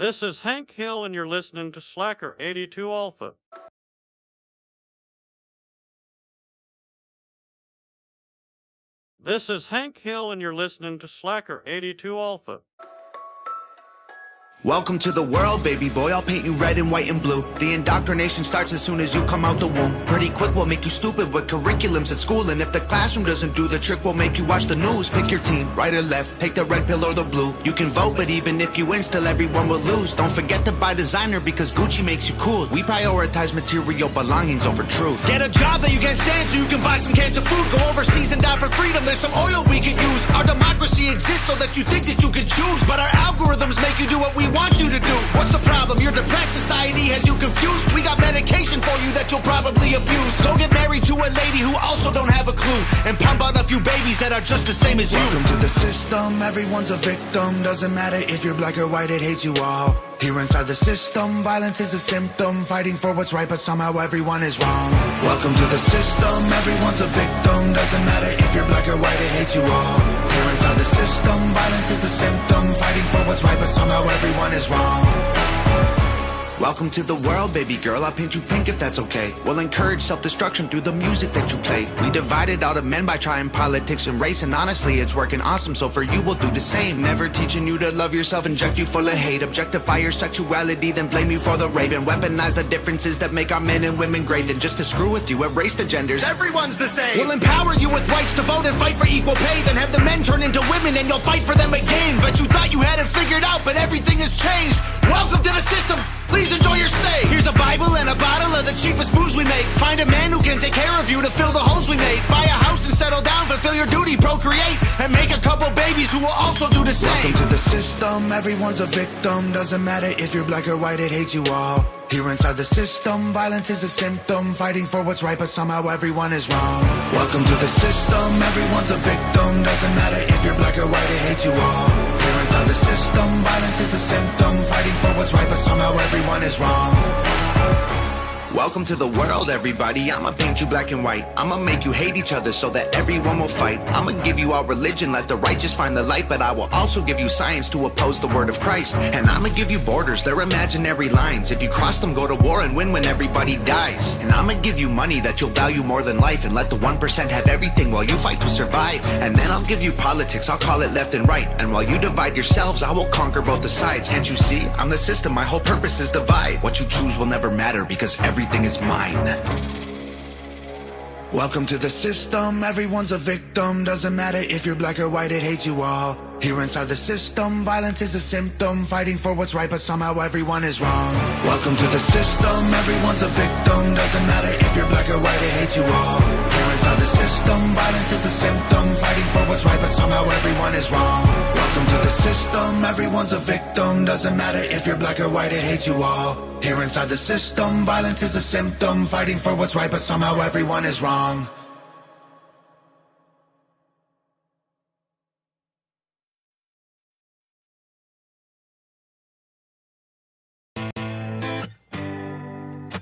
This is Hank Hill, and you're listening to Slacker 82 Alpha. This is Hank Hill, and you're listening to Slacker 82 Alpha. Welcome to the world, baby boy. I'll paint you red and white and blue. The indoctrination starts as soon as you come out the womb. Pretty quick, we'll make you stupid with curriculums at school. And if the classroom doesn't do the trick, we'll make you watch the news. Pick your team, right or left. Take the red pill or the blue. You can vote, but even if you win, still everyone will lose. Don't forget to buy designer because Gucci makes you cool. We prioritize material belongings over truth. Get a job that you can't stand so you can buy some cans of food. Go overseas and die for freedom. There's some oil we can use. Our democracy exists so that you think that you can choose. But our algorithms make you do what we want you to do. What's the problem? You're depressed. Society has you confused. We got medication for you that you'll probably abuse. Go get married to a lady who also don't have a clue. And pump out a few babies that are just the same as you. Welcome to the system. Everyone's a victim. Doesn't matter if you're black or white, it hates you all. Here inside the system, violence is a symptom. Fighting for what's right, but somehow everyone is wrong. Welcome to the system. Everyone's a victim. Doesn't matter if you're black or white, it hates you all. Here inside the system, violence is a symptom. Fighting for what's right, but somehow everyone is wrong. Welcome to the world, baby girl. I'll paint you pink if that's okay. We'll encourage self-destruction through the music that you play. We divided all the men by trying politics and race, and honestly, it's working awesome. So for you, we'll do the same. Never teaching you to love yourself, inject you full of hate, objectify your sexuality, then blame you for the rape, and weaponize the differences that make our men and women great. Then just to screw with you, erase the genders. Everyone's the same. We'll empower you with rights to vote and fight for equal pay. Then have the men turn into women, and you'll fight for them again. But you thought you had it figured out, but everything has changed. Welcome to the system. Please enjoy your stay. Here's a Bible and a bottle of the cheapest booze we make. Find a man who can take care of you to fill the holes we made. Buy a house and settle down, fulfill your duty, procreate, and make a couple babies who will also do the same. Welcome to the system. Everyone's a victim. Doesn't matter if you're black or white, it hates you all. Here inside the system, violence is a symptom. Fighting for what's right, but somehow everyone is wrong. Welcome to the system. Everyone's a victim. Doesn't matter if you're black or white, it hates you all. Inside the system, violence is a symptom. Fighting for what's right, but somehow everyone is wrong. Welcome to the world, everybody. I'ma paint you black and white. I'ma make you hate each other so that everyone will fight. I'ma give you our religion, let the righteous find the light. But I will also give you science to oppose the word of Christ. And I'ma give you borders, they're imaginary lines. If you cross them, go to war and win when everybody dies. And I'ma give you money that you'll value more than life. And let the 1% have everything while you fight to survive. And then I'll give you politics, I'll call it left and right. And while you divide yourselves, I will conquer both the sides. Can't you see? I'm the system, my whole purpose is divide. What you choose will never matter because everything is mine. Welcome to the system, everyone's a victim. Doesn't matter if you're black or white, it hates you all. Here inside the system, violence is a symptom. Fighting for what's right, but somehow everyone is wrong. Welcome to the system, everyone's a victim. Doesn't matter if you're black or white, it hates you all. Here inside the system, violence is a symptom. Fighting for what's right, but somehow everyone is wrong. Welcome to the system, everyone's a victim. Doesn't matter if you're black or white, it hates you all. Here inside the system, violence is a symptom. Fighting for what's right, but somehow everyone is wrong.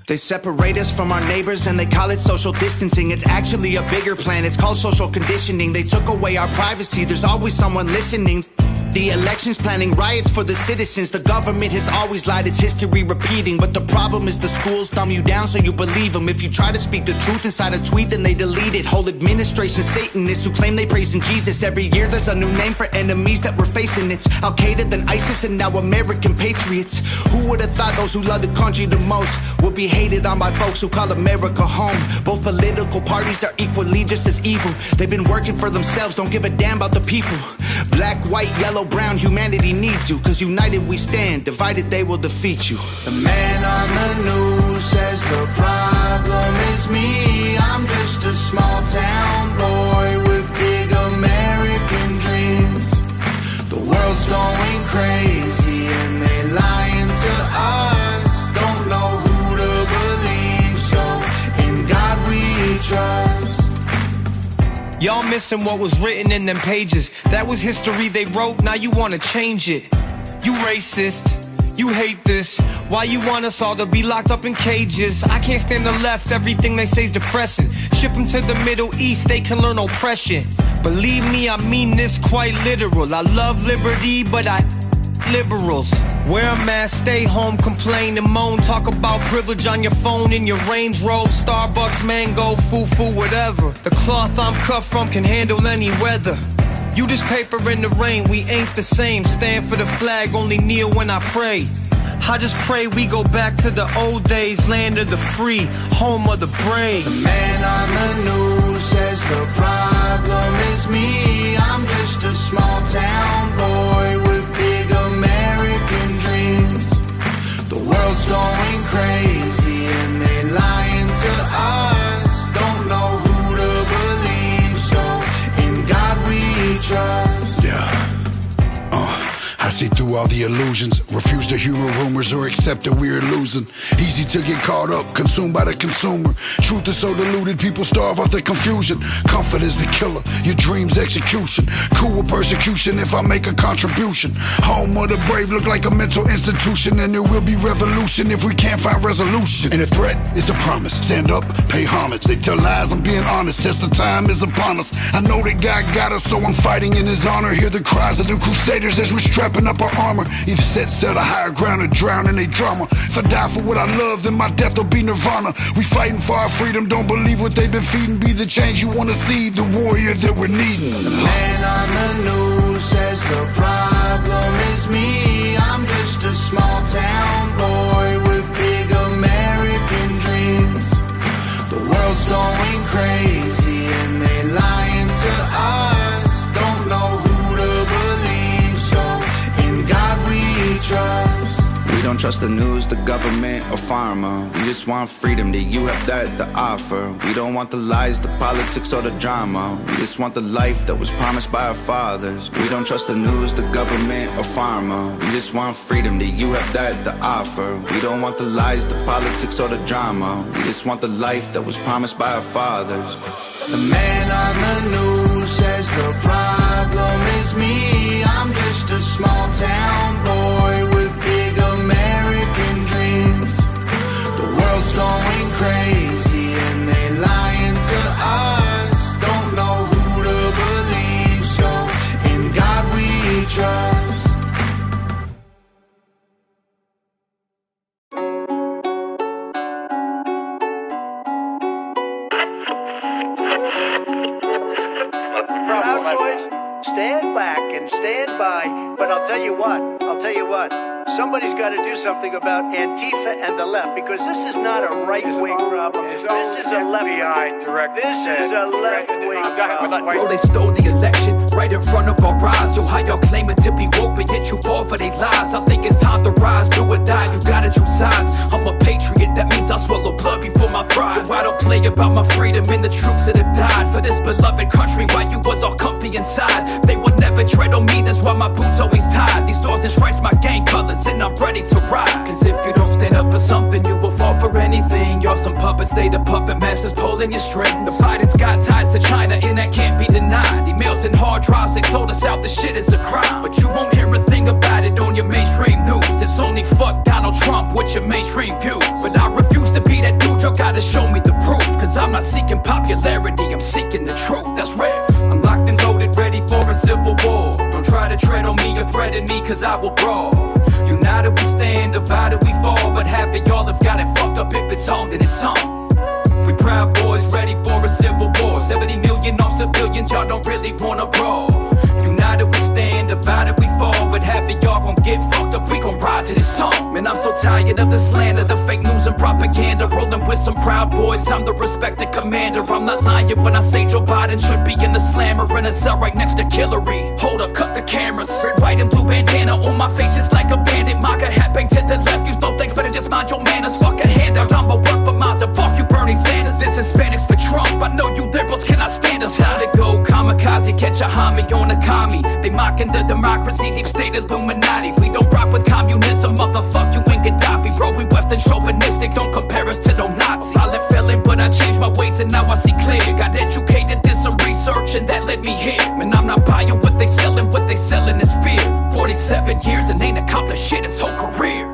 They separate us from our neighbors and they call it social distancing. It's actually a bigger plan. It's called social conditioning. They took away our privacy. There's always someone listening. The elections planning riots for the citizens. The government has always lied, it's history repeating. But the problem is the schools dumb you down so you believe them. If you try to speak the truth inside a tweet, then they delete it. Whole administration Satanists who claim they praise in Jesus. Every year there's a new name for enemies that we're facing. It's Al Qaeda, then ISIS, and now American patriots. Who would have thought those who love the country the most would be hated on by folks who call America home? Both political parties are equally just as evil. They've been working for themselves, don't give a damn about the people. Black, white, yellow, brown, humanity needs you. Cause united we stand, divided they will defeat you. The man on the news says the problem is me. I'm just a small town boy with big American dreams. The world's going crazy Y'all missing what was written in them pages. That was history they wrote, now you wanna change it. You racist. You hate this. Why you want us all to be locked up in cages? I can't stand the left, everything they say's depressing. Ship them to the Middle East, they can learn oppression. Believe me, I mean this quite literal. I love liberty, but I liberals. Wear a mask, stay home, complain and moan. Talk about privilege on your phone in your Range Rover, Starbucks, mango, foo foo, whatever. The cloth I'm cut from can handle any weather. You just paper in the rain, we ain't the same. Stand for the flag, only kneel when I pray. I just pray we go back to the old days, land of the free, home of the brave. The man on the news says the problem is me. I'm just a small town boy The world's going crazy and they lying to us. Don't know who to believe, so in God we trust. I see through all the illusions. Refuse to hear rumors or accept that we're losing. Easy to get caught up, consumed by the consumer. Truth is so diluted, people starve off the confusion. Comfort is the killer, your dreams execution. Cool with persecution if I make a contribution. Home of the brave look like a mental institution, and there will be revolution if we can't find resolution. And a threat is a promise. Stand up, pay homage. They tell lies, I'm being honest. Test the time is upon us. I know that God got us, so I'm fighting in His honor. Hear the cries of the crusaders as we're strapping up our armor. Either set sail to higher ground or drown in a drama. If I die for what I love, then my death will be nirvana. We fighting for our freedom, don't believe what they've been feeding. Be the change you wanna see, the warrior that we're needing. The man on the news says the problem is me. I'm just a small town boy with big American dreams. The world's going crazy trust. We don't trust the news, the government, or pharma. We just want freedom that you have that to offer. We don't want the lies, the politics, or the drama. We just want the life that was promised by our fathers. We don't trust the news, the government, or pharma. We just want freedom that you have that to offer. We don't want the lies, the politics, or the drama. We just want the life that was promised by our fathers. The man on the news says the problem is me. I'm just a small town tell you what, I'll tell you what. Somebody's got to do something about Antifa and the left because this is not a right wing problem. This is a left wing. This is a left wing problem. Bro, they stole the election right in front of our eyes. Yo, how y'all claiming to be woke, but yet you fall for they lies. I think it's time to rise, do or die. You gotta choose sides. I'm a patriot, that means I swallow blood before my pride. Yo, I don't play about my freedom and the troops that have died for this beloved country. While you was all comfy inside, they would never tread on me. That's why my boots always tied. These stars and stripes, my gang colors, and I'm ready to ride. Cause if you don't stand up for something, you will fall for anything. Y'all some puppets, they the puppet masters pulling your strings. The Biden's got ties to China, and that can't be denied. Emails and hard drives, they sold us out. The shit is a crime, but you won't hear a thing about it on your mainstream news. It's only fuck Donald Trump with your mainstream views. But I refuse to be that dude you got to show me the proof. Cause I'm not seeking popularity, I'm seeking the truth. That's rare. I'm locked and loaded, ready for a civil war. Don't try to tread on me or threaten me, cause I will brawl. United we stand, divided we fall. But half of y'all have got it fucked up if it's on, then it's on. We proud boys ready for a civil war. 70 million on civilians, y'all don't really wanna brawl. United we stand, divided we fall. But half of y'all gon' get fucked up, we gon' ride to this song. Man, I'm so tired of the slander, the fake news and propaganda. Rolling with some proud boys, I'm the respected commander. I'm not lying when I say Joe Biden should be in the slammer. In a cell right next to Hillary. Hold up, cut the cameras. Red, white, and blue bandana on my face just like a bandit. MAGA hat bang to the left, use no thanks, better just mind your manners. Fuck a handout, I'ma work for miles and fuck you, Bernie Sanders. This is Hispanics for Trump. I know you liberals cannot stand us. How'd it go? Kamikaze, catch a homie on a commie. They mocking the democracy, deep state Illuminati. We don't rock with communism, motherfuck you and Gaddafi. Bro, we Western chauvinistic, don't compare us to no Nazi. Solid feeling, but I changed my ways and now I see clear. Got educated, did some research, and that led me here. Man, I'm not buying what they selling, what they selling is fear. 47 years and ain't accomplished shit his whole career.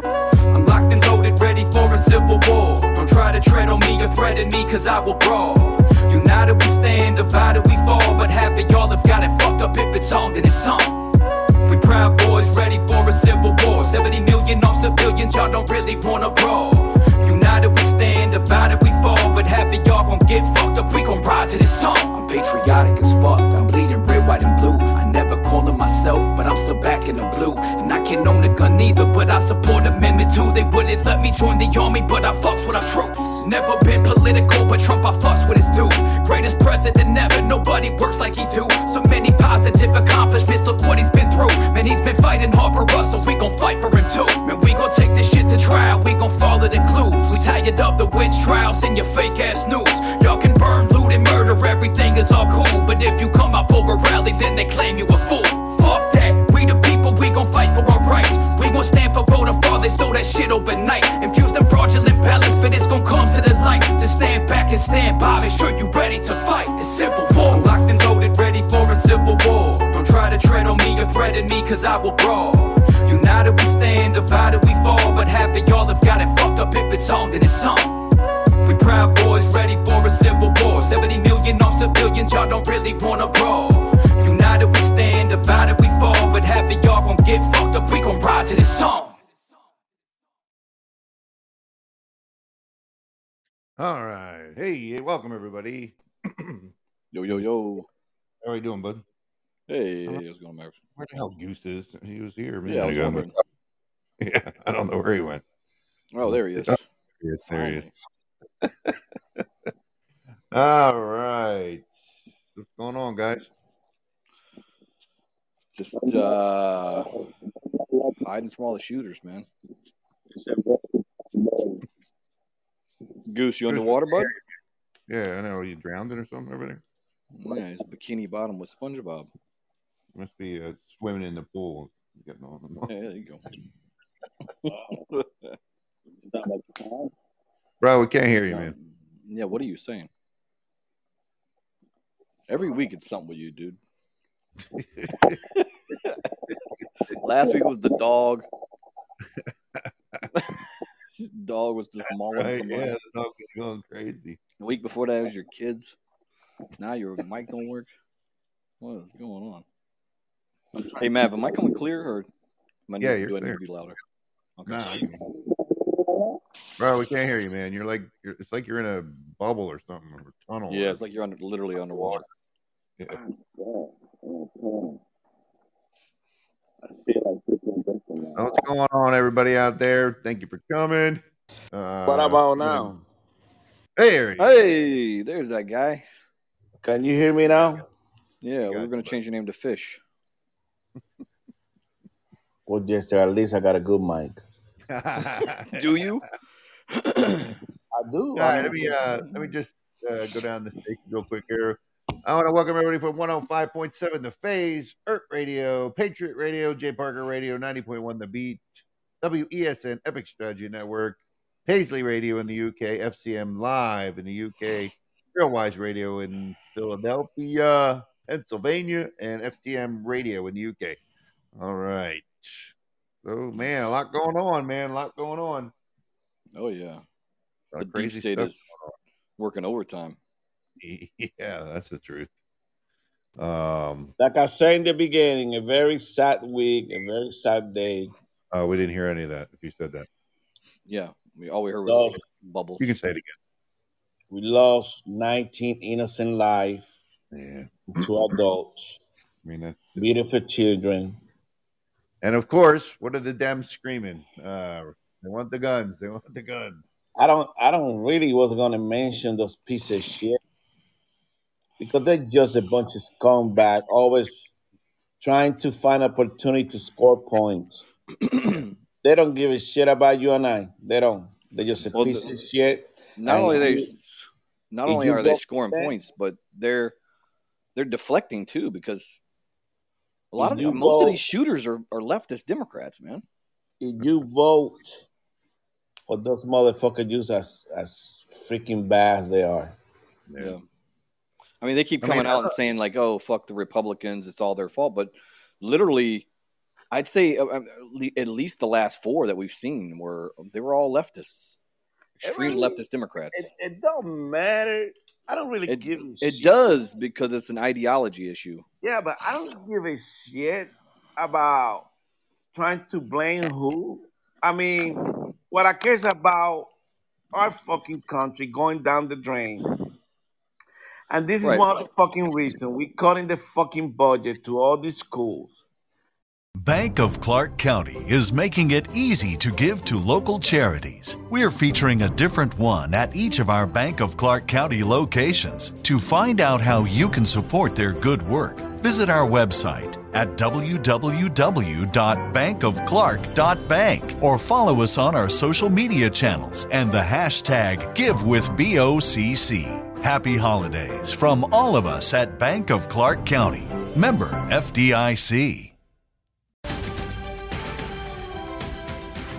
I'm locked and loaded, ready for a civil war. Don't try to tread on me or threaten me, cause I will brawl. United we stand, divided we fall. But half of y'all have got it fucked up if it's on, then it's on. We proud boys ready for a civil war. 70 million on civilians, y'all don't really wanna brawl. United we stand, divided we fall. But half of y'all gon' get fucked up, we gon' ride to this song. I'm patriotic as fuck, I'm bleeding red, white, and blue. Never myself, but I'm still back in the blue. And I can't own a gun either, but I support Amendment 2. They wouldn't let me join the army, but I fucks with our troops. Never been political, but Trump I fucks with his dude. Greatest president ever, nobody works like he do. So many positive accomplishments, look what he's been through. Man, he's been fighting hard for us, so we gon' fight for him too. Man, we gon' take this shit to trial, we gon' follow the clues. We tired up the witch trials and your fake ass news. Y'all can burn, loot, and murder, everything is all cool. But if you come out for a rally, then they claim you a fool. Fuck that, we the people, we gon' fight for our rights. We gon' stand for voter fraud, they stole that shit overnight. Infuse them fraudulent ballots, but it's gon' come to the light. Just stand back and stand by, make sure you ready to fight. It's civil war. I'm locked and loaded, ready for a civil war. Don't try to tread on me or threaten me, cause I will brawl. United we stand, divided we fall. But half of y'all have got it fucked up if it's on, then it's on. We proud boys ready for a civil war. 70 million on civilians, y'all don't really wanna brawl. United we stand, divided we fall. But half of y'all gon' get fucked up, we gon' ride to this song. All right. Hey, welcome everybody. Yo, yo, yo. How are you doing, bud? Hey, how's it going, Max? Where the hell Goose is? He was here. a minute Yeah, I was ago. wondering. Yeah, I don't know where he went. Oh, there he is. Oh, yes, there he is. All right. What's going on, guys? Just uh, hiding from all the shooters, man. Goose, you underwater, bud? Yeah, I know. You drowned in or something over there? Yeah, it's a bikini bottom with SpongeBob. Must be uh, swimming in the pool. Getting on and on. Yeah, there you go. Bro, we can't hear you, man. Yeah, what are you saying? Every week it's something with you, dude. Last week was the dog. dog was just mauling Right, somebody. yeah, the dog is going crazy. The week before that was your kids. Now your mic don't work. What is going on? Hey Mav, am I coming clear or am I Yeah, you're do I need to be louder? Okay. Nah, Bro, we can't hear you, man. You're like, you're, it's like you're in a bubble or something, or a tunnel. Yeah, it's like you're under, literally underwater. Yeah. What's going on, everybody out there? Thank you for coming. Uh, What about now? Hey, Harry. Hey, there's that guy. Can you hear me now? Yeah, we're gonna change your name to Fish. Well, Jester, at least I got a good mic. Do you? I do. All right, let me uh, let me just uh, go down the station real quick here. I want to welcome everybody from 105.7 The Phase, ERT Radio, Patriot Radio, J Parker Radio, 90.1 The Beat, WESN, Epic Strategy Network, Paisley Radio in the UK, FCM Live in the UK, Realwise Radio in Philadelphia, Pennsylvania, and FTM Radio in the UK. All right. So, man, a lot going on, man. A lot going on. Oh yeah. The deep state is working overtime. Yeah, that's the truth. Um, Like I said in the beginning, a very sad week, a very sad day. oh, we didn't hear any of that. If you said that, Yeah, we all we heard was Lost, bubbles. you can say it again. we lost 19 innocent lives, Yeah, two adults, I mean, that, beautiful children. and of course, what are the Dems screaming? Uh, they want the guns. They want the guns. I don't I don't really was gonna mention those pieces of shit because they're just a bunch of scumbag, always trying to find opportunity to score points. they don't give a shit about you and I. They don't. They're just a Well, piece the- of shit. Not only they, you- not only are they scoring points, but they're they're deflecting too because a lot of the, most of these shooters are, are leftist Democrats, man. if you vote for those motherfuckers just as as freaking bad as they are. Yeah. I mean, they keep I mean, coming out and saying like, "Oh, fuck the Republicans, it's all their fault," but literally, I'd say uh, le- at least the last four that we've seen were they were all leftists, extreme really- leftist Democrats. It, it don't matter. I don't really It, give a it shit. does because it's an ideology issue. Yeah, but I don't give a shit about trying to blame who. I mean, what I care is about our fucking country going down the drain. And this is Right. one of the fucking reasons we cutting the fucking budget to all these schools. Bank of Clark County is making it easy to give to local charities. We're featuring a different one at each of our Bank of Clark County locations. To find out how you can support their good work, visit our website at www.bankofclark.bank or follow us on our social media channels and the hashtag GiveWithBOCC. Happy holidays from all of us at Bank of Clark County. Member FDIC.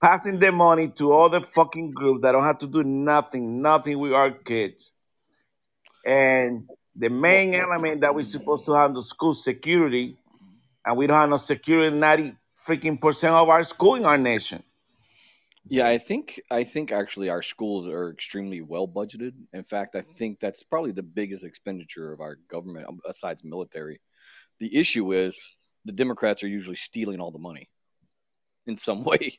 Passing the money to other fucking groups that don't have to do nothing, nothing with our kids. And the main element that we're supposed to have the school security, and we don't have no security in 90 freaking percent of our school in our nation. Yeah, I think I think actually our schools are extremely well budgeted. In fact, I think that's probably the biggest expenditure of our government um, besides military. The issue is the Democrats are usually stealing all the money in some way.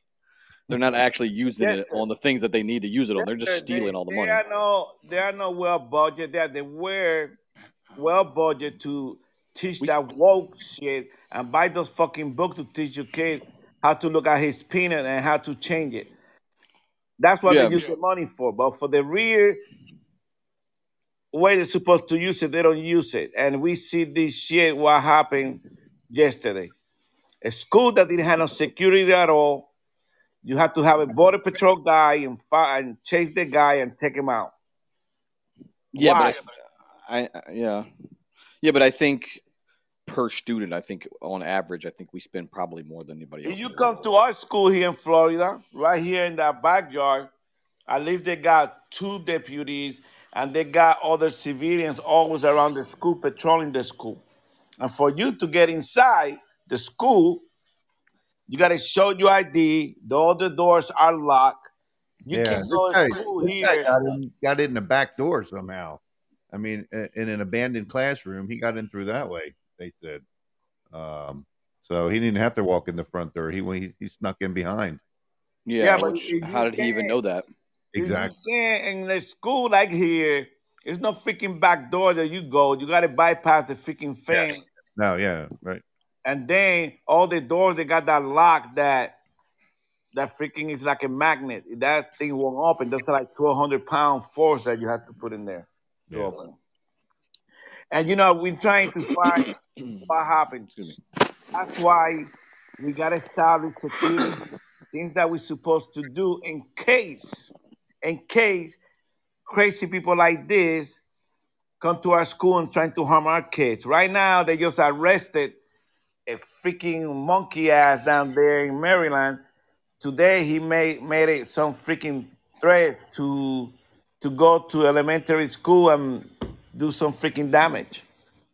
They're not actually using Yes, it sir. on the things that they need to use it on. They're just They- stealing all the they money. Are no, they are no well budgeted. They they were well budgeted to teach that woke shit and buy those fucking books to teach your kid how to look at his peanut and how to change it. That's what Yeah. they use the money for. But for the real way they're supposed to use it, they don't use it. And we see this shit what happened yesterday. A school that didn't have no security at all. You have to have a border patrol guy and fi- and chase the guy and take him out. Yeah, Why? but I, I, I- yeah, yeah, but I think per student, I think on average, I think we spend probably more than anybody else. If you come to our school here in Florida, right here in that backyard, at least they got two deputies and they got other civilians always around the school patrolling the school. And for you to get inside the school, you got to show your ID. The other doors are locked. You yeah, can this go guy, to school here. got in, got in the back door somehow. I mean, in an abandoned classroom, he got in through that way. They said, um, so he didn't have to walk in the front door. He he, he snuck in behind. Yeah, Yeah, but which, how did he even know that? Exactly. You know what I'm saying? In a school like here, there's no freaking back door that you go. You got to bypass the freaking fence. No, yeah, right. And then all the doors they got that lock that that freaking is like a magnet. That thing won't open. That's like 1,200 pound force that you have to put in there to Yeah. open. And you know, we're trying to find what happened. To me. That's why we got to establish security, things that we're supposed to do in case, in case crazy people like this come to our school and trying to harm our kids. Right now, they just arrested a freaking monkey ass down there in Maryland. Today, he made made it some freaking threats to to go to elementary school and do some freaking damage.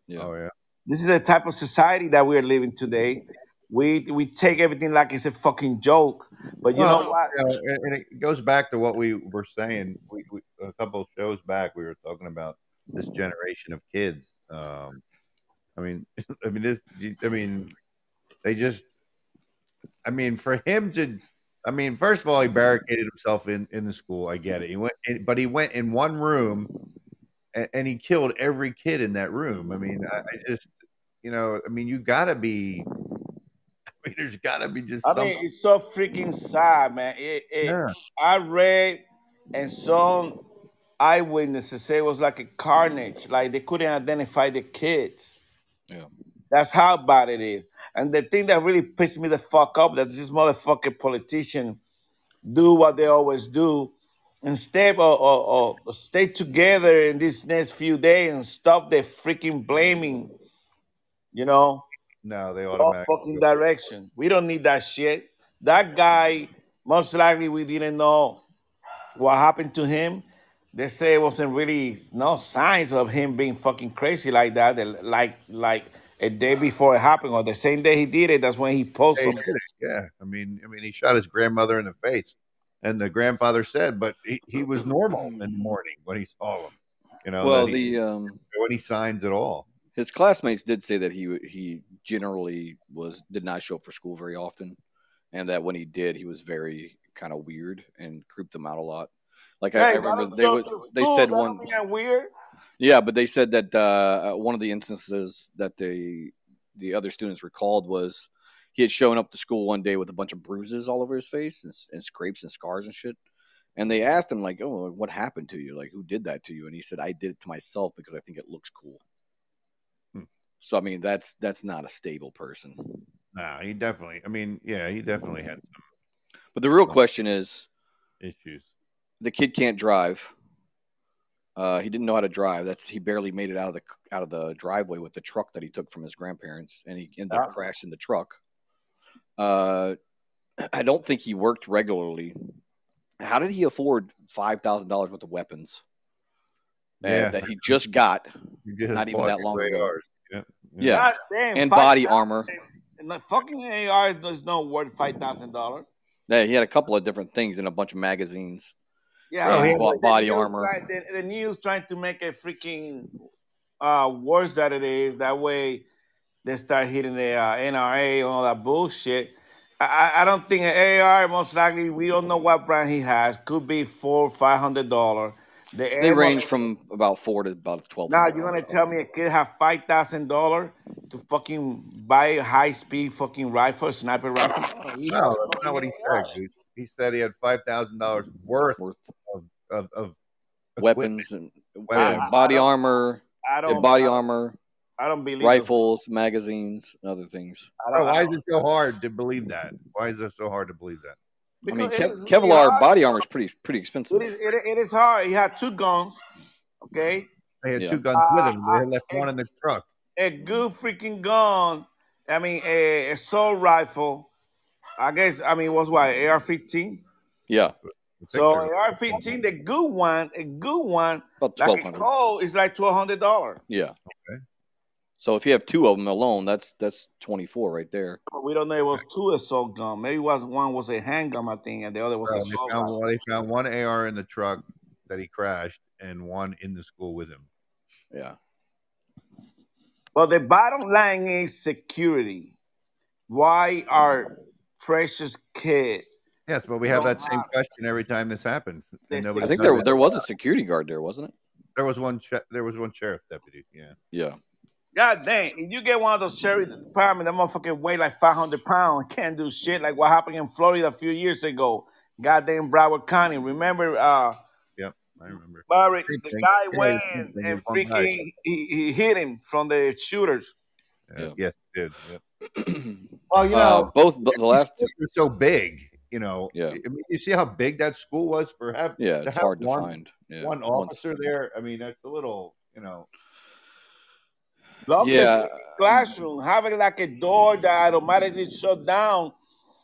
Yeah. Oh yeah. This is the type of society that we are living today. We we take everything like it's a fucking joke. But you Well, know what? you know, and, and it goes back to what we were saying. We, we, a couple of shows back, we were talking about this generation of kids. Um, I mean, I mean this. I mean, they just. I mean, for him to. I mean, first of all, he barricaded himself in in the school. I get it. He went, in, but he went in one room, and, and he killed every kid in that room. I mean, I, I just, you know, I mean, you got to be. I mean, there's got to be just. I some, mean, it's so freaking sad, man. It, it, Yeah. I read and some eyewitnesses say it was like a carnage, like they couldn't identify the kids. Yeah. That's how bad it is. And the thing that really pissed me the fuck up that this motherfucking politician do what they always do instead of, of, or stay together in these next few days and stop the freaking blaming, you know, no, they all automatically. fucking direction. We don't need that shit. That guy, most likely, we didn't know what happened to him. They say it wasn't really no signs of him being fucking crazy like that. that- Like like a day before it happened, or the same day he did it. That's when he posted. he did it. Yeah, I mean, I mean, he shot his grandmother in the face, and the grandfather said, but he, he was normal in the morning when he saw him. You know, Well, that he- the um, when he signs at all. his classmates did say that he he generally was did not show up for school very often, and that when he did, he was very kind of weird and creeped them out a lot. Like I, I remember they would to they school, said one don't mean that weird. yeah, but they said that uh, one of the instances that they the other students recalled was he had shown up to school one day with a bunch of bruises all over his face and, and scrapes and scars and shit. And they asked him like, "Oh, what happened to you? Like, who did that to you?" And he said, "I did it to myself because I think it looks cool." Hmm. So I mean, that's that's not a stable person. Nah, he definitely. I mean, yeah, he definitely had some But the real question is, issues. The kid can't drive. Uh, he didn't know how to drive. That's he barely made it out of the out of the driveway with the truck that he took from his grandparents, and he ended up Ah. crashing the truck. Uh, I don't think he worked regularly. How did he afford five thousand dollars worth of weapons Yeah. that he just got? You just Not even that long ago. radars. Yeah, Yeah, damn, and body thousand- armor. And the fucking AR is no worth five thousand dollars. Yeah, he had a couple of different things and a bunch of magazines. Yeah, Oh, and he the- bought the body news armor. try- the, the news trying to make it freaking uh, worse than it is. That way, they start hitting the uh, NRA and all that bullshit. I, I- I don't think an AR. Most likely, we don't know what brand he has. Could be four, five hundred dollar. The They ammo- range from about four to about twelve. Now you're gonna tell me a kid have five thousand dollar to fucking buy a high speed fucking rifle, sniper rifle? No, that's not know what he said. Dude. He said he had five thousand dollars worth worth of of, of weapons and Weapons. yeah, body armor, I don't. body I, armor, I don't believe it. rifles, magazines, and other things. I don't, why is don't, it so hard to believe that? Why is it so hard to believe that? I mean, Kev- it is Kevlar hard. body armor is pretty pretty expensive. It is. It, it is hard. He had two guns. Okay, They had Yeah. two guns with uh, him. They had left one in the truck. a good freaking gun. I mean, a assault rifle. I guess. I mean, it was what AR-15. Yeah, The So pictures. AR-15, the good one, a good one, about twelve like a hundred. Is like twelve hundred dollars. Yeah. Okay. So if you have two of them alone, that's that's twenty four right there. We don't know. It was two assault gun. Maybe was one was a handgun, I think, and the other was Bro, a they assault found rifle. They found one AR in the truck that he crashed, and one in the school with him. Yeah. Well, the bottom line is security. Why are precious kids? Yes, but we have that same question every time this happens, They and say- I think there there was a security guard there, wasn't it? There was one. There was one sheriff deputy. Yeah. Yeah. God dang, if you get one of those sheriff department, that motherfucker weigh like 500 pounds, can't do shit like what happened in Florida a few years ago. Goddamn Broward County. Remember, uh, Yep. I remember. Barry, the thing. guy Yeah, went same and, and with one guy. freaking, he, he hit him from the shooters. Yeah. Yes, dude. Yep. Well, you Uh, know, both the last two are so big. You know, Yeah. I mean, you see how big that school was for have Yeah, to it's hard to one, find. Yeah, one officer there. I mean, that's a little, you know. Love Yeah. classroom, having like a door that automatically shut down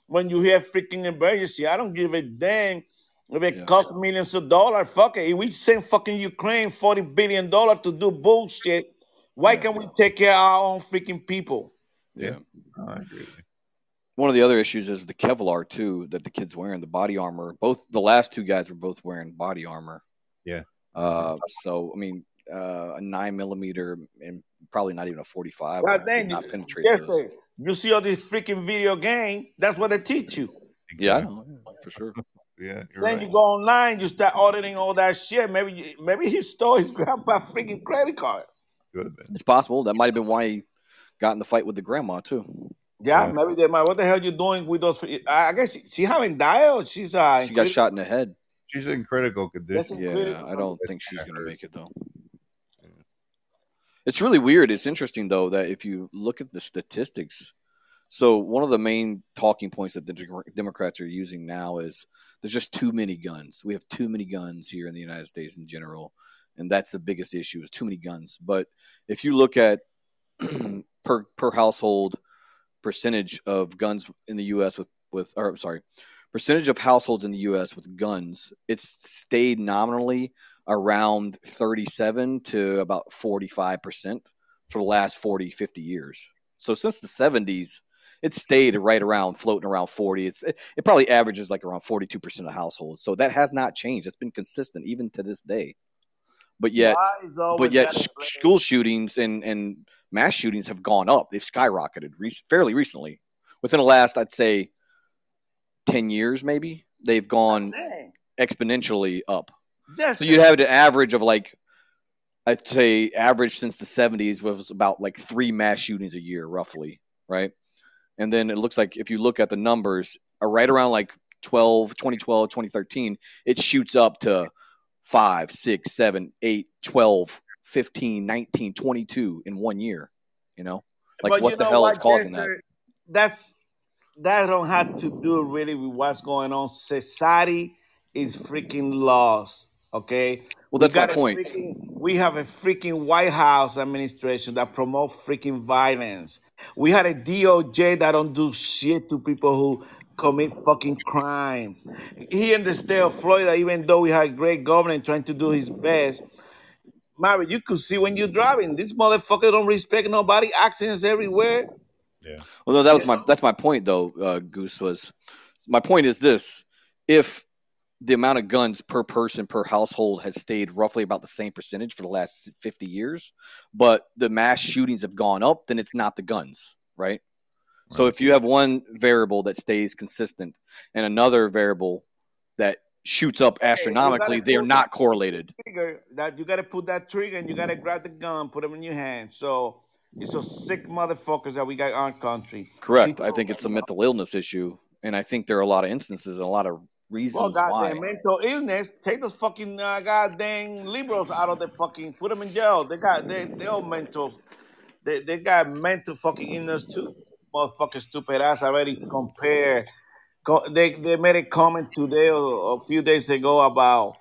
when you hear freaking emergency. I don't give a damn if it Yeah. costs millions of dollars. Fuck it. If we send fucking Ukraine forty billion dollars to do bullshit, why can't we take care of our own freaking people? Yeah. Oh, I agree. With you. One of the other issues is the Kevlar too that the kids wearing the body armor. Both the last two guys were both wearing body armor. Yeah. Uh, so I mean, uh, a nine millimeter and probably not even a forty five. God damn, not you, penetrate yes, those. sir. you see all these freaking video game. That's what they teach you. Yeah, I know, yeah, for sure. Yeah, Then right. you go online, you start auditing all that shit. Maybe maybe he stole his grandpa freaking credit card. Could have been. It's possible that might have been why he got in the fight with the grandma too. Yeah, Yeah. maybe they might. What the hell you doing with those? I I guess she, she haven't died. Or she's uh. She got shot in the head. She's in critical condition. That's incredible. Yeah, I don't think she's gonna make it though. It's really weird. It's interesting though that if you look at the statistics, so one of the main talking points that the Dem- Democrats are using now is there's just too many guns. We have too many guns here in the United States in general, and that's the biggest issue is too many guns. But if you look at per per household percentage of guns in the U.S. with with or sorry, percentage of households in the U.S. with guns, it's stayed nominally around 37 to about 45 percent for the last 40, 50 years. So since the 70s, it's stayed right around floating around 40. It's it, it probably averages like around 42 percent of households. So that has not changed. It's been consistent even to this day. But yet, Why is always but yet sh- school shootings and, and mass shootings have gone up. They've skyrocketed re- fairly recently. Within the last, I'd say, 10 years, maybe, they've gone Dang. exponentially up. So you'd have an average of like, I'd say, average since the 70s was about like three mass shootings a year, roughly, right? And then it looks like if you look at the numbers, uh, right around like 12, 2012, 2013, it shoots up to 5, 6, 7, 8, 12, 15, 19, 22 in one year. You know? Like But what the know hell is causing that? That's that don't have to do really with what's going on. Society is freaking lost. Okay. Well, We that's my got point. freaking- we have a freaking White House administration that promote freaking violence. We had a DOJ that don't do shit to people who commit fucking crimes. Here in the state of Florida, even though we had great governor trying to do his best, Mary, you could see when you're driving, this motherfucker don't respect nobody. Accidents everywhere. Yeah. Well, no, that was my that's my point though. Uh, Goose was my point is this: if the amount of guns per person per household has stayed roughly about the same percentage for the last fifty years, but the mass shootings have gone up, then it's not the guns, right? So if you have one variable that stays consistent and another variable that shoots up astronomically, they are not correlated. Trigger that you gotta put that trigger and you gotta grab the gun, put them in your hand. So it's a sick motherfuckers that we got our country. Correct. I think it's a mental illness issue, and I think there are a lot of instances and a lot of Well, reasons why. goddamn mental illness. Take those fucking uh, goddamn liberals out of the fucking. Put them in jail. They got they they all mental. They they got mental fucking illness too. Motherfucking stupid ass already compare. Co- they they made a comment today or a few days ago about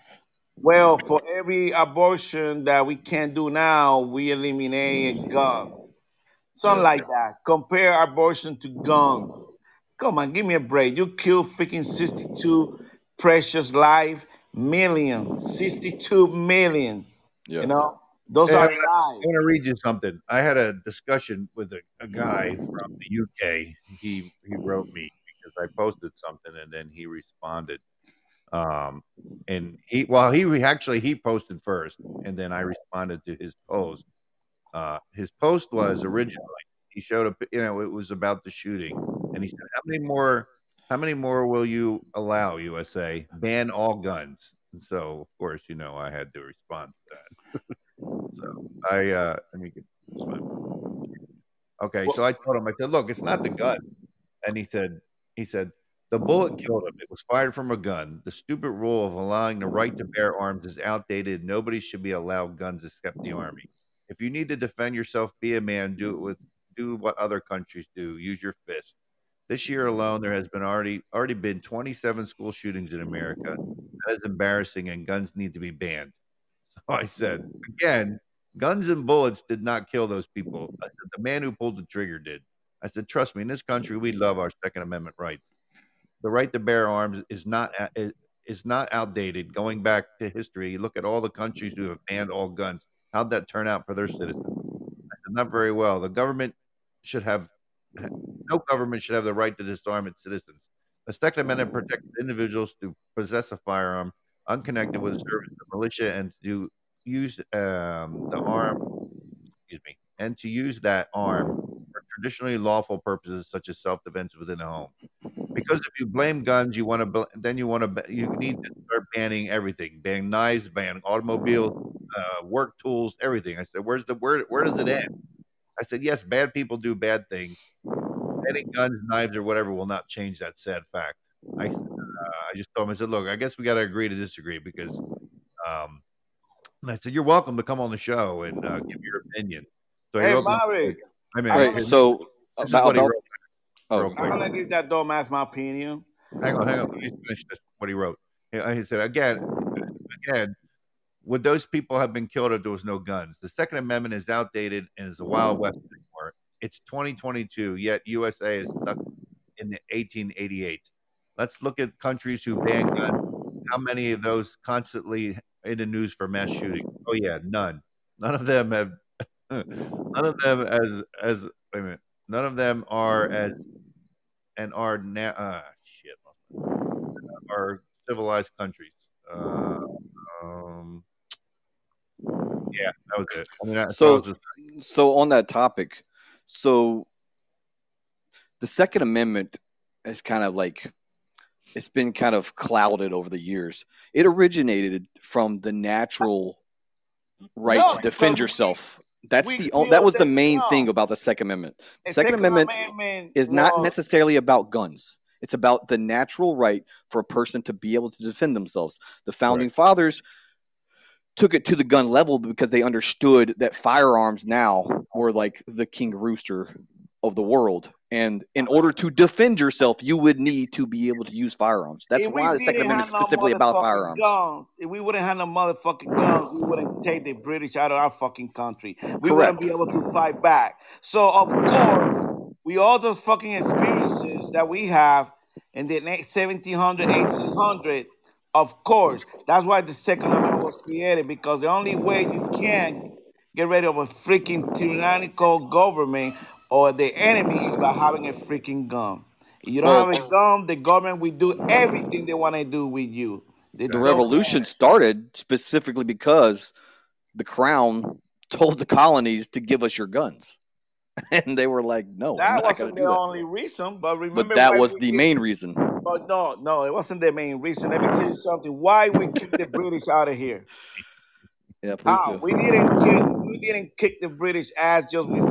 well for every abortion that we can't do now we eliminate a gun. Something like that. Compare abortion to gun. Come on, give me a break. You kill freaking 62 precious life million. 62 million. Yeah. You know? Those Hey, are I'm lives. I'm going to read you something. I had a discussion with a, a guy from the UK. He he wrote me because I posted something and then he responded. Um, and he well he actually he posted first and then I responded to his post. Uh, his post was originally he showed up. You know, it was about the shooting, and he said, "How many more? How many more will you allow? USA ban all guns." And so, of course, you know, I had to respond to that. so I uh, let me get this one. Okay, so I told him, I said, "Look, it's not the gun," and he said, "He said." The bullet killed him. It was fired from a gun. The stupid rule of allowing the right to bear arms is outdated. Nobody should be allowed guns except the army. If you need to defend yourself, be a man. Do it with do what other countries do. Use your fist. This year alone, there has been already already been 27 school shootings in America. That is embarrassing, and guns need to be banned. I said again, guns and bullets did not kill those people. I said, the man who pulled the trigger did. I said, trust me, in this country, we love our Second Amendment rights. The right to bear arms is not uh, is, is not outdated. Going back to history, you look at all the countries who have banned all guns. How'd that turn out for their citizens? I said, not very well. The government should have no government should have the right to disarm its citizens. The Second Amendment protects individuals to possess a firearm unconnected with the service of the militia and to use um, the arm, excuse me, and to use that arm for traditionally lawful purposes such as self-defense within the home. Because if you blame guns, you want to then you want to you need to start banning everything, banning knives, banning automobiles, uh, work tools, everything. I said, where's the where where does it end? I said, yes, bad people do bad things. Banning guns, knives, or whatever will not change that sad fact. I, uh, I just told him, I said, look, I guess we got to agree to disagree because, um, and I said, you're welcome to come on the show and uh, give your opinion. So Hey, you're welcome. Maverick. I mean, Right, this- so this about- about- wrote. Oh, I'm gonna give that dumbass my opinion. Hang on, hang on. Let me finish this. What he wrote. He, he said again, again, would those people have been killed if there was no guns? The Second Amendment is outdated and is the Wild West anymore. It's 2022, yet USA is stuck in the 1888. Let's look at countries who ban guns. How many of those constantly in the news for mass shooting? Oh yeah, none. None of them have. none of them as as wait a minute. None of them are as and are now uh, shit are civilized countries. Uh, um, yeah, that was it. I mean, so just- so on that topic so the second amendment is kind of like it's been kind of clouded over the years. It originated from the natural right No, to defend yourself. That's we the o- feel that was the main no. thing about the second amendment. The second amendment Amendment is not necessarily about guns. It's about the natural right for a person to be able to defend themselves. The founding fathers took it to the gun level because they understood that firearms now were like the king rooster of the world. And in order to defend yourself, you would need to be able to use firearms. That's why the Second Amendment is have no specifically about firearms. Guns, if we wouldn't have no motherfucking guns, we wouldn't take the British out of our fucking country. We wouldn't be able to fight back. So of course, we all those fucking experiences that we have in the late 1700, 1800. Of course, that's why the Second Amendment was created because the only way you can get rid of a freaking tyrannical government or the enemy is by having a freaking gun. If you don't have a oh. gun, the government will do everything they want to do with you. They The revolution started specifically because the crown told the colonies to give us your guns. And they were like, no, That wasn't the that. only reason, but remember But that was the did- main reason. But no, no, it wasn't the main reason. Let me tell you something. Why we kicked the British out of here? Yeah, please do. We didn't kick, we didn't kick the British ass just with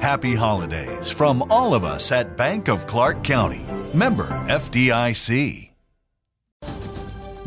Happy holidays from all of us at Bank of Clark County. Member FDIC.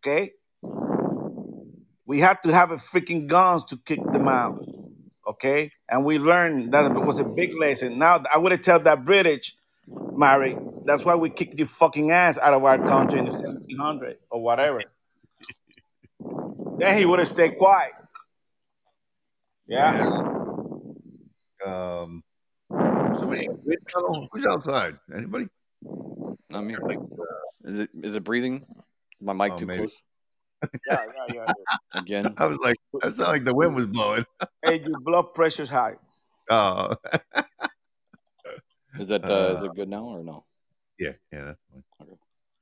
Okay? We had to have a freaking guns to kick them out. Okay? And we learned that it was a big lesson. Now I would have tell that British, Mary, that's why we kicked your fucking ass out of our country in the 1700 or whatever. then he would have stayed quiet. Yeah. Um, somebody, who's outside? Anybody? Not me. Is it is it breathing? My mic Oh, too maybe. close? Yeah, yeah, yeah. yeah. Again, I was like, that sounded like the wind was blowing. hey, your blood pressure's high. Oh, is that uh, is it good now or no? yeah, yeah, that's fine.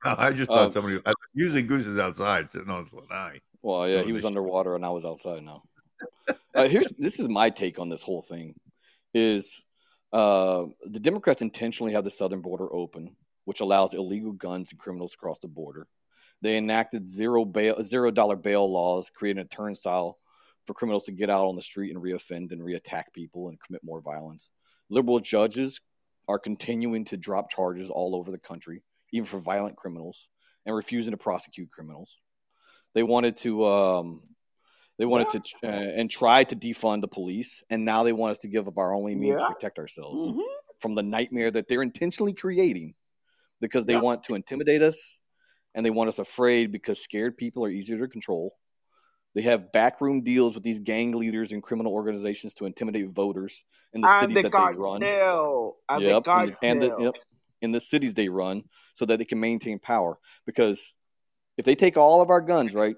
Oh, I just thought Uh, somebody. I, usually Goose is outside sitting on his lanai. Well, yeah, he was underwater and I was outside now. Uh, here's this is my take on this whole thing: is uh, the Democrats intentionally have the southern border open, which allows illegal guns and criminals to cross the border. They enacted zero bail, zero dollar bail laws, creating a turnstile for criminals to get out on the street and reoffend and reattack people and commit more violence. Liberal judges are continuing to drop charges all over the country, even for violent criminals, and refusing to prosecute criminals. They wanted to um, they wanted to uh, and tried to defund the police, and now they want us to give up our only means Yeah. to protect ourselves Mhm. from the nightmare that they're intentionally creating because they Yeah. want to intimidate us and they want us afraid because scared people are easier to control. They have backroom deals with these gang leaders and criminal organizations to intimidate voters in the And cities the that they run. And the Yep, and the, and the, yep, in the cities they run, so that they can maintain power. Because if they take all of our guns, right,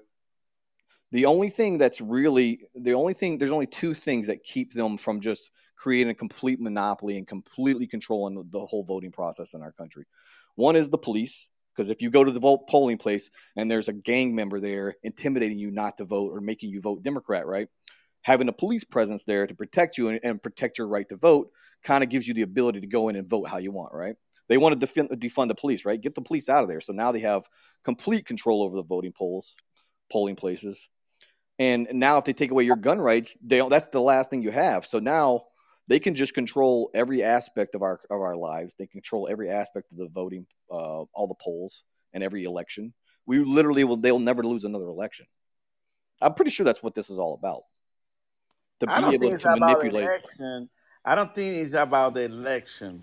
the only thing that's really the only thing there's only two things that keep them from just creating a complete monopoly and completely controlling the whole voting process in our country. One is the police, because if you go to the vote polling place and there's a gang member there intimidating you not to vote or making you vote Democrat, right? Having a police presence there to protect you and, and protect your right to vote kind of gives you the ability to go in and vote how you want, right? They want to defund, defund the police, right? Get the police out of there. So now they have complete control over the voting polls, polling places. And now if they take away your gun rights, they that's the last thing you have. So now they can just control every aspect of our of our lives. They control every aspect of the voting, uh, all the polls and every election. We literally will they'll never lose another election. I'm pretty sure that's what this is all about. To be able to manipulate. election. I don't think it's about the election.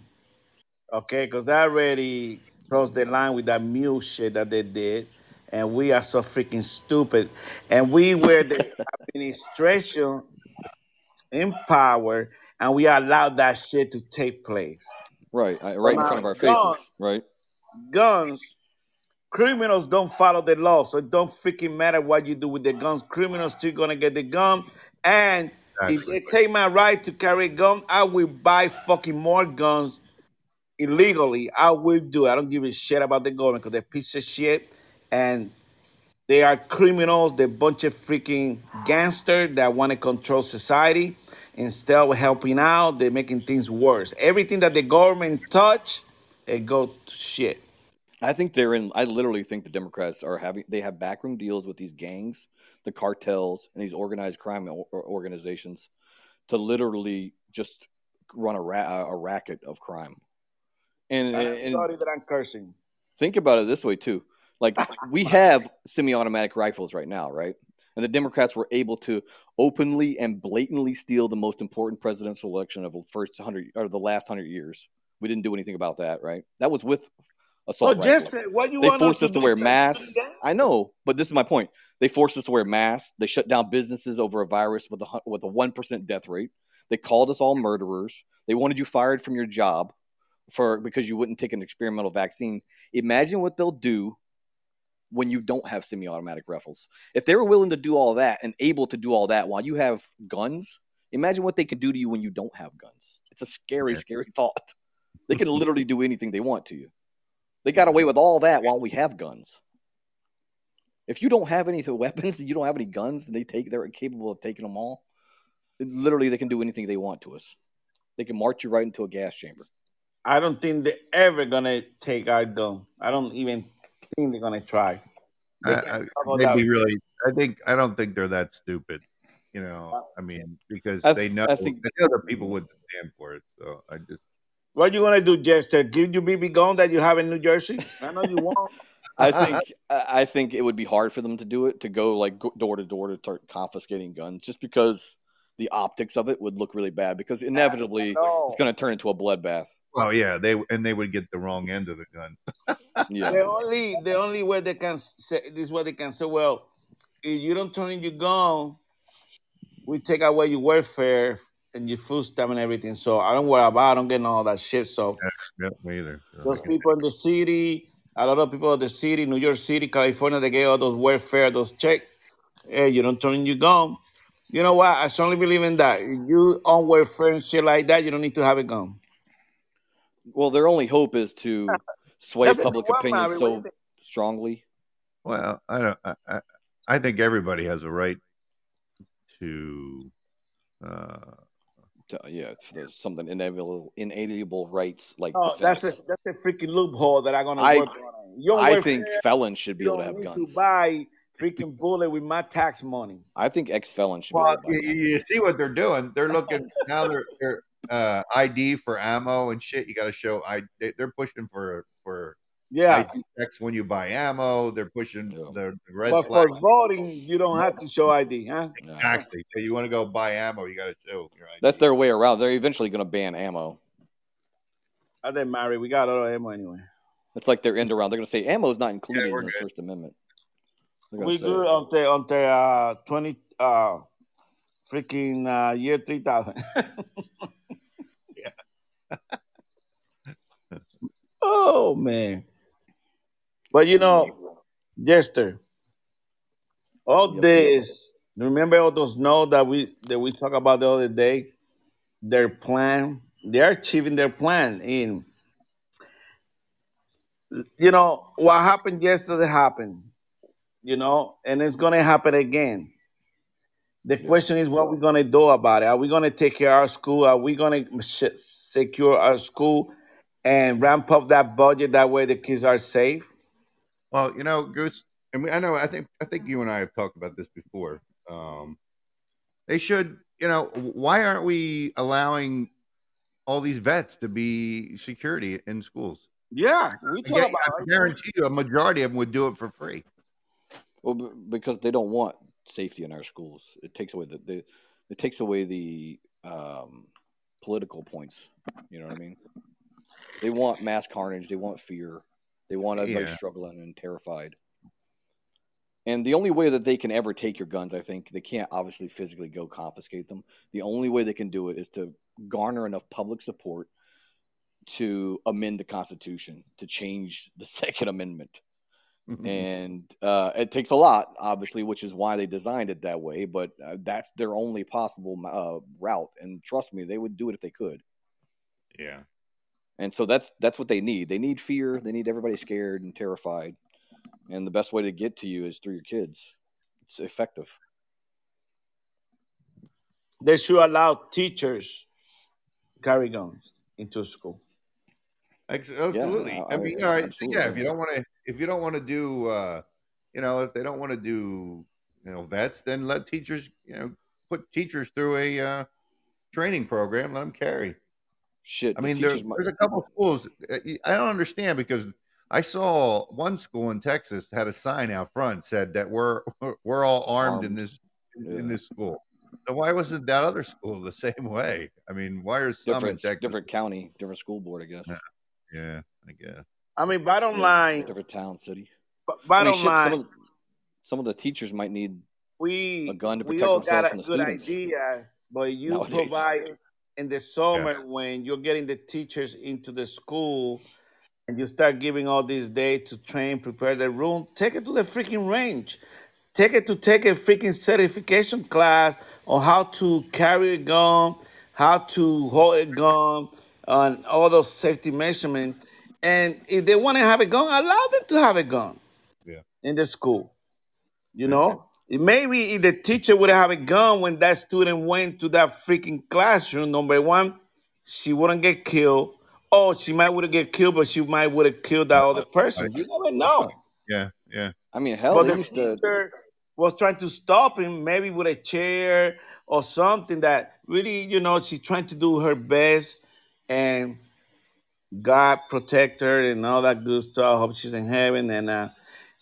Okay, because I already crossed the line with that mule shit that they did, and we are so freaking stupid. And we were the administration in power, and we allowed that shit to take place. Right, I- right in front of our Now, faces. Right. guns, criminals don't follow the law, so it don't freaking matter what you do with the guns. Criminals still gonna get the gun, and if they take my right to carry a gun, I will buy fucking more guns illegally. I will do. it. I don't give a shit about the government because they're piece of shit, and they are criminals. They're a bunch of freaking gangsters that want to control society. Instead of helping out, they're making things worse. Everything that the government touch, it go to shit. I think they're in. I literally think the Democrats are having. They have backroom deals with these gangs, the cartels, and these organized crime or- or- organizations to literally just run a, ra- a racket of crime. And, I'm and sorry that I'm cursing. think about it this way too. Like we have semi-automatic rifles right now, right? And the Democrats were able to openly and blatantly steal the most important presidential election of the first hundred or the last hundred years. We didn't do anything about that, right? That was with assault Oh, rifles. just what you they forced us to do wear masks. I know, but this is my point. They forced us to wear masks. They shut down businesses over a virus with a with a one percent death rate. They called us all murderers. They wanted you fired from your job for because you wouldn't take an experimental vaccine. Imagine what they'll do when you don't have semi-automatic rifles. If they were willing to do all that and able to do all that while you have guns, imagine what they could do to you when you don't have guns. It's a scary, scary thought. They can literally do anything they want to you. They got away with all that while we have guns. If you don't have any weapons, you don't have any guns, and they take they're capable of taking them all. Literally, they can do anything they want to us. They can march you right into a gas chamber. I don't think they're ever gonna take our gun. I don't even think they're gonna try. They I, I, they'd be really. I think. I don't think they're that stupid. You know. I mean, because I they know. I think- they know that people would stand for it. So I just. What are you gonna do, Jester? Give you BB gun that you have in New Jersey? I know you won't. I think I I think it would be hard for them to do it to go like door to door to start confiscating guns just because the optics of it would look really bad because inevitably it's going to turn into a bloodbath. Well, yeah, they and they would get the wrong end of the gun. Yeah. The only the only way they can say this is what they can say. Well, if you don't turn in your gun, we take away your welfare and your food stamp and everything. So I don't worry about. I don't get all that shit. So Yeah, me either. So those people in the city, A lot of people in the city, New York City, California, they get all those welfare, those checks. Hey, you don't turn in your gun. You know what? I strongly believe in that. If you on welfare and shit like that, you don't need to have a gun. Well, their only hope is to sway public opinion Mary. What do you so strongly. Well, I don't. I, I, I think everybody has a right to. Uh, To- yeah, if there's something inalienable, inalienable rights like Oh, that's a that's a freaking loophole that I'm gonna I work on. You on I welfare, think felons should be you able to have guns. to buy freaking bullet with my tax money. I think ex felons should be well, able to buy you, you see what they're doing. They're looking now. They're, they're uh, ID for ammo and shit. You got to show I. they- They're pushing for for Yeah. ID checks when you buy ammo. They're pushing the, the red But flag. for voting, you don't have to show ID, huh? Exactly. So you want to go buy ammo, you got to show your ID. That's their way around. They're eventually going to ban ammo. I didn't marry. We got a lot of ammo anyway. It's like their end around. They're going to say ammo is not included in the First Amendment. They're gonna We say good it. until until uh twenty uh freaking uh year three thousand. oh man. But you know, Jester, all this, remember all those notes that we that we talked about the other day? Their plan, they're achieving their plan in you know, what happened yesterday happened, you know, and it's gonna happen again. The question is what we're gonna do about it. Are we gonna take care of our school? Are we gonna secure our school and ramp up that budget that way the kids are safe? Well, you know, Goose, and we, I know, I think, I think you and I have talked about this before. Um, they should, you know, why aren't we allowing all these vets to be security in schools? Yeah, we I, talk gu- about I guarantee you, a majority of them would do it for free. Well, because they don't want safety in our schools. It takes away the, the it takes away the um, political points. You know what I mean? They want mass carnage. They want fear. They want everybody Yeah. struggling and terrified. And the only way that they can ever take your guns, I think, they can't obviously physically go confiscate them. The only way they can do it is to garner enough public support to amend the Constitution, to change the Second Amendment and uh, it takes a lot, obviously, which is why they designed it that way. But uh, that's their only possible uh, route, and trust me, they would do it if they could. Yeah. And so that's that's what they need. They need fear. They need everybody scared and terrified. And the best way to get to you is through your kids. It's effective. They should allow teachers carry guns into school. Ex- Absolutely. I- I, mean, I- all right, absolutely. yeah. If you don't want to, if you don't want to do, uh, you know, if they don't want to do, you know, vets, then let teachers, you know, put teachers through a uh, training program. Let them carry. Shit. I the mean, there, might- there's a couple schools. uh, I don't understand because I saw one school in Texas had a sign out front said that we're we're all armed, in Armed. this in this school. So why wasn't that other school the same way? I mean, why are some in different Texas? different county, different school board, I guess. Yeah, I guess. I mean, bottom Yeah, line, different town, city. b- I bottom mean, shit, line, some of, the, some of the teachers might need we a gun to protect all got themselves a from the good students. idea, but you Nowadays. provide in the summer when you're getting the teachers into the school and you start giving all these days to train, prepare the room, take it to the freaking range. Take it to take a freaking certification class on how to carry a gun, how to hold a gun, and all those safety measurements. And if they want to have a gun, allow them to have a gun Yeah. in the school. You know, It- maybe if the teacher would have a gun when that student went to that freaking classroom, number one, she wouldn't get killed. Oh, she might would have get killed, but she might would have killed that other person. You never know. Yeah, yeah. I mean, hell, but they the used to. teacher was trying to stop him, maybe with a chair or something that really, you know, she's trying to do her best and God protect her and all that good stuff. Hope she's in heaven and uh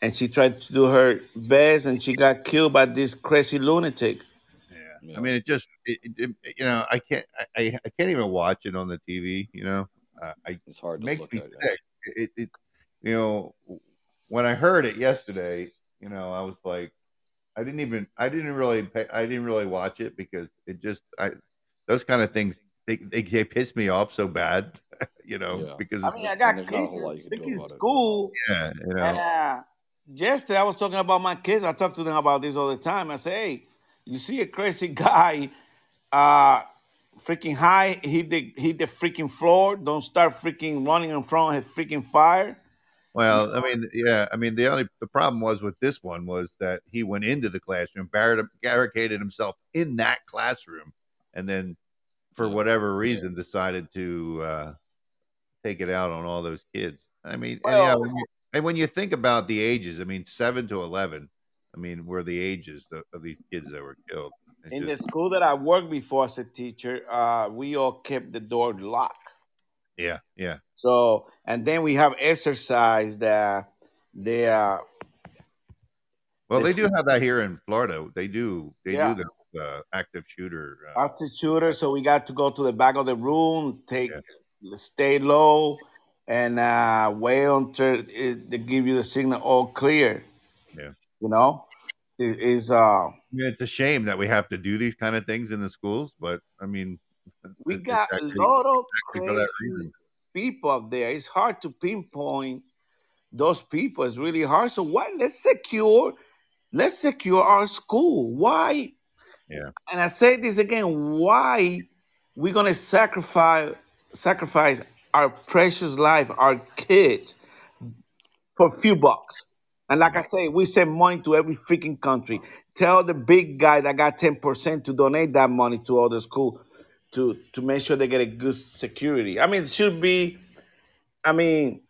and she tried to do her best and she got killed by this crazy lunatic. Yeah. I mean, it just, it, it, it- you know, I can't, I, I I can't even watch it on the TV. You know, uh, I it's hard. It to makes look me at, yeah. sick. It, it, you know, when I heard it yesterday, you know, I was like, I didn't even, I didn't really, pay, I didn't really watch it because it just, I, those kind of things they, they they piss me off so bad, you know, because I mean, I got kids in school. Yeah, you know. And uh, yesterday I was talking about my kids. I talk to them about this all the time. I say, hey, you see a crazy guy, uh, freaking high, hit the hit the freaking floor. Don't start freaking running in front of a freaking fire. Well, I mean, yeah, I mean, the only the problem was with this one was that he went into the classroom, barricaded himself in that classroom, and then for whatever reason decided to uh, take it out on all those kids. I mean, and, yeah, when you, and when you think about the ages, I mean, seven to eleven, I mean, were the ages of, of these kids that were killed. It's In just- the school that I worked before as a teacher, uh, we all kept the door locked. yeah, yeah, So, and then we have exercise that they uh, Well, they do have that here in Florida. They do. They Yeah. do the uh, active shooter. Uh, active shooter. So we got to go to the back of the room, take, stay low, and uh, wait until it, they give you the signal all clear. Yeah. You know, it is uh, mean, it's a shame that we have to do these kind of things in the schools, but I mean, we got a lot of crazy people up there. It's hard to pinpoint those people. It's really hard. So why? Let's secure. Let's secure our school. Why? Yeah. And I say this again. Why we're gonna sacrifice sacrifice our precious life, our kids, for a few bucks? And like I say, we send money to every freaking country. Tell the big guy that got ten percent to donate that money to all the school to to make sure they get a good security. I mean, it should be. I mean,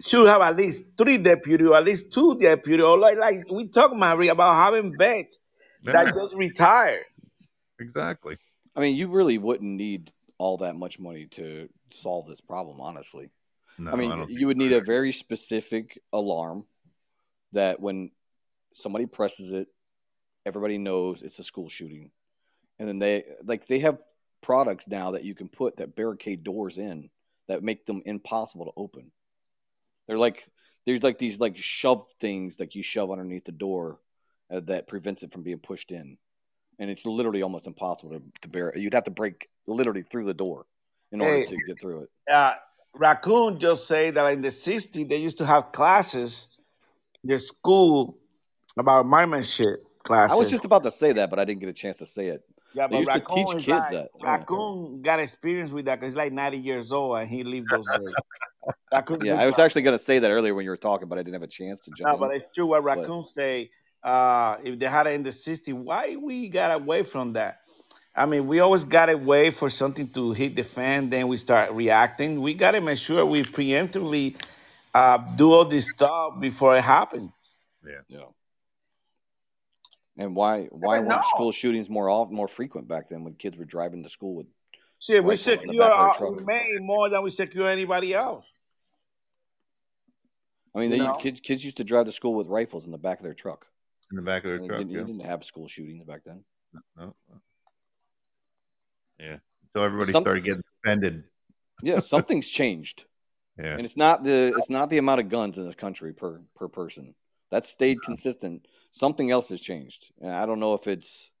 should have at least three deputy or at least two deputy or like like we talk Marie about having vets that Yeah. just retired. Exactly. I mean, you really wouldn't need all that much money to solve this problem, honestly. No, I mean, I you would need a very specific alarm that when somebody presses it, everybody knows it's a school shooting. And then they like they have products now that you can put that barricade doors in that make them impossible to open. They're like there's like these like shove things that you shove underneath the door uh, that prevents it from being pushed in. And it's literally almost impossible to, to bear. You'd have to break literally through the door in order Hey. to get through it. Uh, Raccoon just say that in the 60s they used to have classes, in the school about marksmanship classes. I was just about to say that, but I didn't get a chance to say it. Yeah, they but used to Raccoon teach kids like- that. Yeah. Raccoon got experience with that because he's like 90 years old and he lived those days. Raccoon Yeah, I was that. actually going to say that earlier when you were talking, but I didn't have a chance to jump No, in. but it's true what But- Raccoon say. Uh, if they had it in the 60s, why we got away from that? I mean, we always got to wait for something to hit the fan, then we start reacting. We got to make sure we preemptively uh, do all this stuff before it happens. Yeah. Yeah. And why why weren't know. school shootings more often more frequent back then when kids were driving to school with Shit, we rifles in the secure back of our their truck? remain more than we secure anybody else. I mean, You they, kids kids used to drive to school with rifles in the back of their truck. In the back of their truck. you Yeah. didn't have school shootings back then. No, no. Yeah. So everybody started getting offended. Yeah, something's changed. Yeah. And it's not the it's not the amount of guns in this country per per person. That's stayed consistent. Something else has changed. And I don't know if it's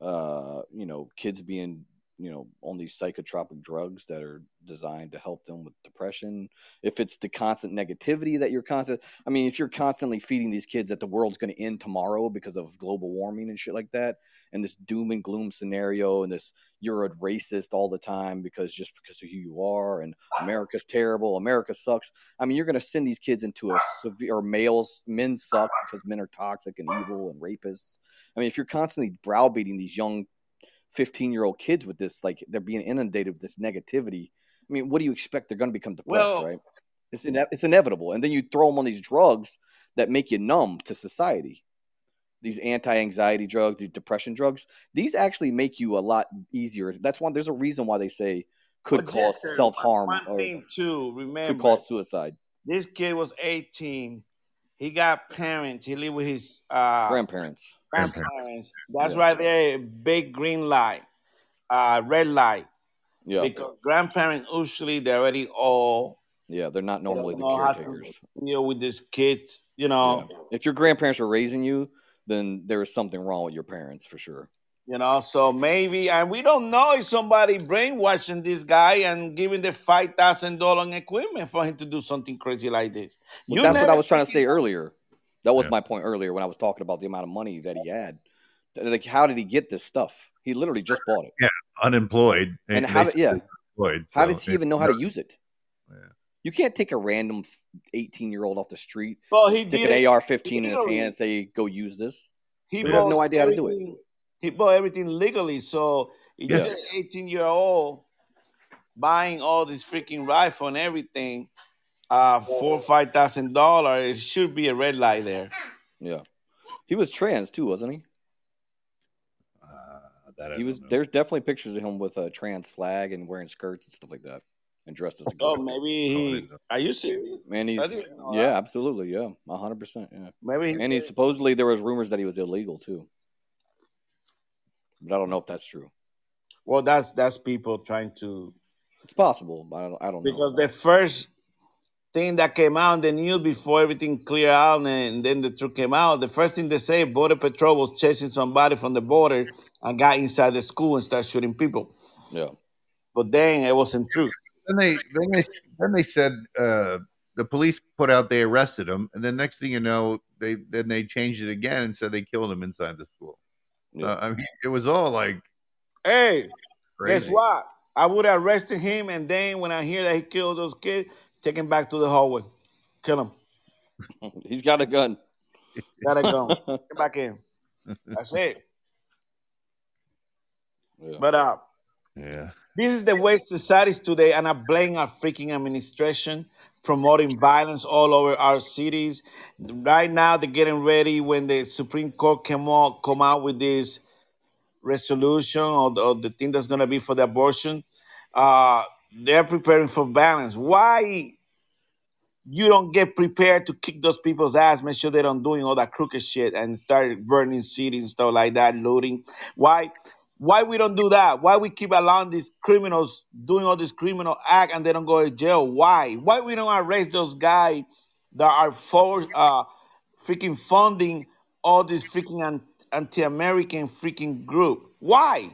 uh, you know, kids being, you know, on these psychotropic drugs that are designed to help them with depression. If it's the constant negativity that you're constant I mean, if you're constantly feeding these kids that the world's going to end tomorrow because of global warming and shit like that, and this doom and gloom scenario, and this you're a racist all the time because just because of who you are, and America's terrible, America sucks. I mean, you're going to send these kids into a severe, or males, men suck because men are toxic and evil and rapists. I mean, if you're constantly browbeating these young 15 year old kids with this, like they're being inundated with this negativity. I mean, what do you expect? They're going to become depressed, Well- right? It's, ine- it's inevitable. And then you throw them on these drugs that make you numb to society. These anti-anxiety drugs, these depression drugs, these actually make you a lot easier. That's one. There's a reason why they say could cause self-harm One or thing too, remember, could cause suicide. this kid was 18. He got parents. He lived with his uh, Grandparents. Grandparents. That's Yeah. right there, big green light, uh, red light. Yeah. Because grandparents usually they're already old. Yeah, they're not normally the know how to caretakers. deal with these kids. You know, Yeah. If your grandparents are raising you, then there is something wrong with your parents for sure. You know, so maybe, and we don't know if somebody brainwashing this guy and giving the five thousand dollar equipment for him to do something crazy like this. But You that's what I was trying to say earlier. That was my point earlier when I was talking about the amount of money that he had. Like, how did he get this stuff? He literally just bought it. Yeah, unemployed. And They how did- yeah. unemployed, How so does he it- even know how to use it? Yeah. You can't take a random eighteen year old off the street, Well, he stick did an AR fifteen in his hand, and say, "Go use this." He You have no idea how to do it. He bought everything legally. So if you Yeah. an 18 year old buying all this freaking rifle and everything, uh, four or five thousand dollars, it should be a red light there. Yeah, he was trans too, wasn't he? that I he was. There's definitely pictures of him with a trans flag and wearing skirts and stuff like that, and dressed as a girl. Oh, maybe he. Are you serious? Man, he's yeah, that. absolutely, yeah, hundred percent, yeah. Maybe he and he supposedly there was rumors that he was illegal too, but I don't know if that's true. Well, that's that's people trying to It's possible, but I don't. I don't know. because the first thing that came out in the news before everything cleared out and then the truth came out, the first thing they say, Border Patrol was chasing somebody from the border and got inside the school and started shooting people. Yeah. But then it wasn't true. Then they then they then they said uh, the police put out they arrested him, and then next thing you know, they then they changed it again and said they killed him inside the school. Uh, I mean, it was all like Hey, guess what? I would have arrested him and then when I hear that he killed those kids, take him back to the hallway. Kill him. He's got a gun. Gotta go. Get back in. That's it. But uh Yeah. This is the way society is today, and I blame our freaking administration promoting violence all over our cities. Right now, they're getting ready when the Supreme Court come out, come out with this resolution or the, or the thing that's going to be for the abortion. Uh, they're preparing for violence. Why you don't get prepared to kick those people's ass, make sure they don't doing all that crooked shit and start burning cities and stuff like that, looting? Why? Why we don't do that? Why we keep allowing these criminals doing all this criminal act and they don't go to jail? Why? Why we don't arrest those guys that are for uh freaking funding all this freaking anti-American freaking group? Why?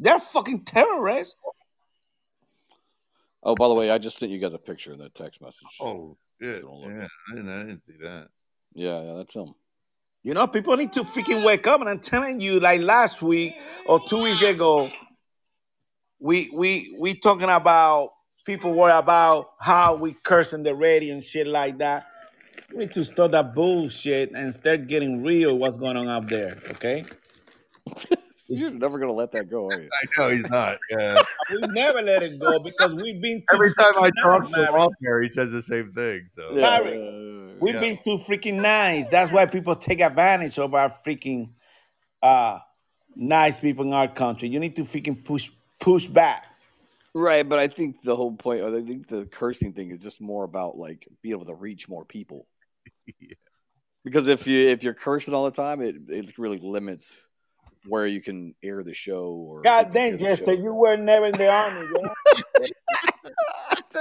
They're fucking terrorists. Oh, by the way, I just sent you guys a picture in that text message. Oh, shit. Don't Yeah, I didn't, I didn't see that. Yeah, yeah, that's him. You know, people need to freaking wake up. And I'm telling you, like last week or two weeks ago, we we we talking about people worry about how we cursing the radio and shit like that. We need to stop that bullshit and start getting real what's going on out there, okay? You're never gonna let that go, are you? I know he's not. Yeah. We never let it go because we've been too Every time I talk nice, to him off there, he says the same thing. So Larry, we've Yeah. been too freaking nice. That's why people take advantage of our freaking uh nice people in our country. You need to freaking push push back. Right, but I think the whole point, or I think the cursing thing is just more about like being able to reach more people. yeah. Because if you if you're cursing all the time, it it really limits where you can air the show or God dang, Jester, you were never in the army, yeah?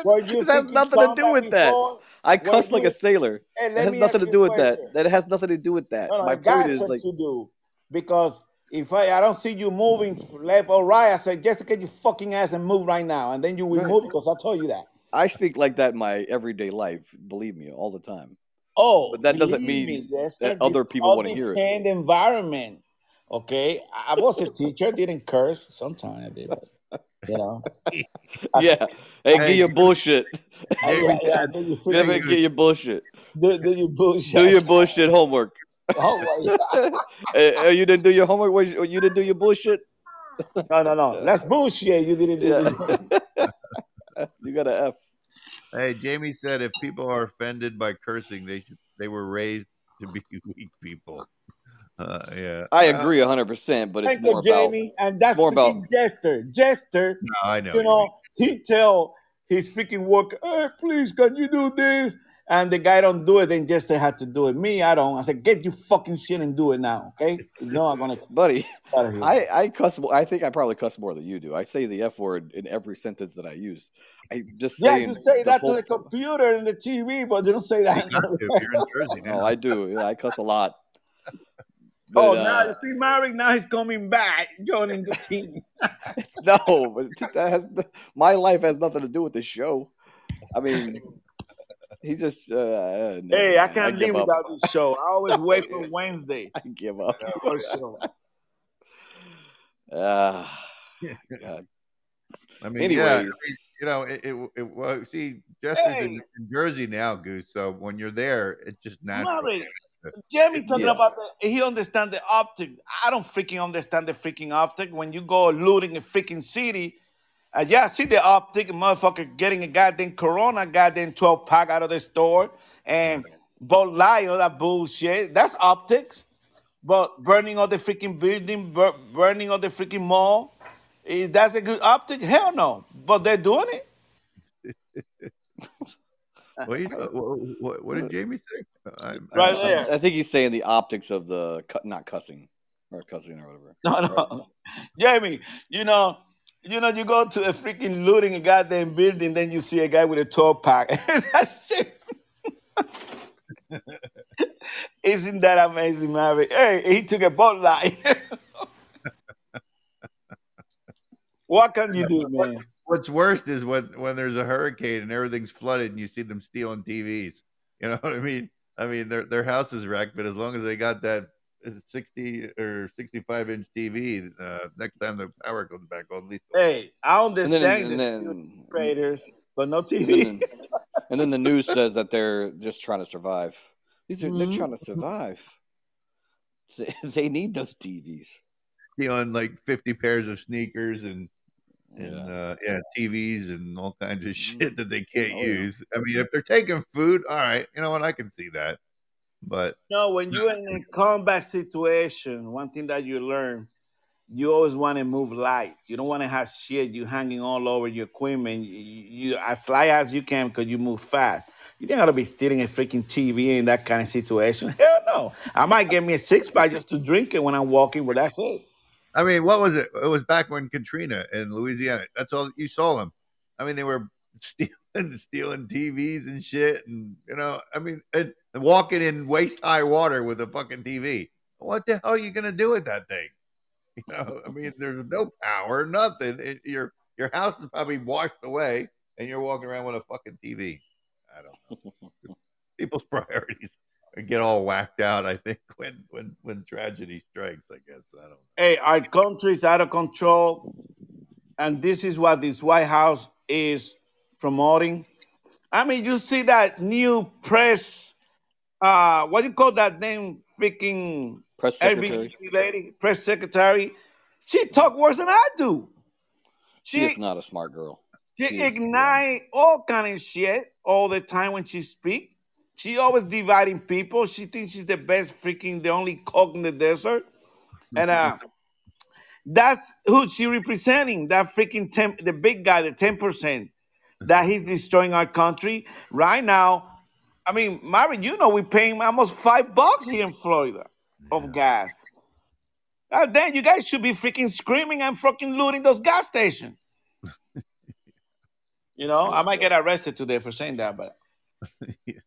Were you This has nothing to do with that. before? I cuss like you- a sailor. Hey, It has nothing to do with that. question. That has nothing to do with that. No, no, My point is like you do because if I, I don't see you moving mm. left or right, I say just get your fucking ass and move right now, and then you will Right. move because I told you that. I speak like that in my everyday life. Believe me, all the time. Oh, but that doesn't mean me, that other people want to hear it. environment. Okay, I I was a teacher, didn't curse. Sometimes I did, but, you know. Yeah. Hey, get your bullshit. I- yeah, yeah, do you Get, freaking- get your bullshit. do, do your bullshit. Do your bullshit homework. Oh, Hey, hey, eh, eh, you didn't do your homework. What, you you didn't do your bullshit. No, no, no. That's bullshit. You didn't do Yeah. you got an F. Hey, Jamie said if people are offended by cursing, they should they were raised to be weak people. Uh, yeah, I agree hundred percent, but it's Thank you, more about Jamie. And that's more about- Jester. Jester, No, I know. you know, he tell his freaking worker, hey, please, can you do this? And the guy don't do it, then Jester had to do it. Me, I don't. I said, get your fucking shit and do it now, okay? No, I'm gonna buddy. out of here. I I cuss. I think I probably cuss more than you do. I say the f word in every sentence that I use. I just say yeah, you say that whole- to the computer and the TV, but you don't say that. You're in Jersey Oh, I do. Yeah, I cuss a lot. Oh, now uh, you see, Maverick. Now he's coming back, joining the team. no, but that has my life has nothing to do with the show. I mean, he just. Uh, uh, no, hey, I can't give live up. without this show. I always wait for Wednesday. I give up. For sure. Ah, God. I mean, yeah, I Anyways, mean, you know, it, it, it well, see, Jester's in, Hey. in Jersey now, Goose. So when you're there, it's just natural. Maverick, Jamie talking Yeah. about the, he understand the optic. I don't freaking understand the freaking optic. When you go looting a freaking city, uh, yeah, I see the optic, motherfucker getting a goddamn Corona, goddamn 12 pack out of the store, and Bud Light, all that bullshit. That's optics. But burning all the freaking building, bur- burning all the freaking mall, is that a good optic? Hell no. But they're doing it. What, you- what, what, what did Jamie say? I, Right I, there. I think he's saying the optics of the cu- not cussing or cussing or whatever. No, no. Jamie, you know, you know, you go to a freaking looting a goddamn building, then you see a guy with a 12 pack. that shit. Isn't that amazing, Maverick? Hey, he took a Bud Light. What can you do, man? What's worst is when when there's a hurricane and everything's flooded and you see them stealing TVs. You know what I mean? I mean their their house is wrecked, but as long as they got that sixty or sixty five inch TV, uh, next time the power comes back on, at least Hey, I And then, understand and the then, traders, but no and TV. then, and then the news says that they're just trying to survive. These are they're trying to survive. They- They need those TVs. stealing like fifty pairs of sneakers and and uh, yeah, TVs and all kinds of shit that they can't Oh, yeah. use. I mean, if they're taking food, all right, you know what? I can see that, but No, when you're in a combat situation, one thing that you learn, you always want to move light. You don't want to have shit you hanging all over your equipment. You, you as light as you can because you move fast. You don't gotta be stealing a freaking TV in that kind of situation. Hell no. I might get me a six pack just to drink it when I'm walking, but that's it. I mean, what was it? It was back when Katrina in Louisiana. That's all you saw them. I mean, they were stealing, stealing TVs and shit, and you know, I mean, and, and walking in waist high water with a fucking TV. What the hell are you gonna do with that thing? You know, I mean, there's no power, nothing. It, your your house is probably washed away, and you're walking around with a fucking TV. I don't know. People's priorities get all whacked out. I think when when when tragedy strikes. I guess I don't. Hey, our country is out of control, and this is what this White House is promoting. I mean, you see that new press, uh, what do you call that name? Freaking Press secretary. lady, press secretary. She talk worse than I do. She She is not a smart girl. she She ignite all kind of shit all the time when she speak. She always dividing people. She thinks she's the best freaking, the only cook in the desert. And uh, that's who she representing. That freaking ten, the big guy, the ten percent, that he's destroying our country right now. I mean, Marvin, you know we paying almost five bucks here in Florida of gas. God then, you guys should be freaking screaming and fucking looting those gas stations. You know, I might get arrested today for saying that, but Yeah,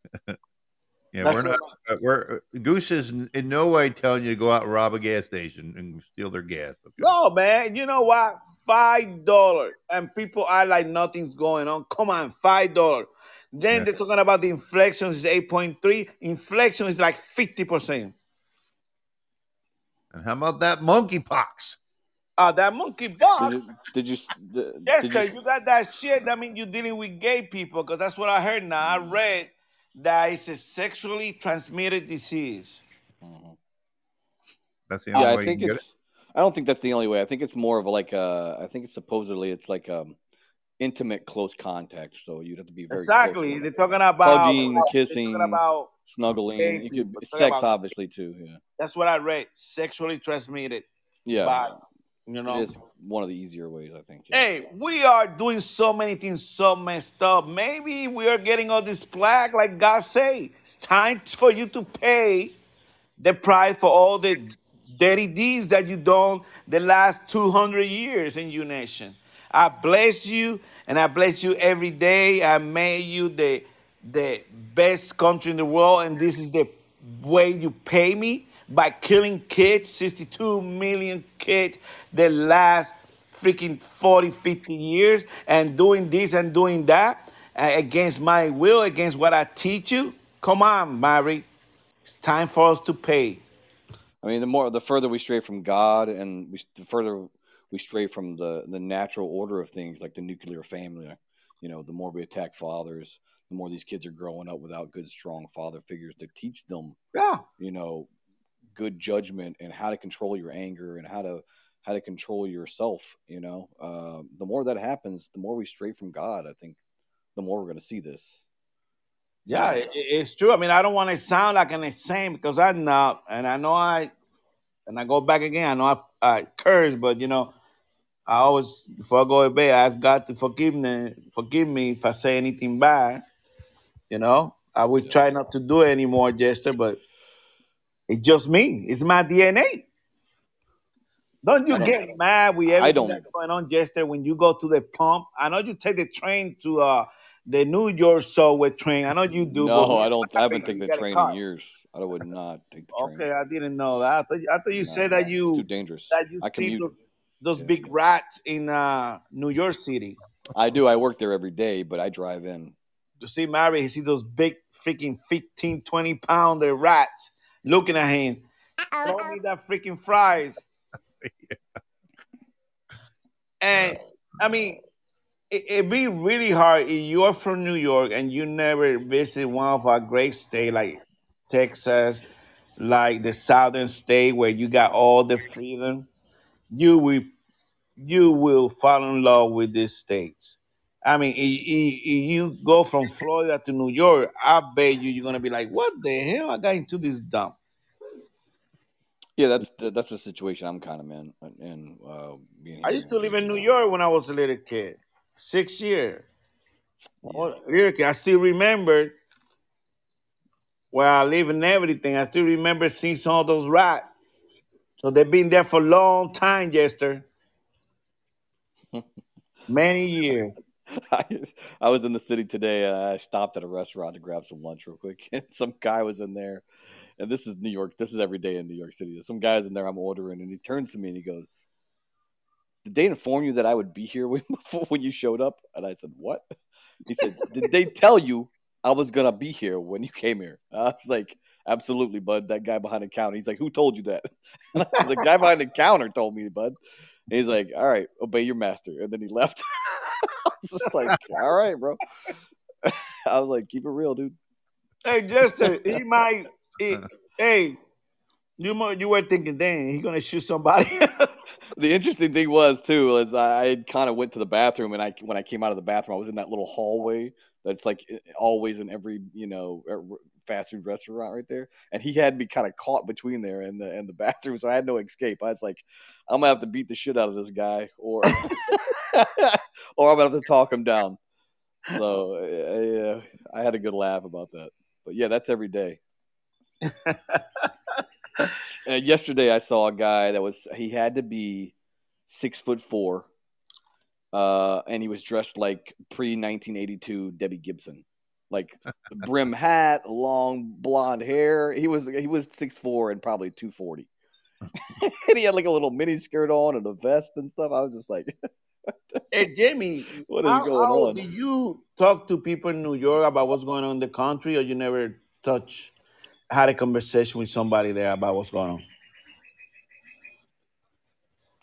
That's we're not. uh, We're Goose is in in no way telling you to go out and rob a gas station and steal their gas. Okay? no, man. You know what? Five dollars, and people are like nothing's going on. Come on, five dollars. Then Yeah. they're talking about the inflation is eight point three. Inflation is like fifty percent. And how about that monkeypox? Ah, that monkey Did box. you? Did you? s- Yes, Did because you? you got that shit. That means you're dealing with gay people. Because that's what I heard. Now I read that it's a sexually transmitted disease. That's the only Yeah, way I you think can get it. it's. I don't think that's the only way. I think it's more of a like uh I think it's supposedly it's like um intimate close contact. So you'd have to be very Exactly. with They're talking about hugging, they're kissing, talking about snuggling. gay You could sex about obviously too. Yeah, that's what I read. Sexually transmitted. yeah. You know. It is one of the easier ways, I think. Yeah. Hey, we are doing so many things so messed up. Maybe we are getting all this plaque, like God say. It's time for you to pay the price for all the dirty deeds that you done the last 200 years in your nation. I bless you, and I bless you every day. I made you the the best country in the world, and this is the way you pay me by killing kids, 62 million kids the last freaking 40, 50 years, and doing this and doing that uh, against my will, against what I teach you. Come on, Mary. It's time for us to pay. I mean, the more the further we stray from God, and we, the further we stray from the the natural order of things, like the nuclear family. You know, the more we attack fathers, the more these kids are growing up without good, strong father figures to teach them. Yeah. You know, good judgment and how to control your anger and how to how to control yourself. You know, uh, the more that happens, the more we stray from God. I think the more we're going to see this. Yeah, it, it's true. I mean, I don't want to sound like an insane because I'm not, and I know I, and I go back again. I know I, I curse, but you know, I always before I go to bed, I ask God to forgive me, forgive me if I say anything bad. You know, I would try not to do it anymore, Jester, but it's just me. It's my DNA. Don't you don't- get mad with everything that's going on, Jester, when you go to the pump? I know you take the train to uh the New York subway train. I know you do. No, I don't. I haven't taken the train in years. I would not take the train. Okay, I didn't know that. I thought, I thought you No, said that it's you too dangerous. that you I see commute. those, those big rats in uh New York City. I do. I work there every day, but I drive in. You see Mary, he see those big freaking 15, 20 pounder rats looking at him. Throw me that freaking fries. And I mean, it, it'd be really hard if you're from New York and you never visit one of our great states like Texas, like the southern state where you got all the freedom. You will you will fall in love with these states. I mean, i- i- if you go from Florida to New York, I bet you you're gonna be like, "What the hell? I got into this dump." Yeah, that's the, that's the situation I'm kind of in. In uh, being I used to live in New. York when I was a little kid, six years. Oh, little kid. I still remember where I live and everything. I still remember seeing some of those rats. So they've been there for a long time, Jester. Many years. I, I was in the city today. Uh, I stopped at a restaurant to grab some lunch real quick, and some guy was in there. And this is New York. This is every day in New York City. There's some guy's in there. I'm ordering, and he turns to me and he goes, "Did they inform you that I would be here when before when you showed up?" And I said, "What?" He said, "Did they tell you I was gonna be here when you came here?" I was like, "Absolutely, bud." That guy behind the counter. He's like, "Who told you that?" The guy behind the counter told me, bud. And he's like, "All right, obey your master," and then he left. I was just like, "All right, bro." I was like, "Keep it real, dude." Hey, Jester, he might. He- hey, you you were thinking, dang, he's gonna shoot somebody. The interesting thing was too is I, kind of went to the bathroom and I when I came out of the bathroom I was in that little hallway that's like always in every you know fast food restaurant right there. And he had me kind of caught between there and the and the bathroom so I had no escape. I was like I'm gonna have to beat the shit out of this guy or or I'm gonna have to talk him down. So uh, yeah I had a good laugh about that. But yeah that's every day. uh, yesterday I saw a guy that was he had to be six foot four, uh, and he was dressed like pre nineteen eighty two Debbie Gibson, like brim hat, long blonde hair. He was he was six four and probably two forty, and he had like a little mini skirt on and a vest and stuff. I was just like, hey, Jamie, what is how, going how on? Do you talk to people in New York about what's going on in the country, or you never touch had a conversation with somebody there about what's going on?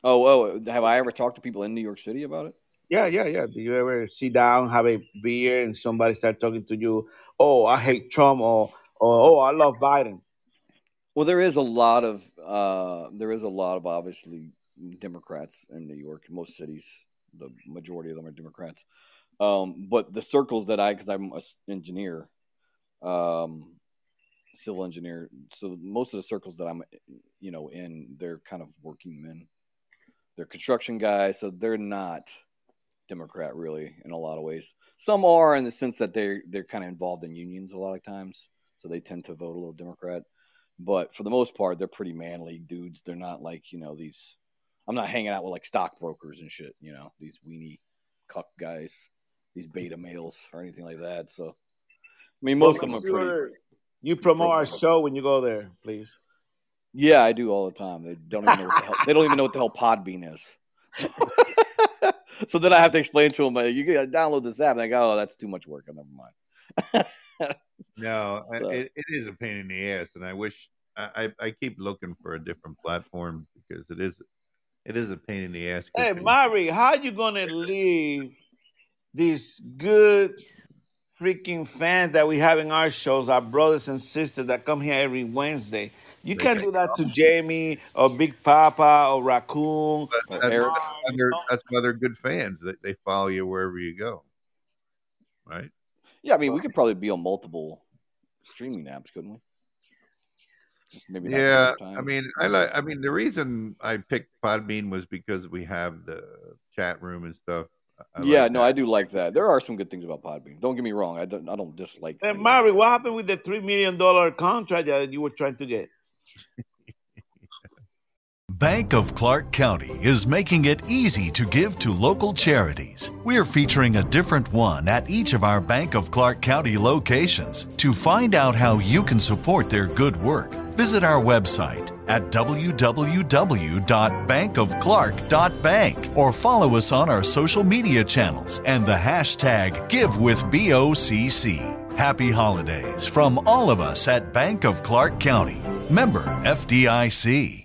Oh, oh, have I ever talked to people in New York City about it? Yeah, yeah, yeah. Do you ever sit down, have a beer, and somebody start talking to you? Oh, I hate Trump, or, or oh, I love Biden. Well, there is a lot of uh, there is a lot of obviously Democrats in New York. Most cities, the majority of them are Democrats. Um, but the circles that I, because I'm an engineer, um, civil engineer, so most of the circles that I'm, you know, in, they're kind of working men. They're construction guys, so they're not Democrat really in a lot of ways. Some are in the sense that they're they're kind of involved in unions a lot of times, so they tend to vote a little Democrat. But for the most part, they're pretty manly dudes. They're not like you know these. I'm not hanging out with like stockbrokers and shit. You know these weenie cuck guys, these beta males or anything like that. So, I mean, most of them are pretty. sure You promote our show when you go there, please. Yeah, I do all the time. They don't even know what the hell. They don't even know what the hell Podbean is. so then I have to explain to them, you gotta download this app. And I go, oh, that's too much work. I never mind. No, So- it, it is a pain in the ass, and I wish I, I, I keep looking for a different platform because it is it is a pain in the ass. Hey, they- Mari, how are you gonna leave this good freaking fans that we have in our shows, our brothers and sisters that come here every Wednesday? You can't do that to Jamie or Big Papa or Raccoon. But that's, that's why they're, that's why they're good fans. They, they follow you wherever you go, right? Yeah, I mean, we could probably be on multiple streaming apps, couldn't we? Just maybe not at the Yeah, same time. I mean, I like. I mean, the reason I picked Podbean was because we have the chat room and stuff. I yeah, like no, I do like that. There are some good things about Podbean. Don't get me wrong. I don't. I don't dislike. Hey, any of Mari, what happened with the three million dollar contract that you were trying to get? Bank of Clark County is making it easy to give to local charities. We're featuring a different one at each of our Bank of Clark County locations. To find out how you can support their good work, visit our website at www.bankofclark.bank or follow us on our social media channels and the hashtag GiveWithBOCC. Happy holidays from all of us at Bank of Clark County. Member FDIC.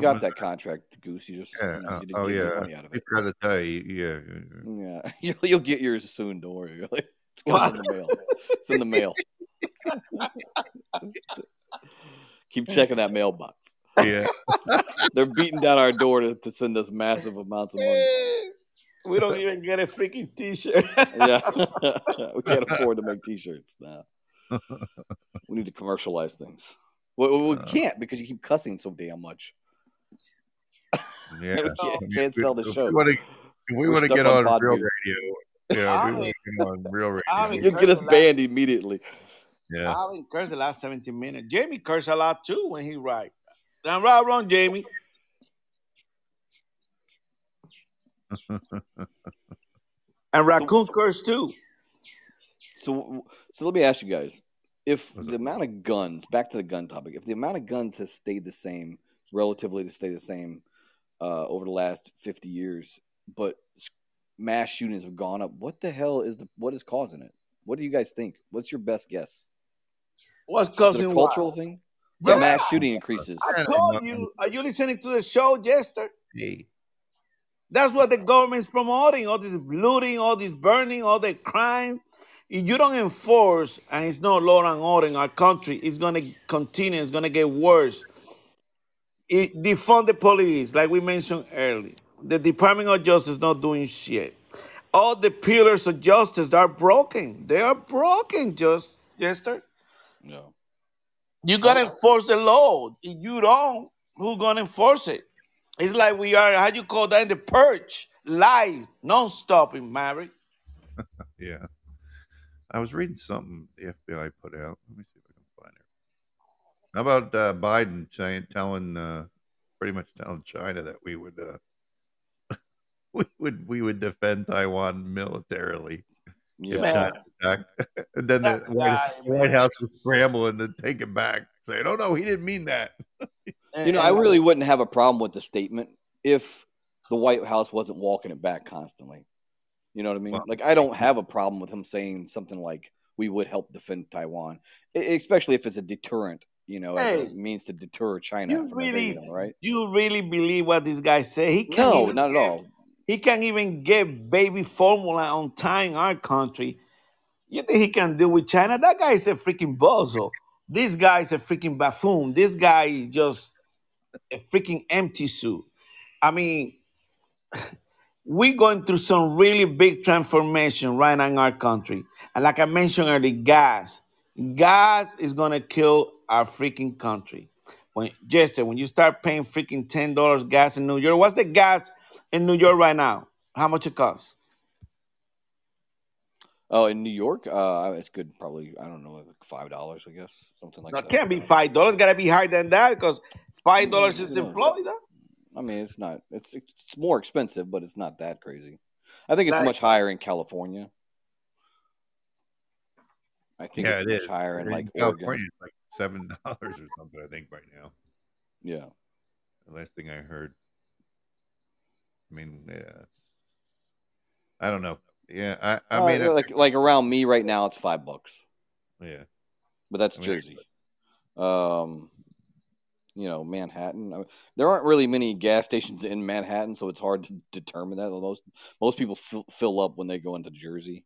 park. Well, got that contract, Goose. You just Yeah. you know, uh, you oh yeah. out of I it. forgot to tell you. Yeah. Yeah, you'll, you'll get yours soon. Don't worry. It's coming in the mail. It's in the mail. Keep checking that mailbox. Yeah. They're beating down our door to, to send us massive amounts of money. We don't even get a freaking T-shirt. Yeah, we can't afford to make T-shirts now. We need to commercialize things. Well, we Uh. can't because you keep cussing so damn much. Yeah. we oh, can't, can't sell the If show. we wanna- if we want to get on on, real Podbean. radio, yeah, we want to get on real radio. You'll get us banned immediately. Yeah. I haven't cursed the last 17 minutes. Jamie cursed a lot too when he right. Now right wrong, Jamie. And raccoon cursed too. So, so let me ask you guys: if the amount of guns, back to the gun topic, if the amount of guns has stayed the same, relatively to stay the same uh, over the last fifty years, but mass shootings have gone up, what the hell is the what is causing it? What do you guys think? What's your best guess? What's Is it causing a what? cultural thing? The mass shooting increases. I told you. Are you listening to the show, Jester? Hey. That's what the government's promoting. All this looting, all this burning, all the crime. If you don't enforce, and it's no law and order in our country, it's going to continue. It's going to get worse. It, defund the police, like we mentioned earlier. The Department of Justice not doing shit. All the pillars of justice are broken. They are broken, just Jester. No. You gotta enforce the law. If you don't, who gonna enforce it? It's like we are. How do you call that? In the purge, live, non-stop in Mary. Yeah. I was reading something the FBI put out. Let me see if I can find it. How about uh, Biden saying, telling, uh, pretty much telling China that we would, uh, we would, we would defend Taiwan militarily if Yeah. China attacked. and then the White, guy, White House was scrambling to take it back, saying, "Oh no, he didn't mean that." You know, I really wouldn't have a problem with the statement if the White House wasn't walking it back constantly. You know what I mean? like, I don't have a problem with him saying something like, "We would help defend Taiwan," especially if it's a deterrent. You know, as Hey. it means to deter China You from really, them, right? you really believe what this guy say? He can't No, not at get- all. He can't even get baby formula on time in our country. You think he can deal with China? That guy is a freaking bozo. This guy is a freaking buffoon. This guy is just a freaking empty suit. I mean, we're going through some really big transformation right now in our country. And like I mentioned earlier, gas. Gas is going to kill our freaking country. When Jester, when you start paying freaking ten dollars gas in New York, what's the gas in New York right now? How much it costs? Oh, in New York, uh, it's good. Probably I don't know, like five dollars, I guess, something like No, that. it can't be five dollars. Got to be higher than that because five dollars is in Florida. I mean, it's not. It's it's more expensive, but it's not that crazy. I think it's Like- much higher in California. I think yeah, it's it much is. higher in In like California, Oregon. like seven dollars or something. I think right now. Yeah. The last thing I heard. I mean, yeah, I don't know. Yeah, I, I Uh, mean, I- like like around me right now, it's five bucks. yeah, but that's I mean, Jersey. Um, you know, Manhattan. I mean, there aren't really many gas stations in Manhattan, so it's hard to determine that. Most most people fill, fill up when they go into Jersey.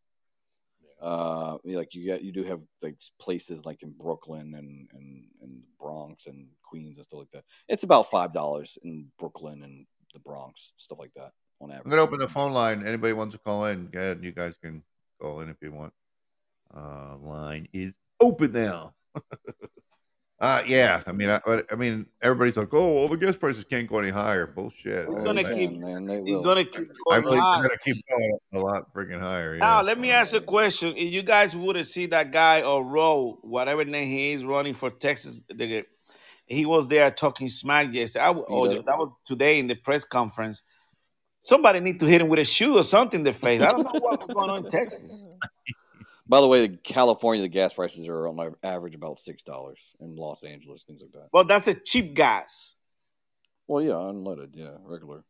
Uh, like you get you do have like places like in Brooklyn and and and the Bronx and Queens and stuff like that. It's about five dollars in Brooklyn and the Bronx, stuff like that on average. I'm gonna open the phone line. Anybody wants to call in? Go ahead. You guys can call in if you want. Uh, line is open now. uh yeah. I mean, I, I mean, everybody's like, oh, well, the gas prices can't go any higher. Bullshit. Oh, He's gonna they keep. can, man. They He's will. gonna keep I going believe high. they're gonna keep going a lot freaking higher. Now, Yeah. let me ask a question. If you guys would have seen that guy or Roe, whatever name he is, running for Texas, the, he was there talking smack yesterday. I, w- oh, that was today in the press conference. Somebody need to hit him with a shoe or something in the face. I don't know what's going on in Texas. By the way, California, the gas prices are on average about six dollars in Los Angeles, things like that. Well, that's a cheap gas. Well, yeah, unleaded, yeah, regular,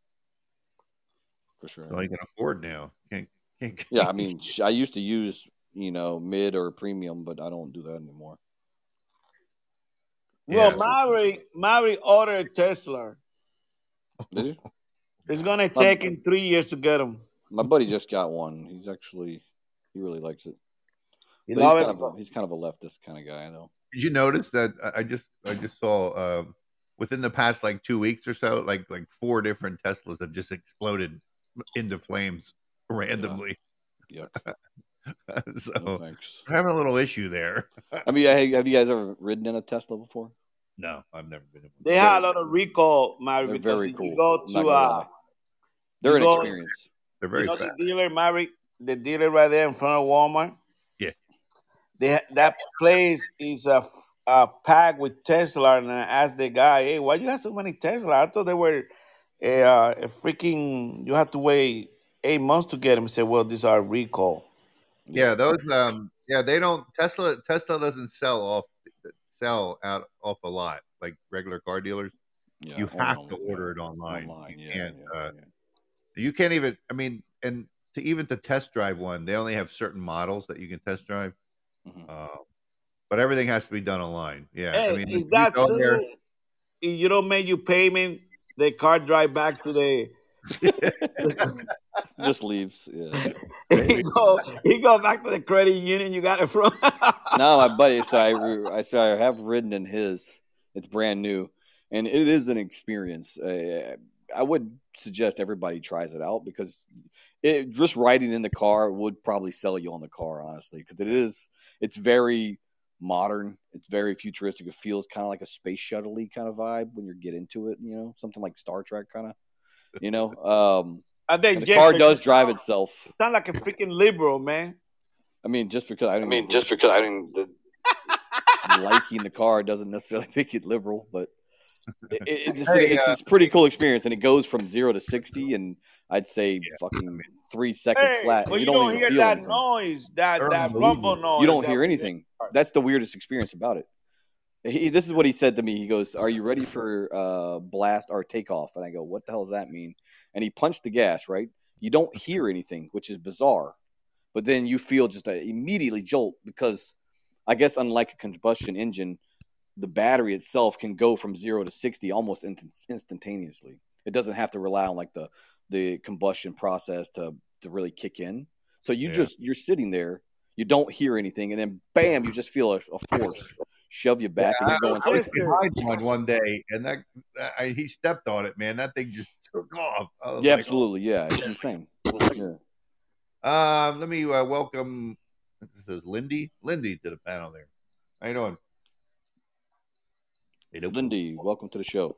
for sure. That's all you can afford now. Can't, can't, Yeah, I mean, I used to use you know mid or premium, but I don't do that anymore. Well, Yeah. Maverick, Maverick ordered a Tesla. Did you? It's gonna take him three years to get him. My buddy just got one. He's actually he really likes it. You But he's kind of a, he's kind of a leftist kind of guy, though. Did you notice that I I just I just saw um, within the past like two weeks or so, like like four different Teslas have just exploded into flames randomly. Yep. so No thanks. we're having a little issue there. I mean, have have you guys ever ridden in a Tesla before? no, I've never been. in. They had a lot of recall, Maverick. They're very cool. You go to not uh. They're an go- experience. They're you very know fast. the dealer, Maverick, the dealer right there in front of Walmart. Yeah. They that place is a, f- a pack with Tesla, and I asked the guy, "Hey, why do you have so many Tesla? I thought they were a, uh, a freaking. You have to wait eight months to get them." He said, "Well, these are recall." Yeah, those. Um, yeah, they don't. Tesla. Tesla doesn't sell off. Sell out off a lot like regular car dealers. Yeah, you have on- to order it online. online, You yeah, can't. yeah, uh, yeah. You can't even. I mean, and to even to test drive one, they only have certain models that you can test drive. Mhm. Uh, but everything has to be done online. Yeah, Hey, I mean, is you that go true? there- If you don't make your payment, the car drive back to the. Just leaves. Yeah. he go he go back to the credit union you got it from. no, my buddy. So I, I so I have ridden in his. It's brand new, and it is an experience. Uh, I would suggest everybody tries it out because it, just riding in the car would probably sell you on the car, honestly, because it is. It's very modern. It's very futuristic. It feels kind of like a space shuttle kind of vibe when you get into it. You know, something like Star Trek kind of. You know, um, I think and the car does drive itself. Sound like a freaking liberal, man. I mean, just because I, don't I mean, just because I mean, the, liking the car doesn't necessarily make it liberal, but it, it, it just, Hey, it's, uh, it's a pretty cool experience, and it goes from zero to sixty, and I'd say fucking three seconds Hey, flat. but and you, you don't, even hear feel that anything. noise, that that rumble noise. You don't hear anything. That's the weirdest experience about it. He, this is what he said to me. He goes, "Are you ready for uh, blast or takeoff?" And I go, "What the hell does that mean?" And he punched the gas. Right? You don't hear anything, which is bizarre. But then you feel just a immediately jolt because, I guess, unlike a combustion engine, the battery itself can go from zero to sixty almost instantaneously. It doesn't have to rely on like the the combustion process to to really kick in. So you Yeah. just you're sitting there, you don't hear anything, and then bam, you just feel a, a force shove you back, and you're going I was behind one one day, and that I, he stepped on it. Man, that thing just took off. Yeah, like, absolutely. Yeah, it's insane. Yeah. Um, let me uh, welcome this is Lindy, Lindy to the panel there. How you doing? Hey, Lindy, welcome to the show.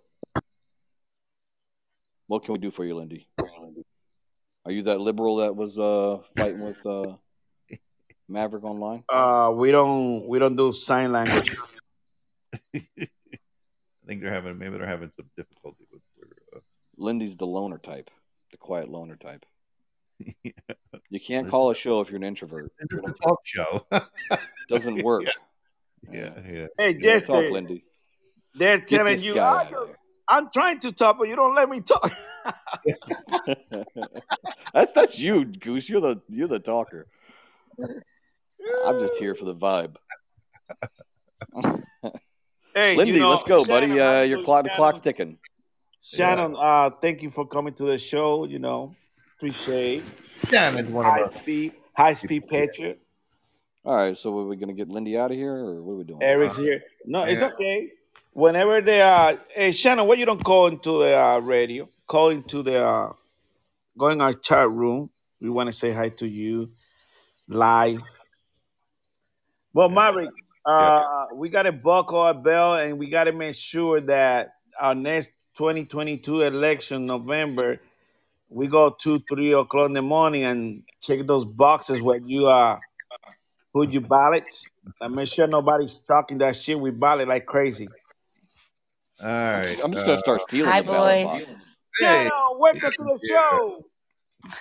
What can we do for you, Lindy? Are you that liberal that was uh, fighting with uh, Maverick online? Uh, we don't we don't do sign language. I think they're having maybe they're having some difficulty with their. Uh, Lindy's the loner type, the quiet loner type. You can't call a show if you're an introvert. It's a talk show. Doesn't work. yeah, yeah. Hey, You gotta talk, Lindy. they're Get telling you, guy "Ah, out of you're- here." I'm trying to talk, but you don't let me talk. that's that's you, Goose. You're the you're the talker. I'm just here for the vibe. Hey, you Lindy, know, let's go, Shannon, buddy. Uh, your clock, the clock's ticking. Shannon, uh, thank you for coming to the show. You know, appreciate. Shannon's one of high our- speed, high speed patriot. All right, so are we gonna get Lindy out of here, or what are we doing? Eric's here. No, it's okay. Whenever they are, hey Shannon, why you don't call into the uh, radio? Call into the, uh, go in our chat room. We want to say hi to you live. Well, Maverick, uh, we got to buckle our belt and we got to make sure that our next 2022 election, November, we go two, three o'clock in the morning and check those boxes where you uh, put your ballot, and make sure nobody's talking that shit with ballot like crazy. All right. I'm just gonna start stealing Hi, the boys. boxes. Shannon, welcome to the Yeah. show.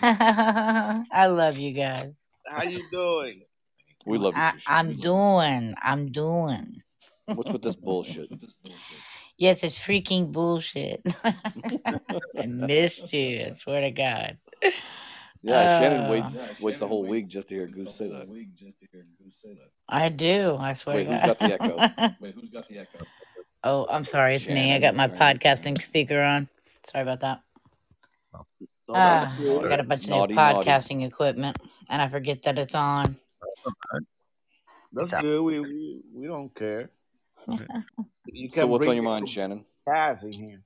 I love you guys. How you doing? We love you I, I'm doing. I'm doing. What's with this bullshit? Yes, it's freaking bullshit. I missed you. I swear to God. Yeah, Shannon Uh, waits waits a whole week just to hear Goose say that. I do. I swear to God. Wait, to who's God. got the echo? Wait, who's got the echo? Oh, I'm sorry. It's me. I got my you're podcasting speaker on. Sorry about that. No, that's Ah, good. I got a bunch of Naughty, new naughty. podcasting equipment, and I forget that it's on. That's good. We, we we don't care. You So can what's on bring your your mind, Shannon? Cass in here.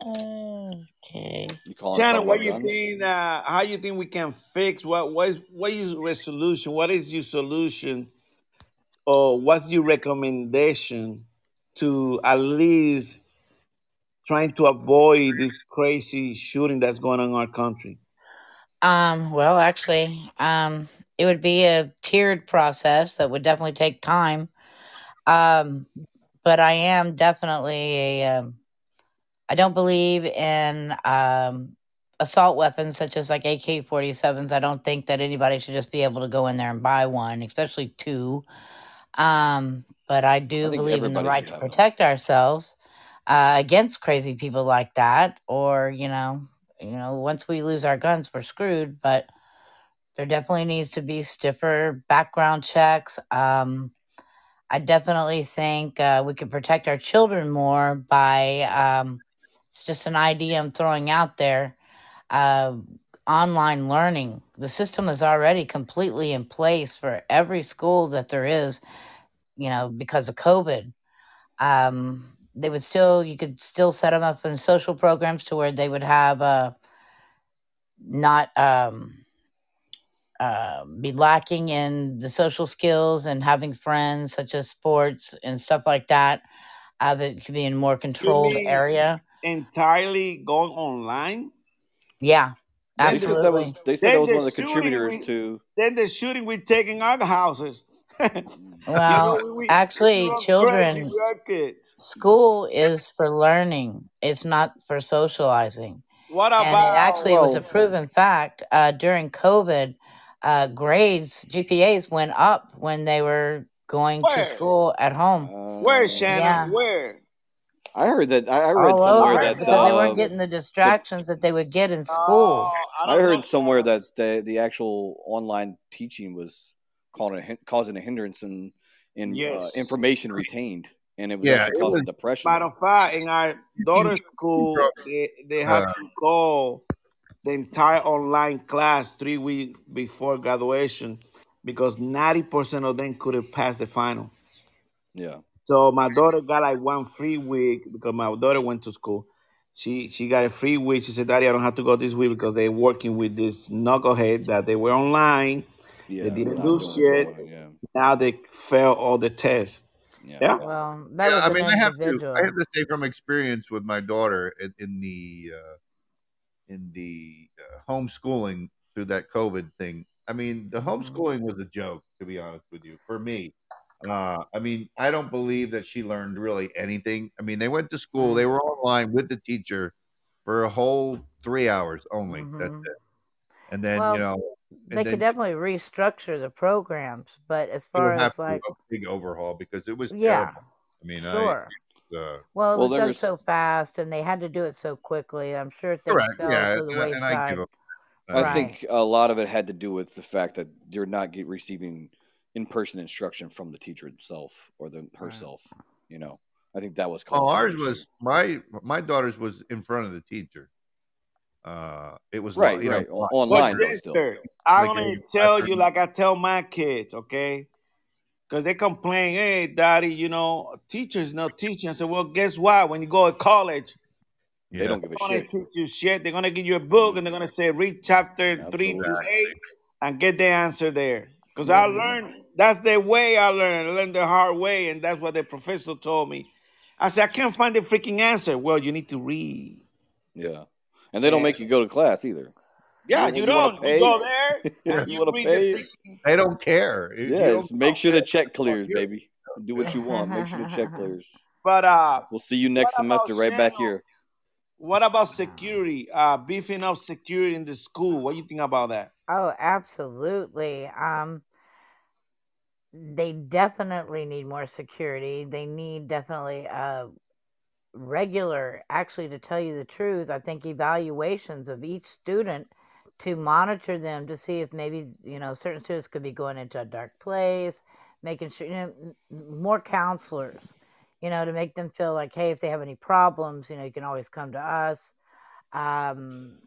Okay. You calling Shannon, what about you guns? think? Uh, how you think we can fix? What what is what is your solution? What is your solution, or what's your recommendation to at least trying to avoid this crazy shooting that's going on in our country? Um, well, actually, um, it would be a tiered process that would definitely take time. Um, but I am definitely a, um, I don't believe in um, assault weapons such as like AK 47s. I don't think that anybody should just be able to go in there and buy one, especially two. Um, but I do I believe in the right to protect ourselves uh, against crazy people like that, or you know, you know, once we lose our guns, we're screwed. But there definitely needs to be stiffer background checks. Um, I definitely think uh, we could protect our children more by. Um, it's just an idea I'm throwing out there. Uh, online learning. The system is already completely in place for every school that there is. You know, because of COVID um, they would still you could still set them up in social programs to where they would have uh, not um, uh, be lacking in the social skills and having friends such as sports and stuff like that uh, that could be in a more controlled area entirely going online? yeah Then They said the, that absolutely was they said that was one of the shooting contributors we to. then the shooting we're taking our houses. You know, well we, we, we actually children We are kids. school is for learning it's not for socializing What and it about actually it was a proven fact uh, during COVID. Uh, grades, GPAs went up when they were going to school at home. Where, uh, Shannon? Yeah, Where? I heard that I I read all somewhere over that because they weren't uh, getting the the distractions that they would get in school. I I don't know. heard somewhere that the the actual online teaching was causing a, causing a hindrance in in uh, information retained, and it was Yeah, actually it was. causing depression. Matter of fact, in our daughter's school, Uh, they, they have to call the entire online class three weeks before graduation because 90% of them couldn't pass the final. Yeah, So my daughter got like one free week because my daughter went to school. She she got a free week. She said, "Daddy, I don't have to go this week because they're working with this knucklehead that they were online. They yeah, didn't do doing it shit. Yeah, Now they fail all the tests. Yeah. Well, that Yeah, was I mean, I have to. I have to say from experience with my daughter in, in the uh, in the uh, homeschooling through that COVID thing. I mean, the homeschooling was a joke, to be honest with you, for me. Uh, I mean, I don't believe that she learned really anything. I mean, they went to school, they were online with the teacher for a whole three hours only. That's Mhm. it. And then well, you know, they and could definitely restructure the programs, but as far have as like, a big overhaul because it was yeah, terrible. I mean, sure. I uh, Well, it Well, was done there's so fast, and they had to do it so quickly. I'm sure things correct, fell yeah, to the and, I- and I wayside. give them. I Right. think a lot of it had to do with the fact that you're not get, receiving in-person instruction from the teacher himself or the herself. You know, I think that was Oh, ours was my my daughter's was in front of the teacher. Uh, it was Right, li- you know, right, o- li- online But though. Still, sister, I'm gonna tell after- you like I tell my kids, okay? Because they complain, hey, daddy, you know, teachers not teaching. I said, well, guess what? When you go to college, they don't give a shit. teach you shit. They're gonna give you a book and they're gonna say read chapter three to eight and get the answer there. Because I learned that's the way I learned. I learned the hard way, and that's what the professor told me. I said, I can't find the freaking answer. Well, you need to read. Yeah, and they don't make you go to class either. Yeah, You- you, you don't. pay? You go there you you wanna pay? they don't care. If you Yeah, don't make sure the check clears, baby. Do what you want. Make sure the check clears. But uh, We'll see you next semester right back here. what about security? Uh, beefing up security in the school. What do you think about that? Oh, absolutely. Um, they definitely need more security. They need definitely uh regular, actually, to tell you the truth, I think evaluations of each student to monitor them to see if maybe, you know, certain students could be going into a dark place, making sure, you know, m- m- more counselors, you know, to make them feel like, hey, if they have any problems, you know, you can always come to us. Um,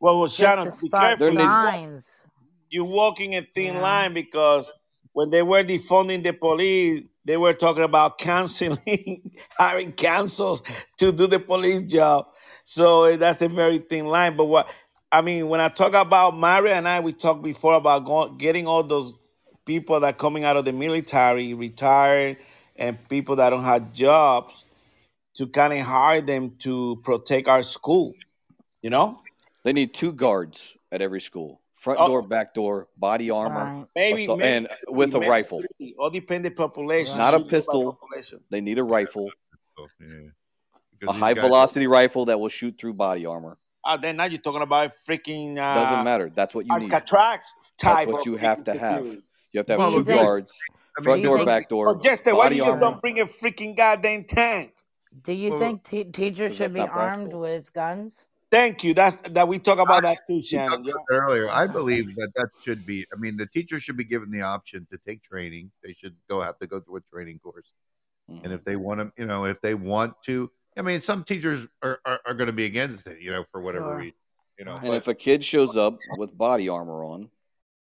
Well, well just Shannon, to be careful. Signs. You're walking a thin Yeah. line because when they were defunding the police, they were talking about canceling, hiring councils to do the police job. So eh, that's a very thin line. But what I mean, when I talk about Mario and I, we talked before about going, getting all those people that coming out of the military, retired, and people that don't have jobs to kind of hire them to protect our school. You know, They need two guards at every school: front Oh. door, back door, body armor, Right. maybe, assault- maybe and with a rifle. three, All dependent population. Not a shoot by pistol. They need a rifle, Oh, yeah. a high guys- velocity rifle that will shoot through body armor. Ah, then now you're talking about freaking uh, Doesn't matter. That's what you need. Alcatraz type. what you have to have. You have to have you two guards, I front mean, Do door, think- back door, Oh, Jester, why body you just armor. don't bring a freaking goddamn tank? Do you Well, think te- teachers 'cause should be armed practical. with guns? Thank you. That's that we talk about that too, we Shannon. talked about that earlier. I believe that that should be. I mean, the teacher should be given the option to take training. They should go have to go through a training course, Mhm. and if they want to, you know, if they want to, I mean, some teachers are are, are going to be against it, you know, for whatever Sure. reason, you know. And but- if a kid shows up with body armor on,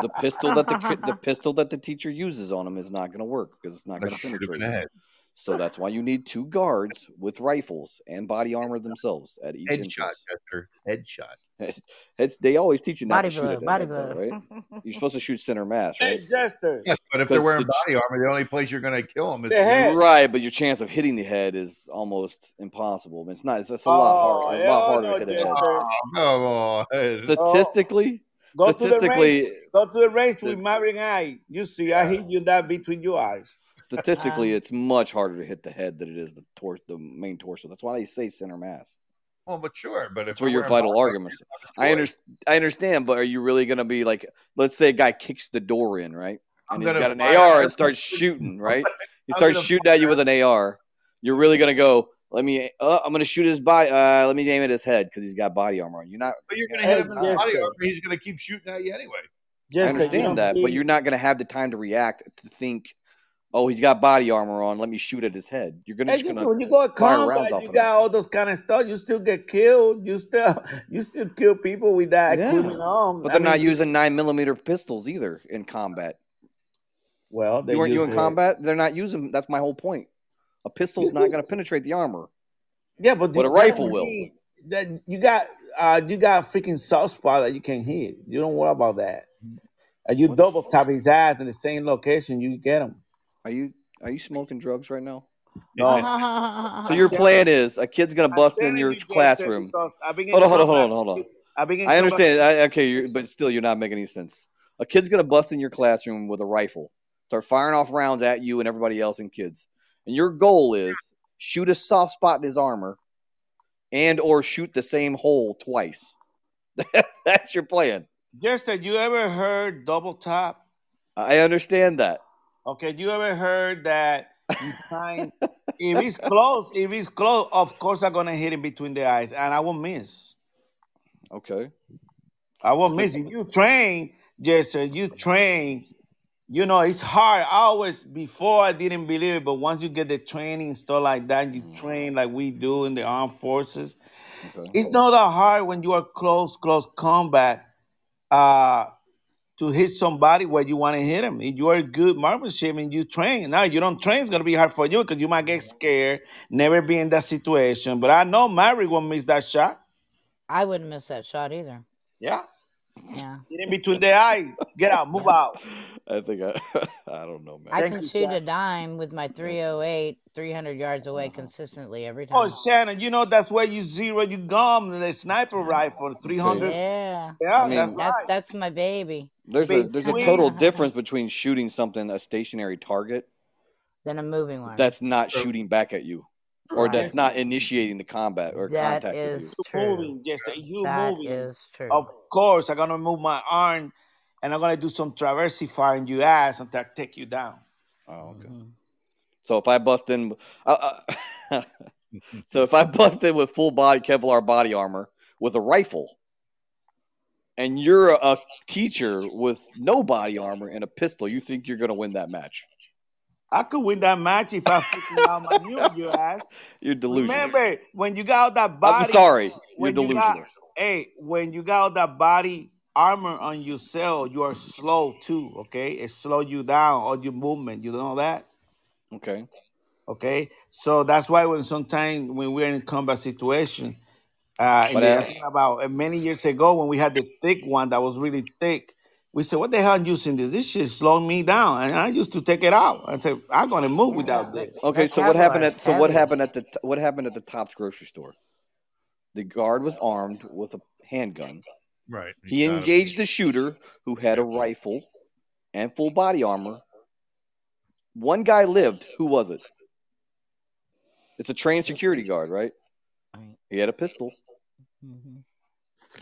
The pistol that the the pistol that the teacher uses on him is not going to work because it's not going to Shoot him in penetrate. So that's why you need two guards with rifles and body armor themselves at each Headshot, entrance. Jester. Headshot. Head- They always teach you not Body to shoot blow, at body head, though, right? You're supposed to shoot center mass, Hey, right? Jester. Yes, but if they're wearing the- body armor, the only place you're going to kill them is The head. Right, but your chance of hitting the head is almost impossible. It's not. It's, it's a lot Oh, harder. A lot harder no, to hit a head. Jester. Oh, come on. Statistically, Go to the statistically, range. Go to the range with Maverick Eye. You see, I hit you that between your eyes. Statistically, it's much harder to hit the head than it is the tor- the main torso. That's why they say center mass. Well, but sure, but it's That's where your vital body armor, arguments. you don't have a I choice. understand. I understand, but are you really going to be like, let's say a guy kicks the door in, right? I'm And he's gonna got an AR and starts shooting, right? He starts shooting at you with an AR. You're really going to go, let me, uh, I'm going to shoot his body. Uh, let me aim at his head because he's got body armor on. You're not. But you're going to hit him in the body armor. He's going to keep shooting at you anyway. I understand that, but you're not going to have the time to react to think, oh, he's got body armor on. Let me shoot at his head. You're going to Hey, just just going when you go to to combat, rounds off you of him. got all those kind of stuff. You still get killed. You still you still kill people with that Yeah, equipment on. but they're not mean, using nine millimeter pistols either in combat. Well, they You weren't you in it. combat? They're not using. That's my whole point. A pistol's not going to penetrate the armor. Yeah, but What a rifle will. That you got uh you got a freaking soft spot that you can't hit. You don't worry about that. And you double tap his ass in the same location, you get him. Are you are you smoking drugs right now? No. So your plan is a kid's going to bust in your you, classroom. because I've been in Hold on, hold on, hold on, hold on. I've I understand. I, okay, you're, but still, you're not making any sense. A kid's gonna bust in your classroom with a rifle, start firing off rounds at you and everybody else and kids, and your goal is shoot a soft spot in his armor, and or shoot the same hole twice. That's your plan. Justin, you ever heard double tap? I understand that. Okay, you ever heard that you find if he's close, if he's close, of course I'm gonna hit him between the eyes and I won't miss. Okay. I won't miss. If you train, Jason, you train, you know, it's hard. I always before I didn't believe it, but once you get the training and stuff like that, you train like we do in the armed forces. It's not that hard when you are close, close combat, uh, to hit somebody where you want to hit him. If you are good marksmanship and you train, now you don't train, it's gonna be hard for you because you might get scared, never be in that situation. But I know Mary won't miss that shot. I wouldn't miss that shot either. Yeah. Yeah. Get in between the eyes. Get out, move out. I think I, I don't know, man. I Thank can you, shoot a dime with my 308 300 yards away uh-huh. consistently every oh, time. Oh. Shannon, you know that's where you zero you gum the sniper rifle, three hundred. Yeah. Yeah, I mean- that's That's right. that's my baby. There's a there's a total difference between shooting something a stationary target Then a moving one. that's not shooting back at you, or Right. that's not initiating the combat or That contact with you. true. moving, just you That moving. is true. Of course, I'm gonna move my arm, and I'm gonna do some traversy fire in your ass until I take you down. Oh, okay. Mm-hmm. So if I bust in, uh, uh, so if I bust in with full body Kevlar body armor with a rifle, and you're a, a teacher with no body armor and a pistol, you think you're going to win that match? I could win that match if I freaking out my mule your ass. You're delusional. Remember when you got that body? I'm sorry, you're when you delusional. got- hey, when you got that body armor on yourself, you are slow too. Okay, it slow you down all your movement. You know that. Okay. Okay, so that's why when sometimes when we're in a combat situation, uh, uh, about uh, many years ago when we had the thick one that was really thick, we said, "What the hell are you using this? This shit slowing me down." And I used to take it out. I said, "I'm gonna move without this." Okay, so what happened at so what happened at the what happened at the Tops grocery store? The guard was armed with a handgun. Right. He engaged the shooter who had a rifle and full body armor. One guy lived. Who was it? It's a trained security guard, right? He had a pistol. Mm-hmm.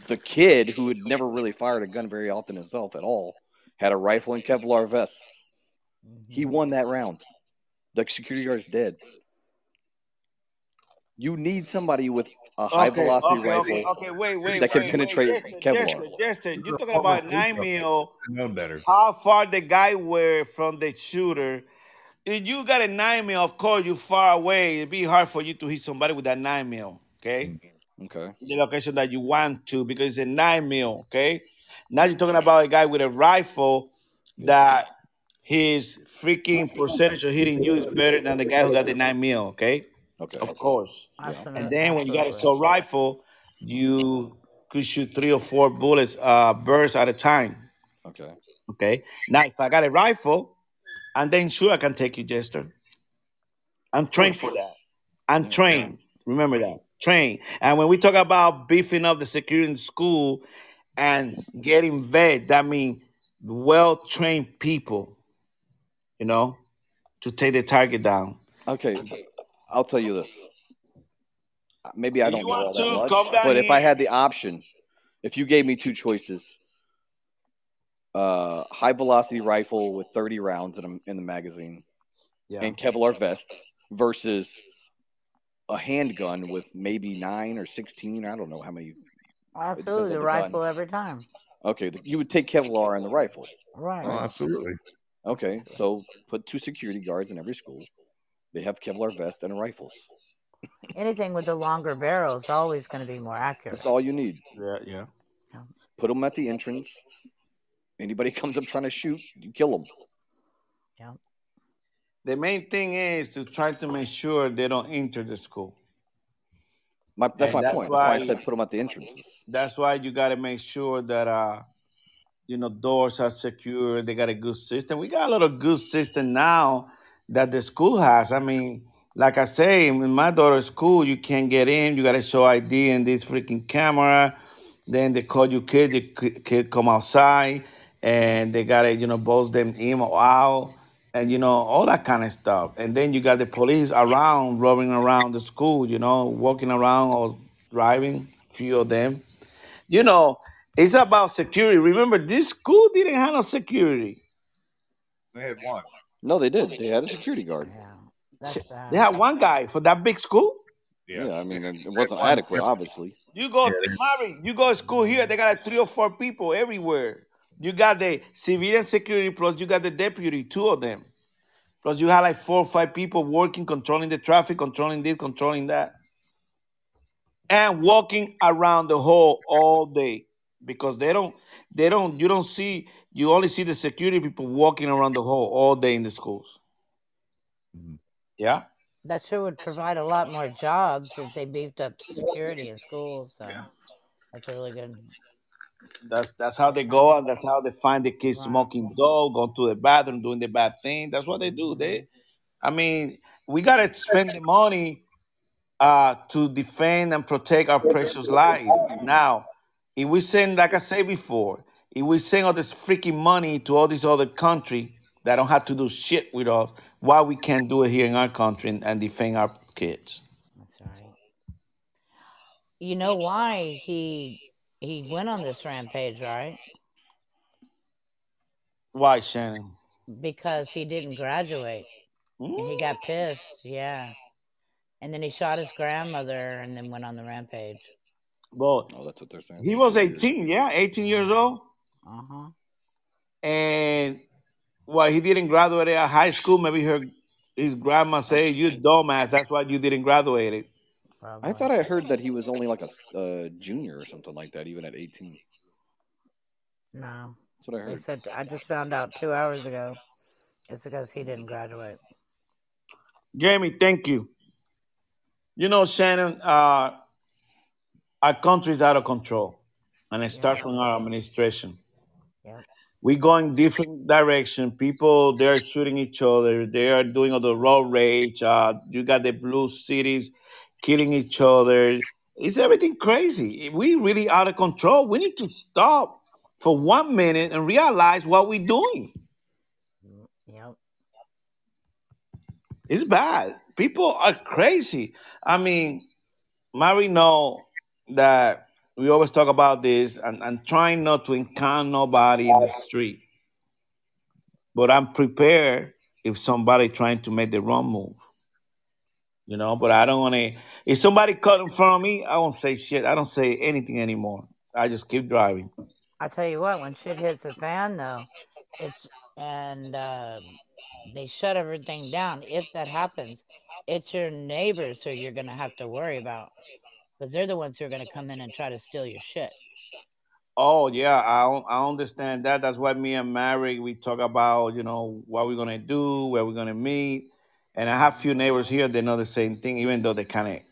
The kid, who had never really fired a gun very often himself at all, had a rifle and Kevlar vests. Mm-hmm. He won that round. The security guard is dead. You need somebody with a high Okay, velocity okay, rifle okay, okay, wait, wait, that can wait, penetrate wait, Jester, Kevlar. Jester, Jester, you're talking about nine mil. known better. How far the guy were from the shooter? If you got a nine mil, of course you're far away. It'd be hard for you to hit somebody with that nine mil. Okay. Mm. Okay. The location that you want to because it's a nine mil. Okay. Now you're talking about a guy with a rifle that his freaking percentage of hitting you is better than the guy who got the nine mil. Okay. Okay. Of course. Absolutely. And then when you got a assault rifle, you could shoot three or four bullets, uh, bursts at a time. Okay. Okay. Now, if I got a rifle, and then sure I can take you, Jester. I'm trained for that. I'm trained. Remember that. Trained. And when we talk about beefing up the security in school and getting vets, that means well trained people. You know, to take the target down. Okay, I'll tell you this. Maybe I don't you know all want that to, much, come down but if I had the option, if you gave me two choices, uh, high velocity rifle with 30 rounds in, a, in the magazine Yeah. and Kevlar vest versus a handgun with maybe nine or 16, I don't know how many. Absolutely, the the gun. rifle every time. Okay, you would take Kevlar and the rifle. Right. Oh, absolutely. Okay, so put two security guards in every school. They have Kevlar vest and rifles. Anything with the longer barrel is always going to be more accurate. That's all you need. Yeah, yeah. Put them at the entrance. Anybody comes up trying to shoot, you kill them. The main thing is to try to make sure they don't enter the school. My, that's And my point. That's why I said put them at the entrances. That's why you got to make sure that uh, you know doors are secure. They got a good system. We got a little good system now that the school has. I mean, like I say, in my daughter's school, you can't get in. You got to show ID and this freaking camera. Then they call you kid. The kid come outside, and they gotta you know both them in or out, and you know all that kind of stuff. And then you got the police around, roaming around the school. You know, walking around or driving. Few of them. You know, it's about security. Remember, this school didn't have no security. They had one. No, they did. They had a security guard. That's bad. They had one guy for that big school. Yeah, I mean, it it wasn't adequate, obviously. You go, Mari, you go to school here. They got like three or four people everywhere. You got the civilian security plus you got the deputy, two of them. Plus you have like four or five people working, controlling the traffic, controlling this, controlling that, and walking around the hall all day because they don't, they don't, you don't see, you only see the security people walking around the hall all day in the schools. Mm-hmm. Yeah. That sure would provide a lot more jobs if they beefed up security in schools. So that's really good. That's that's how they go, and that's how they find the kids smoking dope, going to the bathroom, doing the bad thing. That's what they do. They, I mean, we gotta spend the money uh, to defend and protect our precious life. Now, if we send, like I said before, if we send all this freaking money to all these other country that don't have to do shit with us, why we can't do it here in our country and, and defend our kids? That's right. You know why he he went on this rampage, right? Why, Shannon? Because he didn't graduate. And he got pissed, yeah. And then he shot his grandmother and then went on the rampage. Well, Oh, that's what they're saying. he was 18, yeah, 18 years old. Uh-huh. and well, he didn't graduate at high school. Maybe her his grandma say, "You dumbass. That's why you didn't graduate." It. I thought I heard that he was only like a uh, junior or something like that, even at 18. No. That's what I They heard. said I just found out two hours ago. It's because he didn't graduate. Jamie, thank you. You know, Shannon, uh, our country is out of control, and it starts from our administration. Yep. We're going different direction. People they are shooting each other. They are doing all the road rage. Uh, you got the blue cities killing each other. It's everything crazy. We really out of control. We need to stop for one minute and realize what we're doing. Yep. It's bad. People are crazy. I mean, Mary know that we always talk about this and, and trying not to encounter nobody in the street. But I'm prepared if somebody trying to make the wrong move. You know, but I don't want to. If somebody cut in front of me, I won't say shit. I don't say anything anymore. I just keep driving. I tell you what, when shit hits the fan, though, it's and um, they shut everything down. If that happens, it's your neighbors who you're gonna have to worry about because they're the ones who are gonna come in and try to steal your shit. Oh yeah, I I understand that. That's why me and Mary we talk about you know what we're gonna do, where we're gonna meet, and I have few neighbors here. They know the same thing, even though they kind of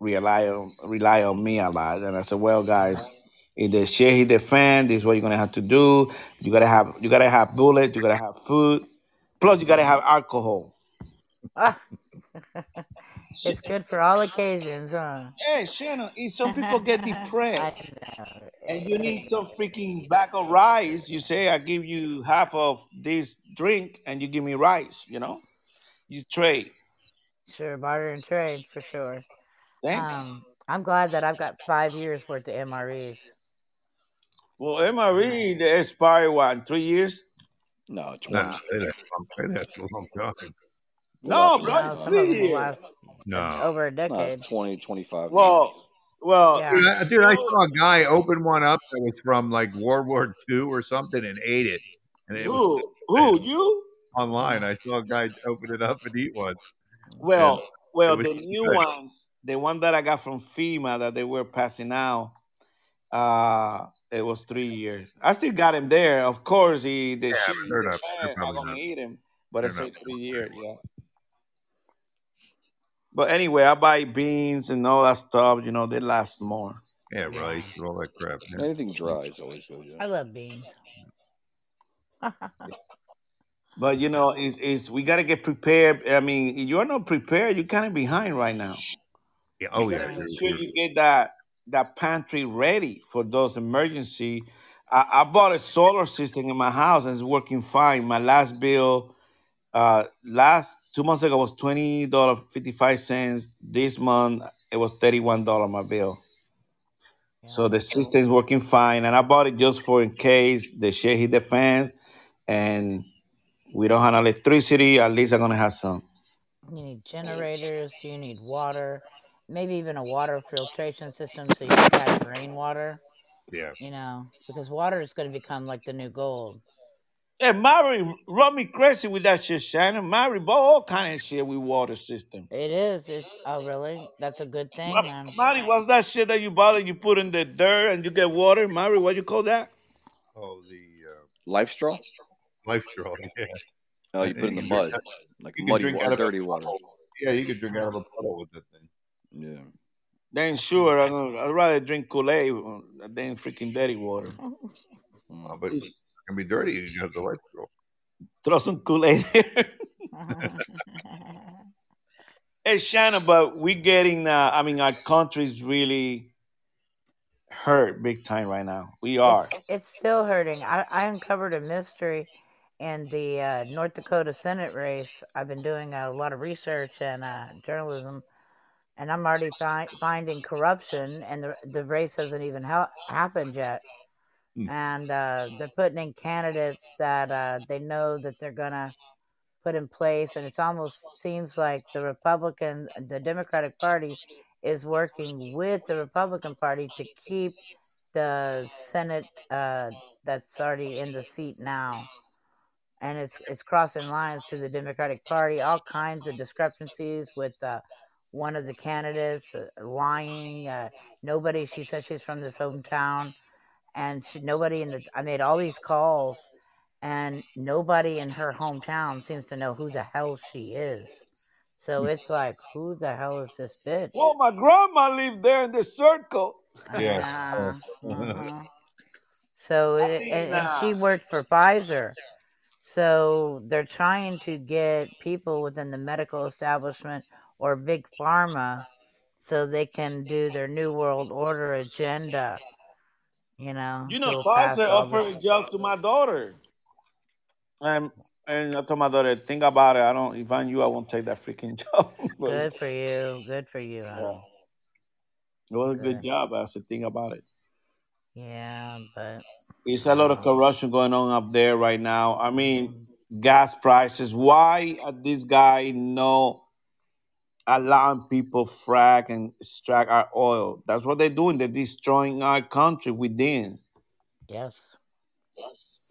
rely on rely on me a lot. And I said, well, guys, if the shit hit the fan, this is what you're gonna have to do. You gotta have you gotta have bullets, you gotta have food, plus you gotta have alcohol. Ah. it's good for all occasions, huh? Hey, Shannon, if some people get depressed and you need some freaking bag of rice, you say, I give you half of this drink and you give me rice, you know? You trade. Sure, barter and trade for sure. Thank Um, I'm glad that I've got five years worth of MREs. Well, MRE they expire what three years? No, Nah, it has, it has a long time. No, bro, one. No, three years. No. over a decade. it's 20, 25 Well, well, Yeah. Dude, I, dude, I saw a guy open one up that was from like World War II or something and ate it. And it was who, who, you? Online. I saw a guy open it up and eat one. Well, And well, the new good. ones, the one that I got from FEMA that they were passing out, uh, it was three years. I still got him there. Of course, he the Yeah, shit but they're is not- I'm probably gonna not- eat him, but they're it's not three years. Yeah. But anyway, I buy beans and all that stuff. You know, they last more. Yeah, rice all that crap. Yeah. Anything dry is always good. Yeah. I love beans. But you know, it's, it's we gotta get prepared. I mean, if you're not prepared, you're kind of behind right now. Yeah, oh You yeah. gotta make sure you're- you get that that pantry ready for those emergency. I, I bought a solar system in my house and it's working fine. My last bill, uh, last two months ago was twenty dollar fifty five cents. This month it was thirty one dollar my bill. So the system's working fine, and I bought it just for in case the shit hit the fan, and we don't have electricity. At least I'm gonna have some. You need generators, you need water, maybe even a water filtration system so you can catch rainwater. Yeah. You know, because water is going to become like the new gold. Yeah, Mary run me crazy with that shit, Shannon. Mary bought all kind of shit with water system. It is. It's, oh, really? That's a good thing. Ma- Mary, what's that shit that you buy that you put in the dirt and you get water? Mary, what you call that? Oh, the uh, LifeStraw? life straw. Yeah. Oh, you put it in the can mud, drink- like you can muddy drink water, out of a dirty water. puddle. Yeah, you could drink out of a puddle with that thing. Yeah. Then sure, I don't- I'd rather drink Kool Aid than freaking dirty water. Oh, but it can be dirty. You have the life straw. Throw some Kool Aid here. Hey Shannon, but we're getting. Uh, I mean, our country's really hurt big time right now. We are. It's, it's still hurting. I, I uncovered a mystery in the uh, North Dakota Senate race. I've been doing a lot of research and uh, journalism, and I'm already fi- finding corruption, and the, the race hasn't even ha- happened yet. And uh, they're putting in candidates that uh, they know that they're going to put in place, and it almost seems like the Republican, the Democratic Party is working with the Republican Party to keep the Senate uh, that's already in the seat now, and it's it's crossing lines to the Democratic Party. All kinds of discrepancies with uh, one of the candidates uh, lying. Uh, nobody. She said she's from this hometown, and she, nobody in the. I made all these calls, and nobody in her hometown seems to know who the hell she is. So it's like, who the hell is this bitch? Well, my grandma lived there in the circle. Yeah. Uh-huh. So it, and, and she worked for Pfizer. So they're trying to get people within the medical establishment or big pharma so they can do their new world order agenda. You know, You know, Pfizer offered a job to my daughter. And and I told my daughter, think about it. I don't. If I'm you, I won't take that freaking job. But Good for you. Good for you. huh? Yeah. it was a good Good. job. I have to think about it. Yeah, but It's a lot of um, corruption going on up there right now. I mean, mm-hmm. gas prices. Why are these guys not allowing people frack and extract our oil? That's what they're doing. They're destroying our country within. yes. Yes.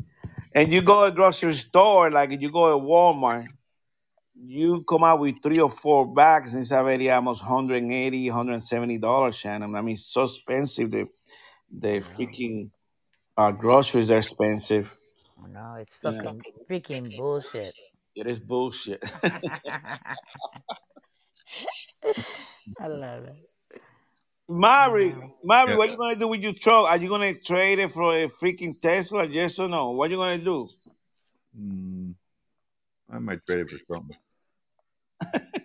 And you go to a grocery store, like you go to Walmart, you come out with three or four bags, and it's already almost 180 $170, Shannon. I mean, it's so expensive. The, the freaking uh, groceries are expensive. No, it's Yeah. fucking freaking bullshit. It is bullshit. I love it. Mari, Mari, Yeah. what you gonna do with your truck? Are you gonna trade it for a freaking Tesla? Yes or no? What you gonna do? Mm, I might trade it for something.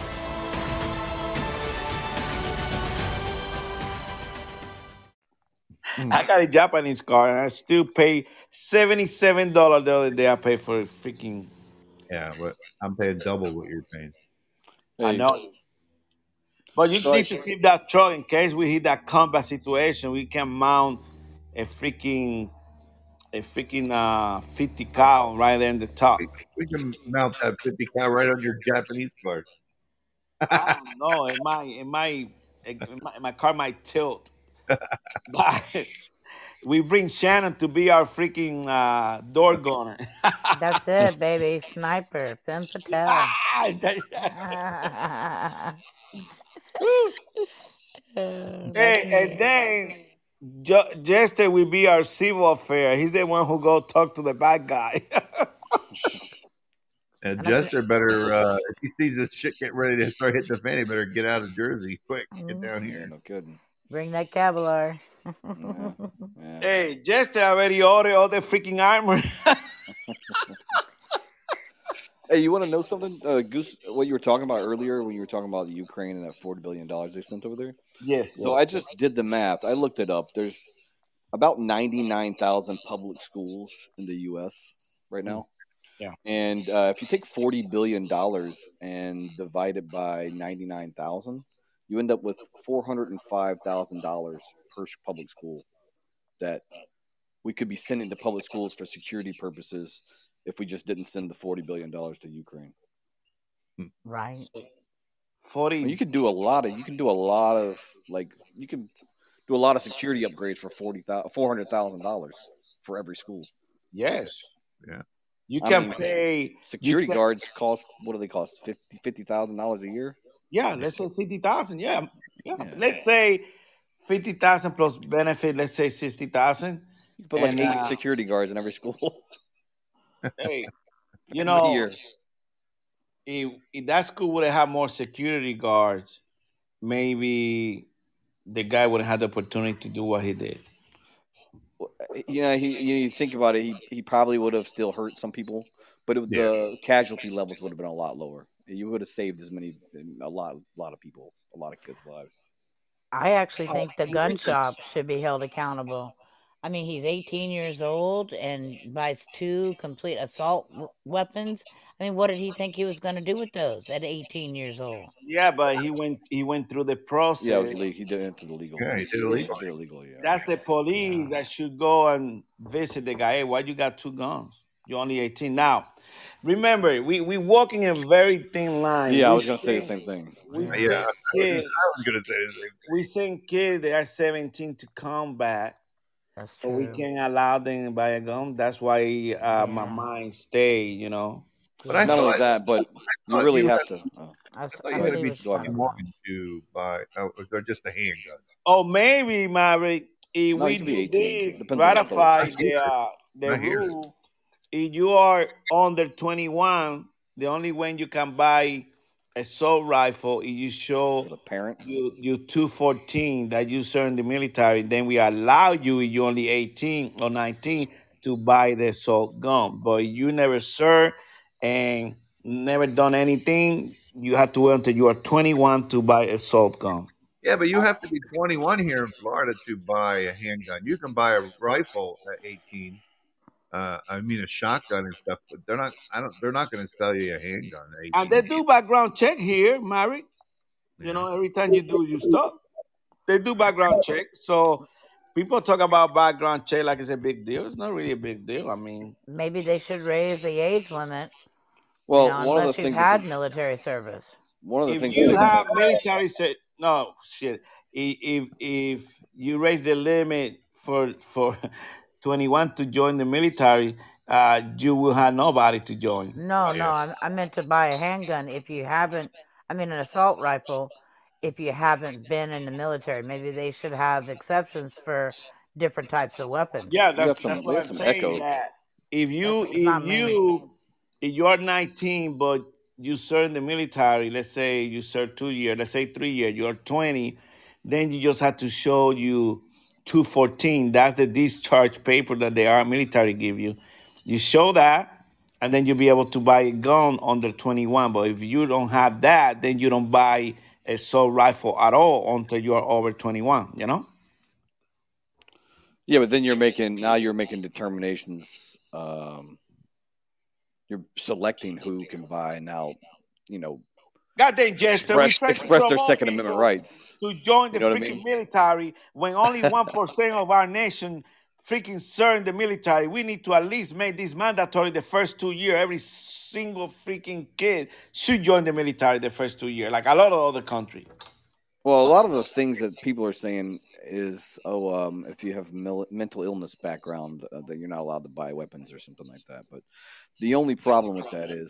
I got a Japanese car and I still pay seventy-seven dollars the other day. I paid for a freaking. Yeah, but I'm paying double what you're paying. I know. But you So need to keep that truck in case we hit that combat situation. We can mount a freaking, a freaking uh, fifty cal right there in the top. We can mount that 50 cal right on your Japanese car. I don't know. It might, it might, it might my car might tilt. But we bring Shannon to be our freaking uh, door gunner. That's it, baby. Sniper, Finn Patel. Ah, Hey, and then Jo- Jester will be our civil affair. He's the one who go talk to the bad guy. And Jester better, uh, if he sees this shit get ready to start hitting the fan, he better get out of Jersey quick. Get down here. No kidding. Bring that Cavalier. hey, Jester already ordered all the freaking armor. Hey, you want to know something, uh, Goose? What you were talking about earlier when you were talking about the Ukraine and that forty billion dollars they sent over there. Yes. So I just did the math. I looked it up. There's about ninety nine thousand public schools in the U.S. right now. Yeah. And uh, if you take forty billion dollars and divide it by ninety nine thousand, you end up with four hundred and five thousand dollars per public school that we could be sending to public schools for security purposes if we just didn't send the forty billion dollars to Ukraine. Right. Forty. You can do a lot of. You can do a lot of like. You can do a lot of security upgrades for forty thousand, four hundred thousand dollars for every school. Yes. Yeah. You I can mean, pay security you can- guards cost what do they cost? Fifty fifty thousand dollars a year. Yeah, let's say fifty thousand. Yeah. yeah, Let's say fifty thousand plus benefit. Let's say sixty thousand. You put like And, eight uh, security guards in every school. Hey, you know, if, if that school would have had more security guards, maybe the guy would have had the opportunity to do what he did. Yeah, he you, know, you think about it, he, he probably would have still hurt some people, but it, the casualty levels would have been a lot lower. You would have saved as many a lot a lot of people, a lot of kids' lives. I actually think the gun shop should be held accountable. I mean, he's 18 years old and buys two complete assault w- weapons. I mean, what did he think he was going to do with those at 18 years old? Yeah, but he went he went through the process. Yeah, it was legal. He did it to the legal. Yeah, he did it legal. He did it legal, yeah. That's the police that should go and visit the guy. Hey, why you got two guns? You're only 18 now. Remember, we we walking a very thin line. Yeah, I We was gonna say the same thing. We Yeah, send I was, kids, I was gonna say the same thing. we send kids that are 17 to combat, That's so we can't allow them to buy a gun. That's why uh, my mind stay. You know. But I Not only thought- that, but I you really you have had- to. Oh. I, I s- thought I you had to be what you're talking to buy, oh, or just a handgun. Oh, maybe Maverick, if No, we you can be 18. did Depends on the ratify post. the uh, the rule, if you are under 21, the only way you can buy a assault rifle is you show The parent. you you 214 that you serve in the military. Then we allow you if you're only 18 or 19 to buy the assault gun. But you never serve and never done anything, you have to wait until you are 21 to buy a assault gun. Yeah, but you have to be 21 here in Florida to buy a handgun. You can buy a rifle at 18. Uh, I mean a shotgun and stuff, but they're not. I don't. They're not going to sell you a handgun. At 18. And they do background check here, Mary. You know, every time you do you stop, they do background check. So people talk about background check like it's a big deal. It's not really a big deal. I mean, Maybe they should raise the age limit. Well, you know, one of the unless you've things. had military service. one of the if things. you that they- have military, se- No shit. I- If if you raise the limit for for 21 to join the military, uh, you will have nobody to join. No, no, I, I meant to buy a handgun if you haven't. I mean, an assault rifle if you haven't been in the military. Maybe they should have exceptions for different types of weapons. Yeah, We got that's some, that's what I'm some saying. echo. That if you if you if you are 19 but you serve in the military, let's say you serve two years, let's say three years, you're 20, then you just have to show you 214. That's the discharge paper that the army military give you. You show that, and then you'll be able to buy a gun under 21. But if you don't have that, then you don't buy a assault rifle at all until you are over 21. You know? Yeah, but then you're making now you're making determinations. Um, you're selecting who can buy now. You know, Goddamn, Jester, we express express their Second Amendment rights. to join the You know what I freaking mean? military when only one percent of our nation freaking serve in the military. We need to at least make this mandatory the first two years. Every single freaking kid should join the military the first two years, like a lot of other countries. Well, a lot of the things that people are saying is, oh, um, if you have mil- mental illness background, uh, that you're not allowed to buy weapons or something like that. But the only problem with that is,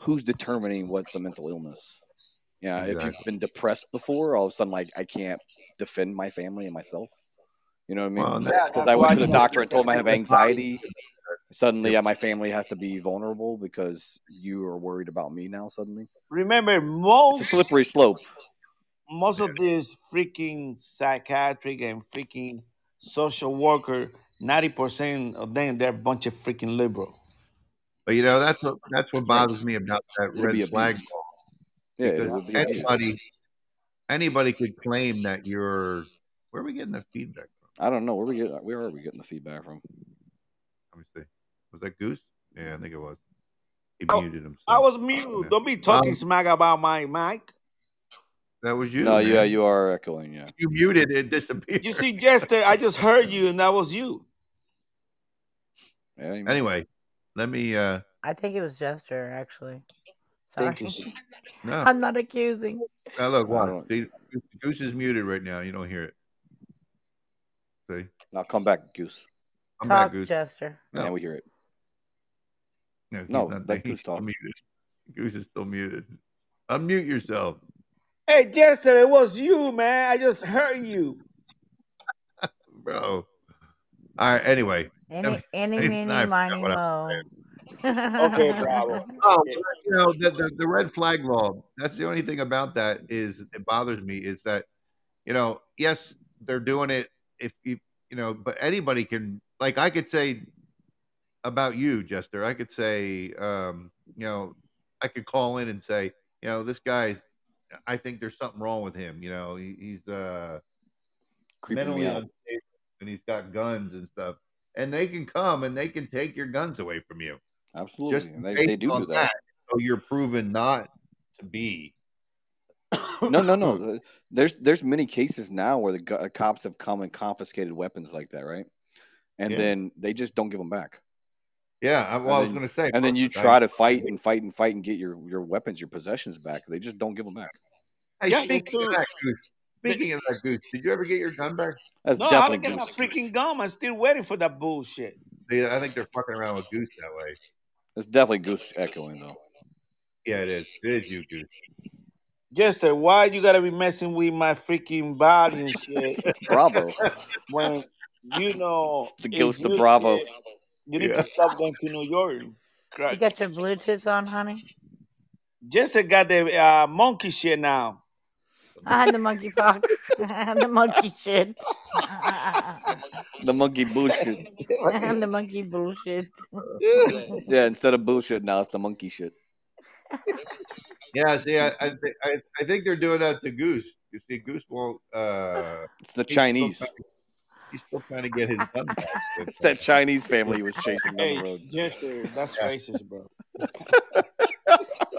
who's determining what's a mental illness? Yeah, if you've been depressed before, all of a sudden, like I can't defend my family and myself. You know what I mean? Well, Yeah, Because that's I went to the doctor and told him I have anxiety. Suddenly, yeah, my family has to be vulnerable because you are worried about me now. Suddenly, remember it's a most slippery slope. most of these freaking psychiatric and freaking social worker, 90% of them, they're a bunch of freaking liberal. But you know, that's what that's what bothers me about that It'll be red flag abused. law Yeah, because be anybody anybody could claim that you're. Where are we getting the feedback from? I don't know where we get where are we getting the feedback from? Let me see. Was that Goose? Yeah, I think it was. He I, muted himself. I was mute. Don't be talking Um, smack about my mic. that was you. No, yeah, you are echoing. Yeah, You muted it disappeared. You see, Jester, I just heard you, and that was you. yeah. You. Anyway, let me. uh I think it was Jester, actually. Thank you. Sorry. No, I'm not accusing. now look, I watch. Goose is muted right now. You don't hear it. See, Now come back, Goose. I'm back, Talk, Goose. Jester. Now No, we hear it. no, he's No, not. let He's Goose still talk. muted. Goose is still muted. Unmute yourself, Hey, Jester, it was you, man. I just heard you. bro. All right. Anyway, let Any, me. any, I, I meeny, forgot miny, what I was mo. Okay, bravo. Oh, you know the, the the red flag law. That's the only thing about that is it bothers me is that you know yes they're doing it if you you know but anybody can like I could say about you Jester I could say um you know I could call in and say you know this guy's I think there's something wrong with him you know he, he's uh Creeping mentally me unstable and he's got guns and stuff and they can come and they can take your guns away from you Absolutely, just and they, they based do on do that. that so you're proven not to be No, no, no. There's there's many cases now where the go- uh, cops have come and confiscated weapons like that, right? And Yeah. then they just don't give them back. Yeah, I, well, I was going to say, and then you I- try to fight and fight and fight and get your your weapons, your possessions back. They just don't give them back. Hey, Yeah, speaking of dude. that, Goose. Speaking of that, Goose, did you ever get your gun back? That's No, I haven't definitely my freaking gum. I'm still waiting for that bullshit. See, I think they're fucking around with Goose that way. It's definitely goose echoing though. Yeah, it is. It is you, Goose. Jester, why you gotta be messing with my freaking body and shit? It's Bravo. when you know The ghost of Bravo. shit, you need Yeah. to stop going to New York. You Correct. got your Bluetooth on, honey? Jester got the uh, monkey shit now. I had the monkey pox. I had the monkey shit. The monkey bullshit. I had the monkey bullshit. Yeah, instead of bullshit now it's the monkey shit. Yeah, see, I, I, I, I think they're doing that to Goose. You see, Goose won't. Uh, It's the Chinese. He's still trying to get his gun back. It's that Chinese family he was chasing down the road. Jester, that's Yeah. racist, bro.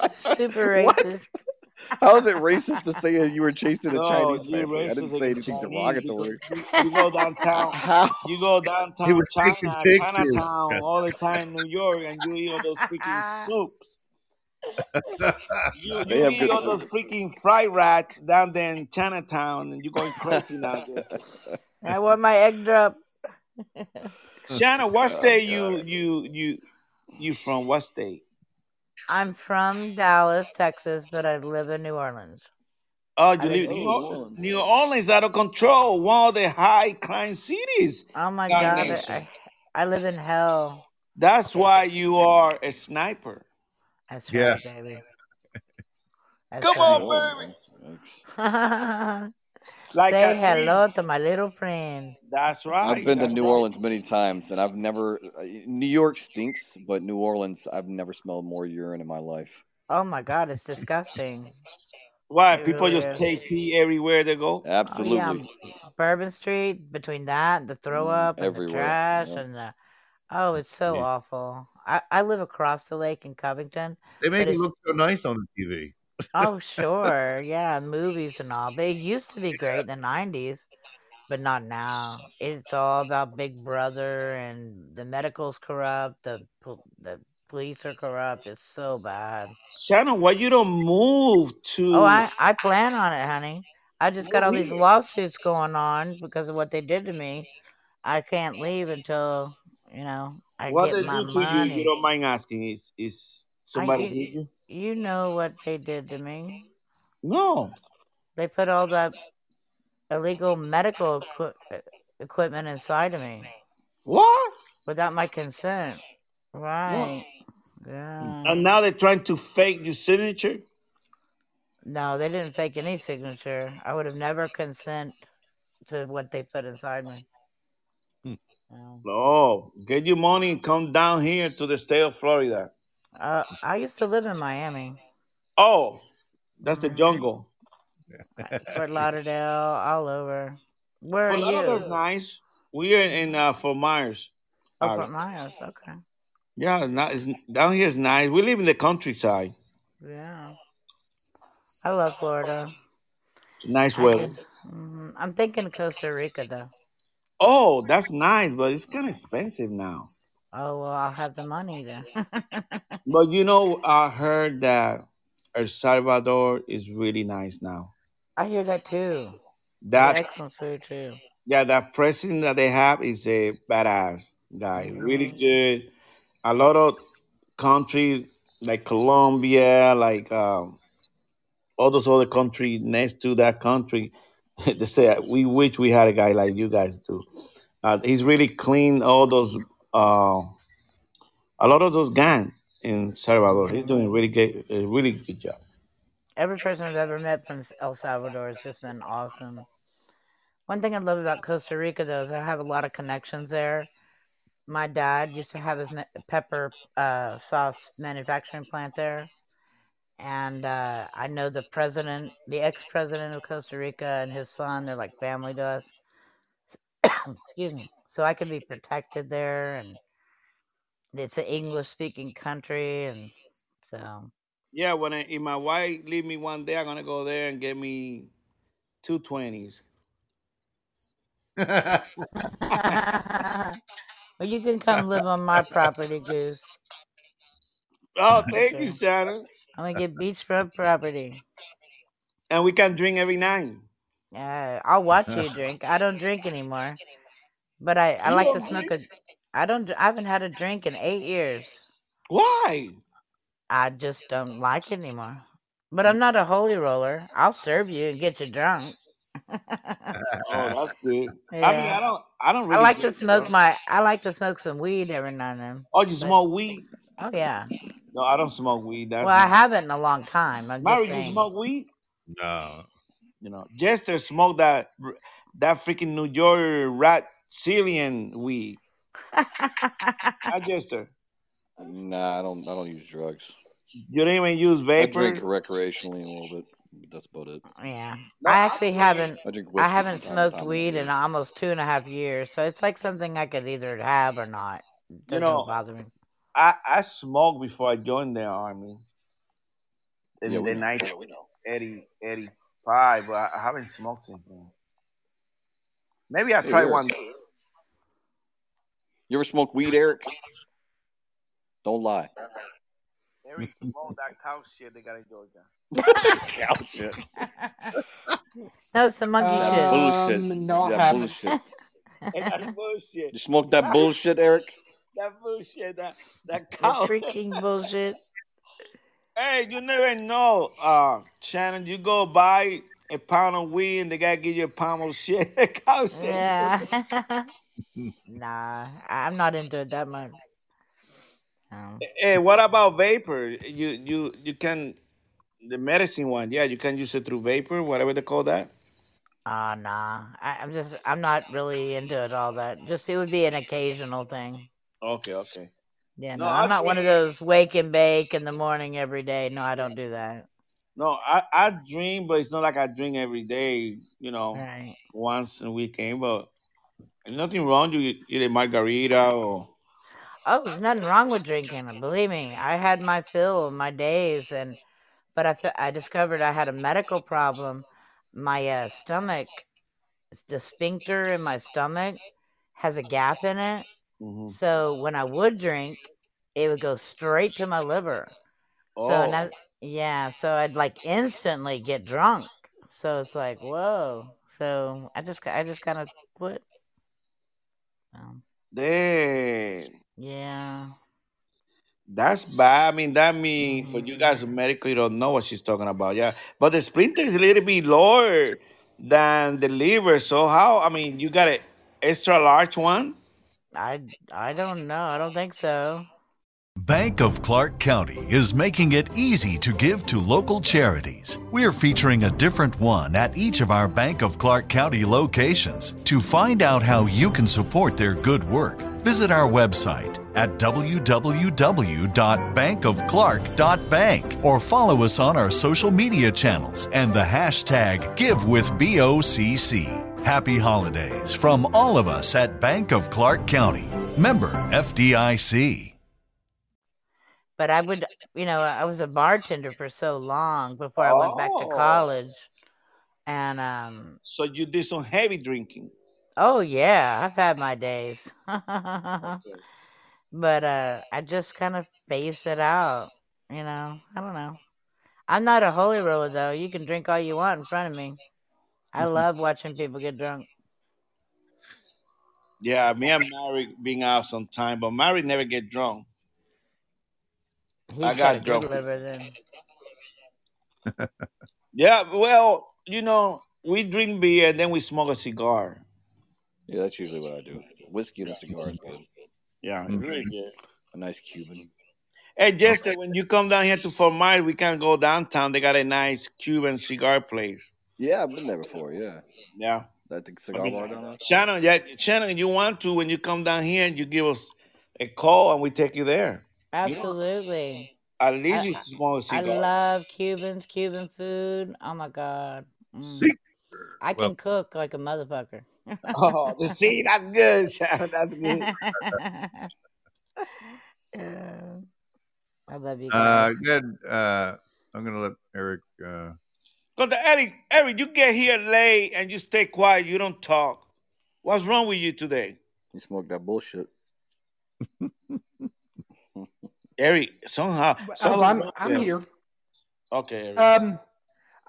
Super What? Racist. How is it racist to say that you were chasing a No, Chinese you family? I didn't say anything Chinese. You go, derogatory. you, you go downtown. How? You go He downtown was taking China, pictures. Chinatown, all the time in New York, and you eat all those freaking soups. You, They you eat good all those freaking fried rats down there in Chinatown, and you're going crazy now. I want my egg drop. Shannon, what Oh, state you you you you from? What state? I'm from Dallas, Texas, but I live in New Orleans. Oh, you live- live New, Or- New Orleans out of control. One of the high crime cities. Oh my god. I, I live in hell. That's why you are a sniper. That's Yeah. right, baby. That's Come on, baby. Like Say a hello to my little friend. That's right. I've been to New right. Orleans many times, and I've never. uh, New York stinks, but New Orleans, I've never smelled more urine in my life. Oh my god, it's disgusting. Why It people really just is. take pee everywhere they go? Absolutely. Oh, yeah, Bourbon Street, between that, the throw Mm, up, and the trash, yeah. and the oh, it's so Yeah. awful. I, I live across the lake in Covington. They but make it look so nice on the TV. Oh, sure. Yeah, movies and all. They used to be great in the 90s, but not now. It's all about Big Brother and the medical's corrupt, the the police are corrupt. It's so bad. Shannon, why you don't move oh, to? Oh, I, I plan on it, honey. I just got all these lawsuits going on because of what they did to me. I can't leave until, you know, I what get they my do to you? money. If you don't mind asking, is is somebody I, hit you? You know what they did to me. No. They put all that illegal medical equi- equipment inside of me What? without my consent. Right. Yeah. And now they're trying to fake your signature. No, they didn't fake any signature. I would have never consent to what they put inside me. No. Oh, get your money and come down here to the state of Florida. Uh, I used to live in Miami, Oh, that's the jungle. Fort Lauderdale, all over. Where are Fort Lauderdale's you? nice. We're in, in uh, Fort Myers. Oh. Fort Myers. Okay. Yeah, it's not, it's, down here is nice. We live in the countryside. Yeah. I love Florida. Nice weather. hmm I'm thinking Costa Rica though. Oh, that's nice, but it's kind of expensive now. Oh well, I'll have the money then. But you know, I heard that El Salvador is really nice now. I hear that too. That excellent food too. yeah, that president that they have is a badass guy. Really good. A lot of countries like Colombia, like um, all those other countries next to that country, they say we wish we had a guy like you guys do. Uh, he's really clean all those uh, a lot of those gangs in Salvador. He's doing really good, a really good job. Every person I've ever met from El Salvador has just been awesome. One thing I love about Costa Rica though is I have a lot of connections there. My dad used to have his pepper uh, sauce manufacturing plant there, and uh, I know the president, the ex-president of Costa Rica, and his son. They're like family to us. Excuse me. So I can be protected there, and it's an English-speaking country, and so Yeah, when I, if my wife leave me one day, I'm gonna go there and get me two twenties. well, you can come live on my property, Goose. Oh, thank sure. you, Shannon. I'm gonna get beachfront property. And we can drink every night. Uh, I'll watch you drink. I don't drink anymore, but I, I You like to smoke a. drink? I don't. I haven't had a drink in eight years. Why? I just don't like it anymore. But I'm not a holy roller. I'll serve you and get you drunk. Oh, that's good. I mean, I don't, I don't Really I like to smoke though. my. I like to smoke some weed every now and then. Oh, you But smoke weed? oh yeah. No, I don't smoke weed. That's Well, I haven't in a long time. I'm Mary, just you smoke weed? No. You know, Jester smoked that that freaking New York rat Cillian weed. Hi, Jester. Nah, I don't. I don't use drugs. You don't even use vapor. I drink recreationally a little bit. but That's about it. Yeah, No, I I actually drink- haven't. I drink I haven't from time to smoked weed in almost two and a half years, so it's like something I could either have or not. It You doesn't know, bother me. I I smoked before I joined the army in Yeah, we the know. night Yeah, we know. 80, 85, but I, I haven't smoked since then. Maybe I Hey, tried Eric. one. You ever smoke weed, Eric? Don't lie. Eric smoked that cow shit they got in Georgia. cow shit. That was the monkey shit. bullshit. Um, no, that haven't. bullshit. And bullshit. You smoked that bullshit, Eric? That bullshit. That that The cow. freaking bullshit. Hey, you never know, uh, Shannon. You go buy a pound of weed and they gotta give you a pound of shit. cow shit. Yeah. nah, I'm not into it that much. Um, Hey, what about vapor? You you you can the medicine one. Yeah, you can use it through vapor, whatever they call that. Ah, nah. I, I'm just, I'm not really into it all that. Just, it would be an occasional thing. Okay, okay. Yeah, No, no, I'm I not one of those wake and bake in the morning every day. No, I don't do that. No, I I drink, but it's not like I drink every day. You know, Right. once a weekend. But there's nothing wrong. You eat a margarita or Oh, there's nothing wrong with drinking. Believe me, I had my fill of my days, and but I I discovered I had a medical problem. My uh, stomach, the sphincter in my stomach, has a gap in it. Mhm. So when I would drink, it would go straight to my liver. So Oh. yeah, so I'd like instantly get drunk. So it's like whoa. So I just I just kind of quit. Um, Damn. yeah. That's bad. I mean, that mean for you guys medically don't know what she's talking about. Yeah, but the splinter is a little bit lower than the liver. So how? I mean, you got an extra large one. I I don't know. I don't think so. Bank of Clark County is making it easy to give to local charities. We're featuring a different one at each of our Bank of Clark County locations. To find out how you can support their good work, visit our website at www.bankofclark.bank or follow us on our social media channels and the hashtag GiveWithBOCC. Happy holidays from all of us at Bank of Clark County. Member FDIC. But I would, you know, I was a bartender for so long before I went back to Oh. college. And um So you did some heavy drinking. oh yeah, I've had my days. but uh I just kind of phased it out, you know. I don't know. I'm not a holy roller though. You can drink all you want in front of me. I love watching people get drunk. Yeah, me and Mary being out sometime, but Mary never get drunk. He's I got got a good drunk. Yeah, well, you know, we drink beer and then we smoke a cigar. Yeah, that's usually what I do. Whiskey and a cigar is good. Yeah, it's really good. A nice Cuban. Hey, Jester, when you come down here to Fort Myers, we can go downtown. They got a nice Cuban cigar place. Yeah, I've been there before. Yeah, Yeah. that the I cigar mean, bar down there. Shannon, yeah, Shannon, you want to when you come down here and you give us a call and we take you there. Absolutely. at least I, you I smoke a I cigar. love Cubans, Cuban food. Oh my god. Mm. I can Well, cook like a motherfucker. Oh, see, that's good, Shannon. That's good. Yeah. I love you uh, good. Uh, I'm gonna let Eric. Uh, Because Eric, Eric, you get here late and you stay quiet. You don't talk. What's wrong with you today, You smoke that bullshit. Eric? Somehow, Well, I'm I'm there. here. Okay, Eric. Um,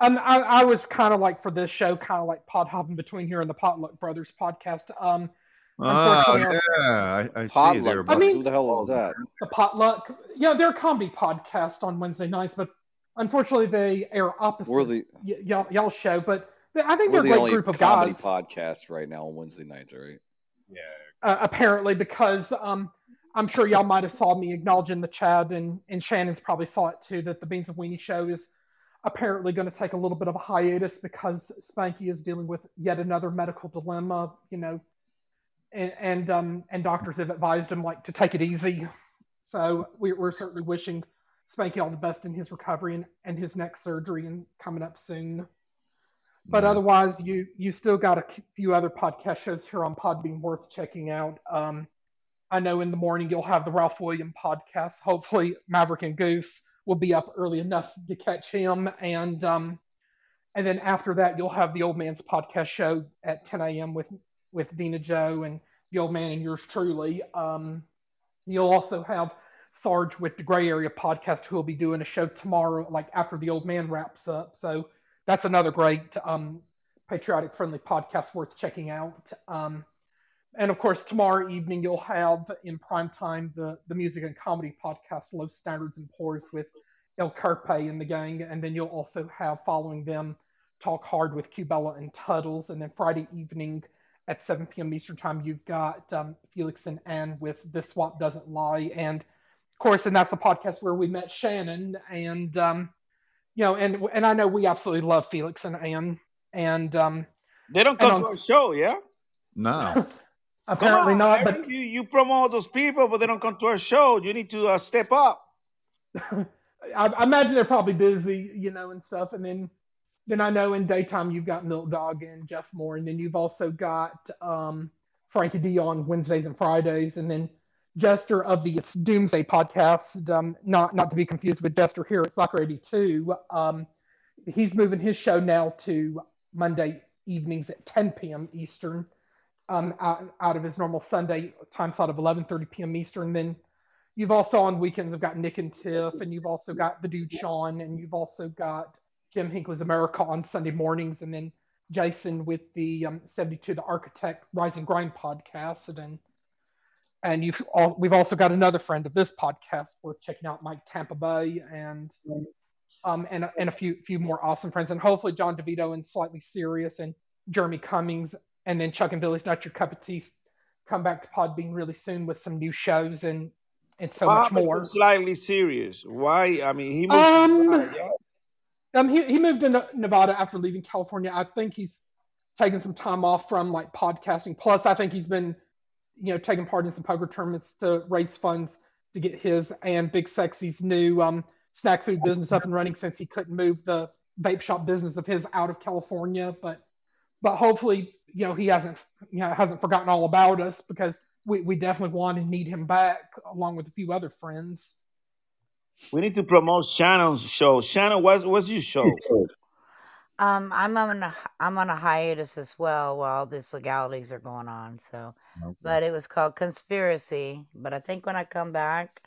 um, I, I was kind of like for this show, kind of like pod hopping between here and the Potluck Brothers podcast. Um, oh yeah, I, I see Potluck there. I But mean, Who the hell is that? the potluck. You know, they're a comedy podcast on Wednesday nights, but unfortunately they air opposite We're the y- y'all y'all show. But I think we're they're a the great only group of comedy guys. podcast right now on Wednesday nights, right? yeah, uh, apparently because um, I'm sure y'all might have saw me acknowledge in the chat, and, and Shannon's probably saw it too, that the Beans and Weenie show is apparently going to take a little bit of a hiatus because Spanky is dealing with yet another medical dilemma, you know, and and, um, and doctors have advised him like to take it easy. So we, we're certainly wishing Spanky all the best in his recovery and, and his next surgery and coming up soon. But Yeah. otherwise, you you still got a few other podcast shows here on Podbean worth checking out. Um, I know in the morning you'll have the Ralph William podcast. Hopefully, Maverick and Goose will be up early enough to catch him, and um, and then after that you'll have the Old Man's podcast show at 10 a.m. with with Dina Joe and the Old Man and yours truly. Um, you'll also have Sarge with the Gray Area podcast, who will be doing a show tomorrow, like after the old man wraps up. So that's another great um, patriotic friendly podcast worth checking out. Um, and of course, tomorrow evening you'll have in prime time the the music and comedy podcast Low Standards and Pours with El Carpe and the gang, and then you'll also have following them Talk Hard with Cubella and Tuddles, and then Friday evening at 7 p.m. Eastern Time you've got um, Felix and Ann with This Swap Doesn't Lie, and course, and that's the podcast where we met Shannon, and um, you know, and and I know we absolutely love Felix and Ann, and um, They don't and come on- to our show, yeah? No. apparently on, not, but you, you promote those people, but they don't come to our show. You need to uh, step up. I, I imagine they're probably busy, you know, and stuff. And then, then I know in daytime you've got Milk Dog and Jeff Moore, and then you've also got um, Frankie D on Wednesdays and Fridays, and then Jester of the It's Doomsday podcast, um, not not to be confused with Jester here at Slacker 82. Um, he's moving his show now to Monday evenings at 10 p.m. Eastern, um, out, out of his normal Sunday time slot of 11:30 p.m. Eastern. Then You've also on weekends I've got Nick and Tiff, and you've also got the dude Sean, and you've also got Jim Hinckley's America on Sunday mornings, and then Jason with the um, 72 the Architect Rise and Grind podcast, and then and you've all, we've also got another friend of this podcast worth checking out, Mike Tampa Bay, and um and and a few few more awesome friends, and hopefully John DeVito and Slightly Serious and Jeremy Cummings, and then Chuck and Billy's Not Your Cup of Tea come back to Podbean really soon with some new shows and and so much more. Slightly serious. Why? I mean, he moved to Um? Um, he, he moved to Nevada after leaving California. I think he's taken some time off from like podcasting. Plus, I think he's been, you know, taking part in some poker tournaments to raise funds to get his and Big Sexy's new um, snack food business up and running since he couldn't move the vape shop business of his out of California. But but hopefully, you know, he hasn't you know hasn't forgotten all about us because we, we definitely want and need him back along with a few other friends. We need to promote Shannon's show. Shannon, what's, what's your show? Um, I'm on a I'm on a hiatus as well while these legalities are going on. So, but it was called Conspiracy. But I think when I come back,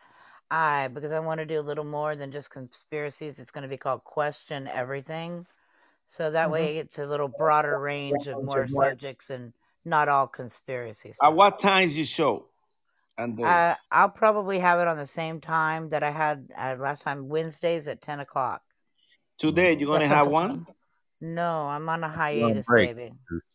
I because I want to do a little more than just conspiracies. It's going to be called Question Everything. So that way, it's a little broader range of more subjects and not all conspiracies. At what times you show? And Uh, I'll probably have it on the same time that I had uh, last time, Wednesdays at ten o'clock. today you're gonna That's have one. No, I'm on a She's on a hiatus, break. baby.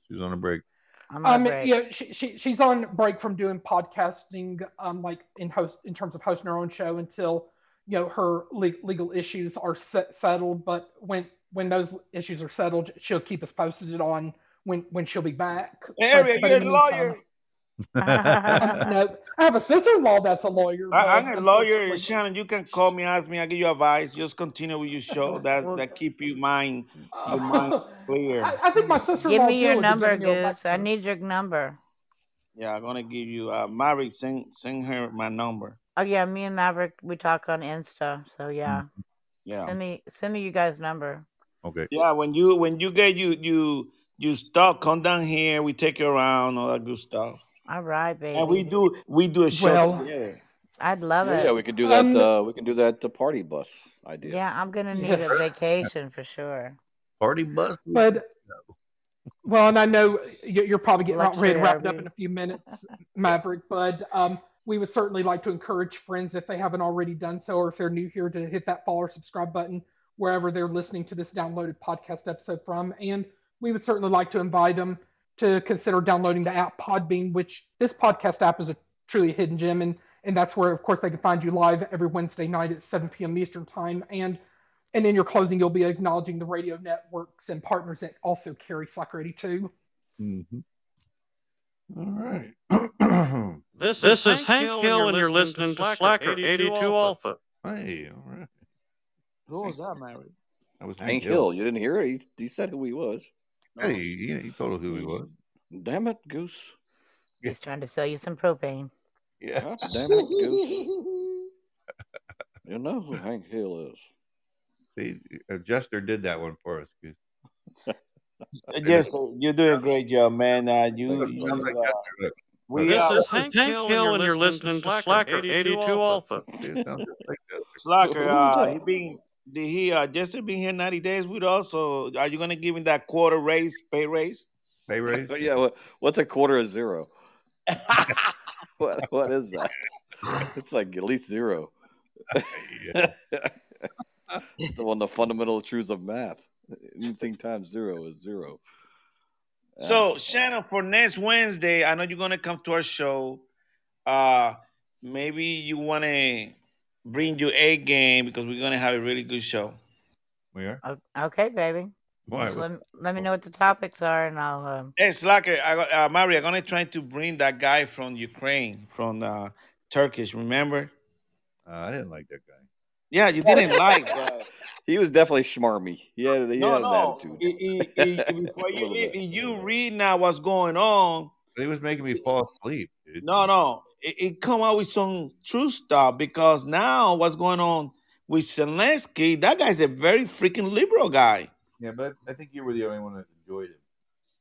She's on a break. I'm on a Um, break. yeah, she, she she's on break from doing podcasting, um, like in host in terms of hosting her own show until you know her le- legal issues are set, settled. But when when those issues are settled, she'll keep us posted on when when she'll be back. Area, but, but you're a the lawyer. Meantime- no, I have a sister-in-law that's a lawyer. I, I'm a lawyer, Shannon. You can call me, ask me, I give you advice. Just continue with your show. That that keep your mind your mind clear. I, I think my sister-in-law Give me your Jill number, giving you Goose. I need your number. Yeah, I'm gonna give you uh Maverick, send send her my number. Oh yeah, me and Maverick we talk on Insta. So yeah, Yeah. send me send me you guys' number. Okay. Yeah, when you when you get you you you stop, come down here, we take you around, all that good stuff. All right, baby. And we do we do a show Well- together. I'd love Yeah, it. yeah, we could do that. Um, uh, we can do that. The party bus idea. Yeah, I'm gonna need Yes. a vacation for sure. Party bus. But well, and I know you- you're probably getting Luxury ready to wrap it up in a few minutes, Maverick. But um, we would certainly like to encourage friends if they haven't already done so, or if they're new here, to hit that follow or subscribe button wherever they're listening to this downloaded podcast episode from. And we would certainly like to invite them to consider downloading the app Podbean, which this podcast app is a truly hidden gem, and and that's where, of course, they can find you live every Wednesday night at 7 p.m. Eastern time. And and in your closing, you'll be acknowledging the radio networks and partners that also carry Slacker 82. Mm-hmm. All right. This, this is Hank Hill, and you're listening to Slacker 82 Alpha. Hey, all right. Who was that, Mary? That was Hank Hill. You didn't hear it? He, he said who he was. Hey, he, he told us who he was. Damn it, Goose. He's trying to sell you some propane. Yeah. God damn it, Goose. You know who Hank Hill is. See, uh, Jester did that one for us. Goose. Yes, you're doing a great job, man. Uh, you, you, uh, we, this uh, is Hank, Hank Hill, Hill, and you're listening to Slacker 82 Alpha. Slacker, uh, he been did he uh Jesse been here 90 days with us? So are you gonna give him that quarter raise, pay raise? Pay raise? yeah, what, what's a quarter of zero? what what is that? It's like at least zero. it's the one the fundamental truths of math. Anything times zero is zero. So Shannon, for next Wednesday, I know you're gonna come to our show. Uh maybe you wanna bring you A game because we're gonna have a really good show. We are? Okay, baby. Why? Let, let me know what the topics are, and I'll. Um, Hey, Slacker, I got, uh, Mari, I'm gonna try to bring that guy from Ukraine, from uh, Turkish. Remember? Uh, I didn't like that guy. Yeah, you didn't like that. He was definitely schmarmy. He had, he no, had no. an attitude. I- I- I- before you leave, you read now what's going on. But he was making me fall asleep, dude. No, no. It, it come out with some true stuff because now what's going on with Zelensky? That guy's a very freaking liberal guy, Yeah, but I think you were the only one that enjoyed it.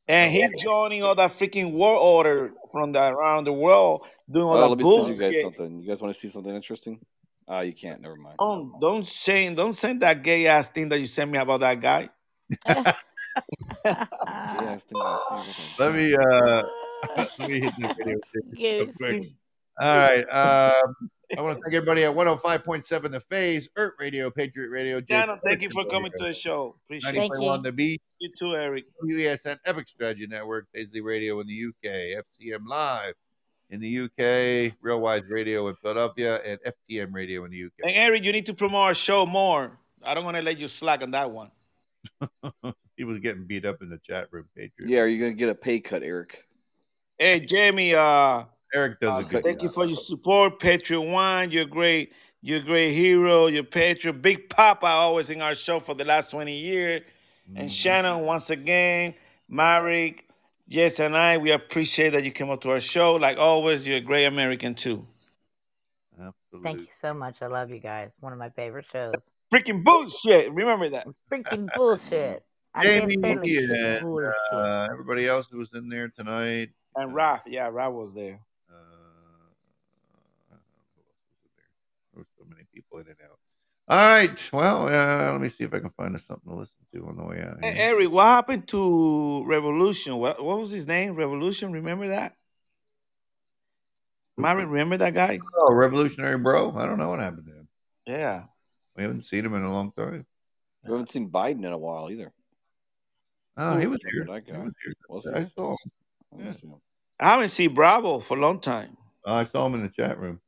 and he's joining all that freaking war order from the around the world, doing all Oh, that let me send bullshit. you guys something. You guys want to see something interesting? Ah, you can't. Never mind. Don't don't send don't send that gay ass thing that you sent me about that guy. Gay-ass thing I see. What the- Let me uh let me hit the video real quick. All right. Um I want to thank everybody at 105.7 The Phase, Earth Radio, Patriot Radio, J thank you for coming to the show. Appreciate it. 90.1 The Beat, You too, Eric. WESN Epic Strategy Network, Paisley Radio in the UK, FCM Live in the UK, Real Wise Radio in Philadelphia, and FTM Radio in the UK. And Eric, you need to promote our show more. I don't want to let you slack on that one. he was getting beat up in the chat room, Patriot. Yeah, are you gonna get a pay cut, Eric? Hey, Jamie, uh, Eric does a good thank you for your support, Patriot One. You're great. You're a great hero. You're Patriot. Big Papa always in our show for the last 20 years. Mm-hmm. And Shannon, once again, Marek, Jess, and I, we appreciate that you came up to our show. Like always, you're a great American too. Absolutely. thank you so much. I love you guys. One of my favorite shows. Freaking bullshit. Remember that. Freaking bullshit. I Jamie say like shit. and Bullshit. uh, everybody else who was in there tonight. And Ralph, yeah, Ralph was there. There were so many people in and out. All right. Well, uh, let me see if I can find us something to listen to on the way out. Hey. Eric, what happened to Revolution? What, what was his name? Revolution? Remember that? Am I remember that guy? Oh, Revolutionary Bro. I don't know what happened to him. Yeah. We haven't seen him in a long time. We haven't seen Biden in a while either. Oh, he was here. That He guy. was here. I saw him. I him. I haven't seen Bravo for a long time. I saw him in the chat room.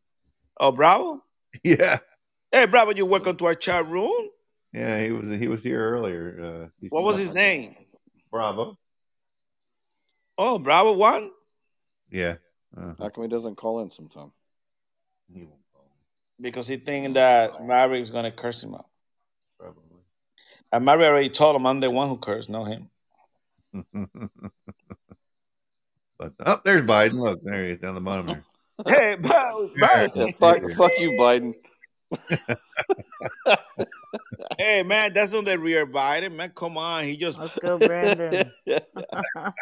Oh, Bravo? Yeah. Hey, Bravo, you welcome to our chat room. Yeah, he was he was here earlier. Uh, What was his name? Bravo. Oh, Bravo one? Yeah. Uh, How come he doesn't call in sometime? Because he thinking that Mary is gonna curse him out. Probably. And Mary already told him I'm the one who cursed, not him. but oh, there's Biden. Look, there he is down the bottom there. Hey, Biden. Yeah, fuck, fuck you, Biden. Hey man, that's not the real Biden, man. Come on, he just Let's go, Brandon.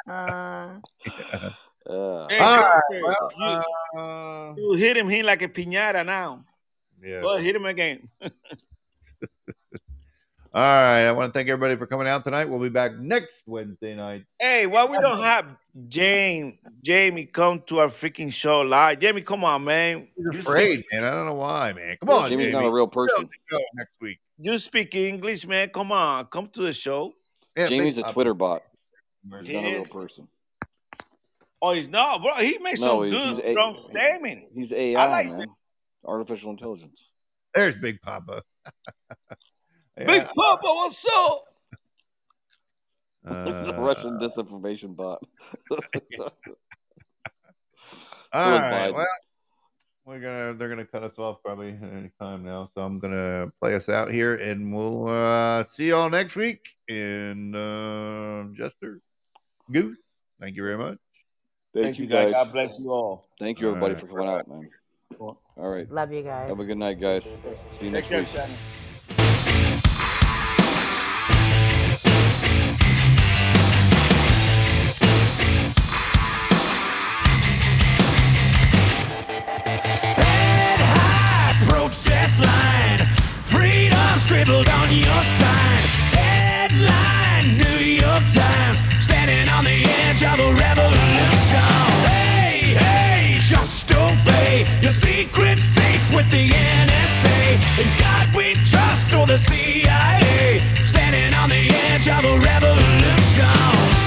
Uh, Hey, All right, well, you, uh, you hit him, hit like a piñata now. yeah. Go hit him again. All right. I want to thank everybody for coming out tonight. We'll be back next Wednesday night. Hey, why we don't have Jane, Jamie come to our freaking show live? Jamie, come on, man. He's afraid, man. I don't know why, man. Come on, Jimmy's Jamie. not a real person. Go next week. You speak English, man. Come on, come to the show. Yeah, Jamie's a Twitter bot. He's He not a real person. Oh, he's not, bro. He makes No, some he's, good, he's, A- strong statement. he's AI, like man. Artificial intelligence. There's Big Papa. Big Yeah, Papa, what's up? It's a uh, Russian disinformation bot. all So right. Well, we're gonna they're gonna cut us off probably at any time now. So I'm gonna play us out here and we'll uh see y'all next week. And uh Jester Goose, thank you very much. Thank, you guys. God bless you all. Thank you, everybody, All for coming out, man. Cool. All right. Love you guys. Have a good night, guys. See you next care, week. Shannon. Scribbled on your sign. Headline New York Times, standing on the edge of a revolution. Hey, hey, just obey your secret safe with the NSA. In God we trust or the CIA, standing on the edge of a revolution.